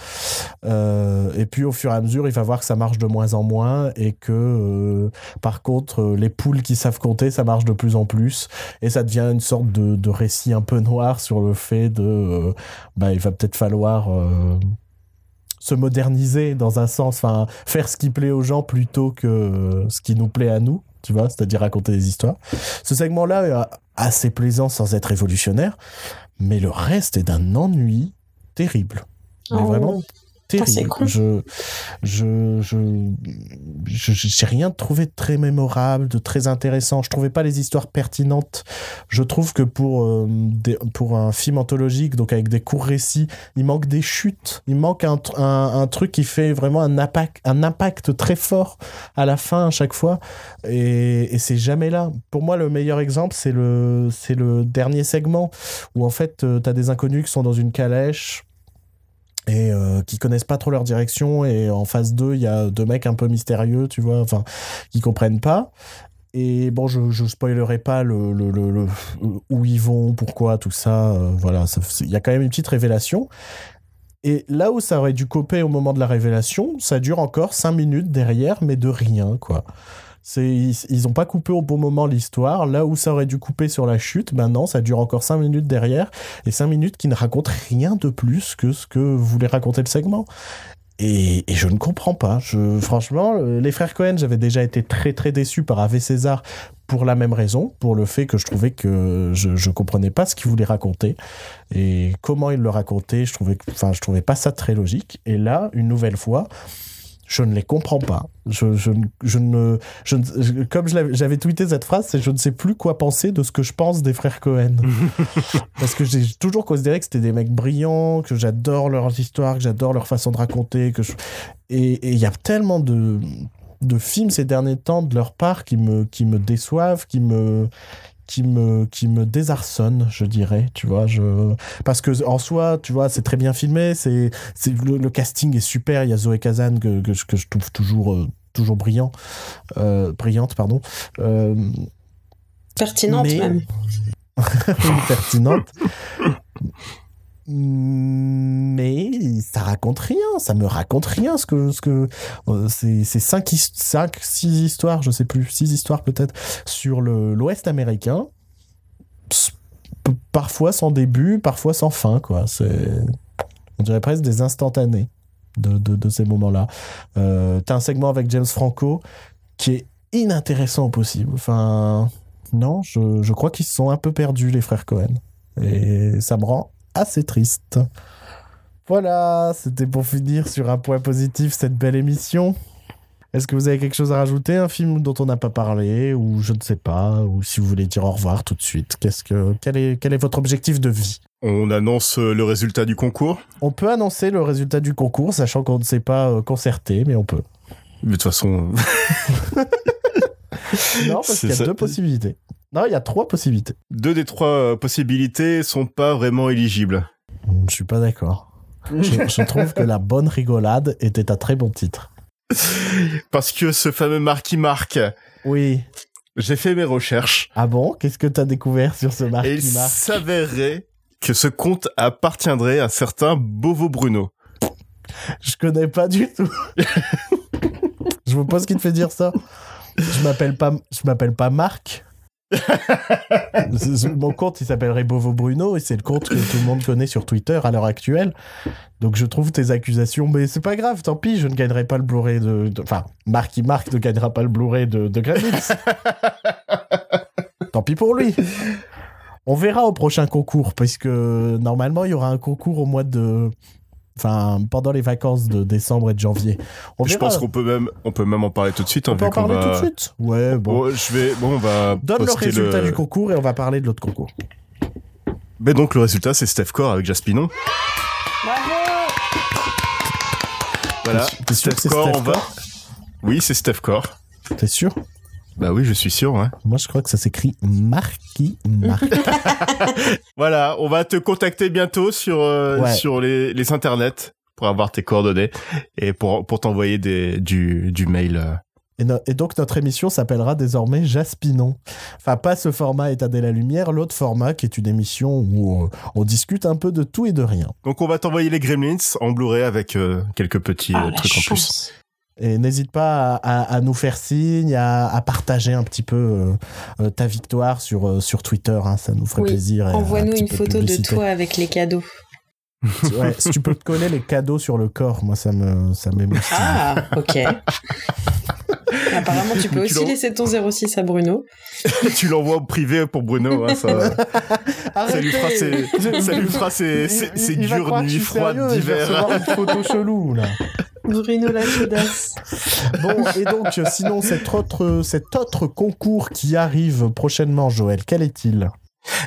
Euh, et puis au fur et à mesure, il va voir que ça marche de moins en moins et que, euh, par contre, les poules qui savent compter, ça marche de plus en plus et ça devient une sorte de, de récit un peu noir sur le fait de euh, bah, il va peut-être falloir euh, se moderniser dans un sens enfin faire ce qui plaît aux gens plutôt que euh, ce qui nous plaît à nous tu vois c'est-à-dire raconter des histoires ce segment là est assez plaisant sans être révolutionnaire mais le reste est d'un ennui terrible mais Oh. vraiment terrible. con. je je je j'ai rien trouvé de très mémorable de très intéressant. Je trouvais pas les histoires pertinentes. Je trouve que pour, euh, des- pour un film anthologique, donc avec des courts récits, il manque des chutes, il manque un, un, un truc qui fait vraiment un impact, un impact très fort à la fin à chaque fois, et, et c'est jamais là. Pour moi, le meilleur exemple, c'est le, c'est le dernier segment, où en fait, tu as des inconnus qui sont dans une calèche, et euh, qui connaissent pas trop leur direction et en phase 2 il y a deux mecs un peu mystérieux tu vois enfin qui comprennent pas et bon, je, je spoilerai pas le, le, le- où ils vont, pourquoi, tout ça. euh, voilà, il y a quand même une petite révélation. Et là où ça aurait dû couper au moment de la révélation, ça dure encore cinq minutes derrière, mais de rien, quoi. Ils, ils ont pas coupé au bon moment l'histoire. Là où ça aurait dû couper sur la chute, maintenant ça dure encore cinq minutes derrière. Et cinq minutes qui ne racontent rien de plus que ce que voulait raconter le segment. Et, je ne comprends pas. Je, franchement, euh, les frères Cohen, j'avais déjà été très très déçu par Ave César pour la même raison, pour le fait que je trouvais que je, je comprenais pas ce qu'il voulait raconter et comment il le racontait. Je trouvais, enfin, je trouvais pas ça très logique. Et là, une nouvelle fois, je ne les comprends pas. Je, je, je ne, je comme j'avais tweeté cette phrase, c'est je ne sais plus quoi penser de ce que je pense des frères Cohen. [laughs] Parce que j'ai toujours considéré que c'était des mecs brillants, que j'adore leurs histoires, que j'adore leur façon de raconter. Que je... Et il y a tellement de, de films ces derniers temps de leur part qui me, qui me déçoivent, qui me, qui me, qui me désarçonnent, je dirais, tu vois. Je... Parce que en soi, tu vois, c'est très bien filmé, c'est, c'est, le, le casting est super. Il y a Zoé Kazan que, que, je- que je trouve toujours, euh, toujours brillant, euh, brillante, pardon. Euh, Pertinente Mais- même. [laughs] pertinente. Mais ça raconte rien, ça me raconte rien ce que ce que euh, c'est cinq, cinq six histoires, je sais plus, six histoires peut-être sur l'Ouest américain. Parfois sans début, parfois sans fin quoi. C'est on dirait presque des instantanés de, de, de ces moments-là. Euh, T'as un segment avec James Franco qui est inintéressant au possible. Enfin, non, je, je crois qu'ils se sont un peu perdus, les frères Cohen. Et ça me rend assez triste. Voilà, c'était pour finir sur un point positif cette belle émission. Est-ce que vous avez quelque chose à rajouter Un film dont on n'a pas parlé Ou je ne sais pas Ou si vous voulez dire au revoir tout de suite Qu'est-ce que, quel, est, quel est votre objectif de vie? On annonce euh, le résultat du concours. On peut annoncer le résultat du concours, sachant qu'on ne s'est pas euh, concerté, mais on peut. Mais de toute façon, [laughs] Non, parce qu'il y a ça. deux possibilités. Non, il y a trois possibilités. deux des trois euh, possibilités sont pas vraiment éligibles. Je suis pas d'accord. Je, je trouve que la bonne rigolade était un très bon titre. [laughs] Parce que ce fameux Marky Mark, Oui. j'ai fait mes recherches Ah bon? Qu'est-ce que t'as découvert sur ce et il Marky Mark s'avérerait que ce conte appartiendrait à certain Bovo Bruno. Je connais pas du tout. [laughs] je vois pas ce qui te fait dire ça. Je m'appelle pas, je m'appelle pas Marc. Mon compte, il s'appellerait Bovo Bruno et c'est le compte que tout le monde connaît sur Twitter à l'heure actuelle. Donc je trouve tes accusations, mais c'est pas grave, tant pis, je ne gagnerai pas le Blu-ray de, Enfin, Marky Mark ne gagnera pas le Blu-ray de, de tant pis pour lui. On verra au prochain concours, puisque normalement il y aura un concours au mois de Enfin, pendant les vacances de décembre et de janvier. On je verra. pense qu'on peut même, on peut même en parler tout de suite. hein, On peut en parler va- tout de suite Ouais, bon. Bon, je vais, bon, on va Donne le résultat du concours et on va parler de l'autre concours. Mais donc le résultat, c'est Steph Core avec Jaspinon. Voilà, T'es sûr que Steph c'est Core, Steph on va. Core? Oui, c'est Steph Core. T'es sûr? Bah oui, je suis sûr. Hein. Moi, je crois que ça s'écrit Marquis Marquis. [laughs] Voilà, on va te contacter bientôt sur euh, Ouais. sur les, les internets pour avoir tes coordonnées et pour pour t'envoyer des du du mail. euh. Et, no- et donc notre émission s'appellera désormais Jaspinon. Enfin, pas ce format État de la Lumière, l'autre format qui est une émission où euh, on discute un peu de tout et de rien. Donc on va t'envoyer les Gremlins en Blu-ray avec euh, quelques petits Ah, euh, trucs en plus. Et n'hésite pas à, à- à nous faire signe, à, à partager un petit peu euh, euh, ta victoire sur, euh, sur Twitter, hein, ça nous ferait Oui, plaisir. et un Envoie-nous une photo de toi avec les cadeaux. Ouais, si tu peux te coller les cadeaux sur le corps, moi ça me ça m'émoustille. Ah, ok. [laughs] Apparemment, tu peux tu aussi laisser ton 06 à Bruno. [laughs] tu l'envoies en privé pour Bruno. Hein, ça, ça lui fera ses, ça lui fera ses, ses, Il- ses dures nuits froides d'hiver. une photo chelou là. Bruno. [laughs] Bon, et donc, sinon, cet autre, cet autre concours qui arrive prochainement, Joël, quel est-il?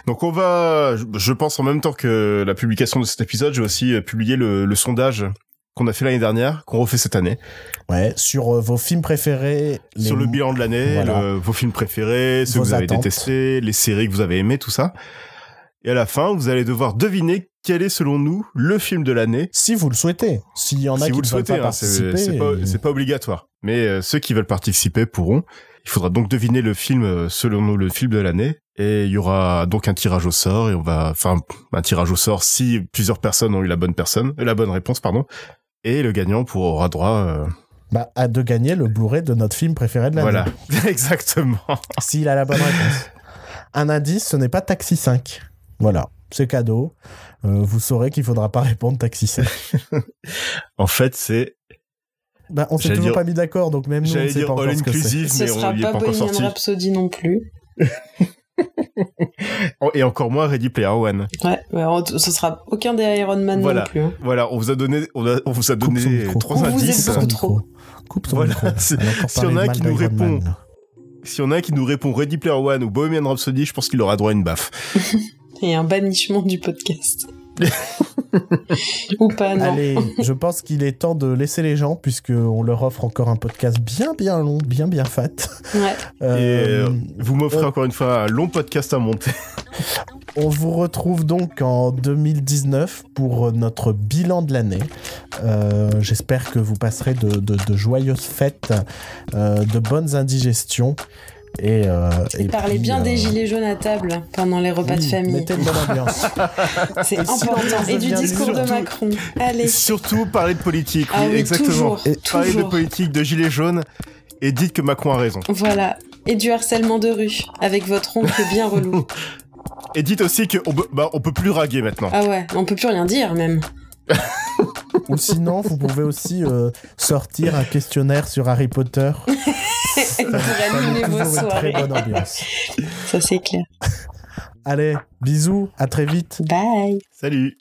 Donc on va, je- pense en même temps que la publication de cet épisode, je vais aussi publier le, le sondage qu'on a fait l'année dernière, qu'on refait cette année, Ouais, sur euh, vos films préférés. les- sur le bilan de l'année, Voilà. le- vos films préférés, ceux Vos que vous avez détestés, les séries que vous avez aimées, tout ça. Et à la fin, vous allez devoir deviner quel est selon nous le film de l'année. Si vous le souhaitez. S'il y en a si qui vous ne le souhaitez, pas hein, c'est participer. c'est pas, obligatoire. Mais euh, ceux qui veulent participer pourront. Il faudra donc deviner le film euh, selon nous le film de l'année. Et il y aura donc un tirage au sort et on va, enfin, un tirage au sort si plusieurs personnes ont eu la bonne personne, euh, la bonne réponse, pardon. Et le gagnant pour- aura droit, euh, Bah, à de gagner le Blu-ray de notre film préféré de l'année. voilà, [laughs] exactement. S'il a la bonne réponse. [laughs] Un indice, ce n'est pas Taxi 5. Voilà, c'est cadeau. Euh, vous saurez qu'il faudra pas répondre Taxi 5. [laughs] En fait, c'est, Bah, on s'est toujours dire- pas mis d'accord, donc même nous, on ne sait pas encore ce que c'est. Ce on sera pas pas encore Bohemian. Rhapsody non plus. [laughs] Et encore moins Ready Player One. Ouais, ouais, on- ce sera aucun des Iron Man Voilà. non plus. hein. Voilà, on vous a donné, on, a- on vous a donné trois Vous êtes indices. beaucoup Son trop. micro. Coupe son Voilà, micro. c'est- Elle a qui nous Man. répond. S'il y en a un qui nous répond Ready Player One ou Bohemian Rhapsody, je pense qu'il aura droit à une baffe. [laughs] Et un bannissement du podcast. Ou pas, non. Allez, je pense qu'il est temps de laisser les gens, puisqu'on leur offre encore un podcast bien bien long, bien bien fat. Ouais. Et Euh, euh, vous m'offrez on- encore une fois un long podcast à monter. [laughs] On vous retrouve donc en 2019 pour notre bilan de l'année. Euh, J'espère que vous passerez de, de- de joyeuses fêtes, euh, de bonnes indigestions. Et, euh, et bien euh, des gilets jaunes à table pendant les repas de oui, famille. [laughs] C'est important. Et du discours de Macron. Allez. Surtout parler de politique, Ah oui, exactement. toujours. Et Parlez de politique, de gilets jaunes, et dites que Macron a raison. Voilà. Et du harcèlement de rue avec votre oncle bien relou. [laughs] Et dites aussi qu'on bah, on peut plus raguer maintenant. Ah ouais, on peut plus rien dire même. [laughs] Ou sinon, vous pouvez aussi euh, sortir un questionnaire sur Harry Potter. [laughs] Ça animer vos très bonne ambiance. Ça c'est clair. Allez, bisous, à très vite. Bye. Salut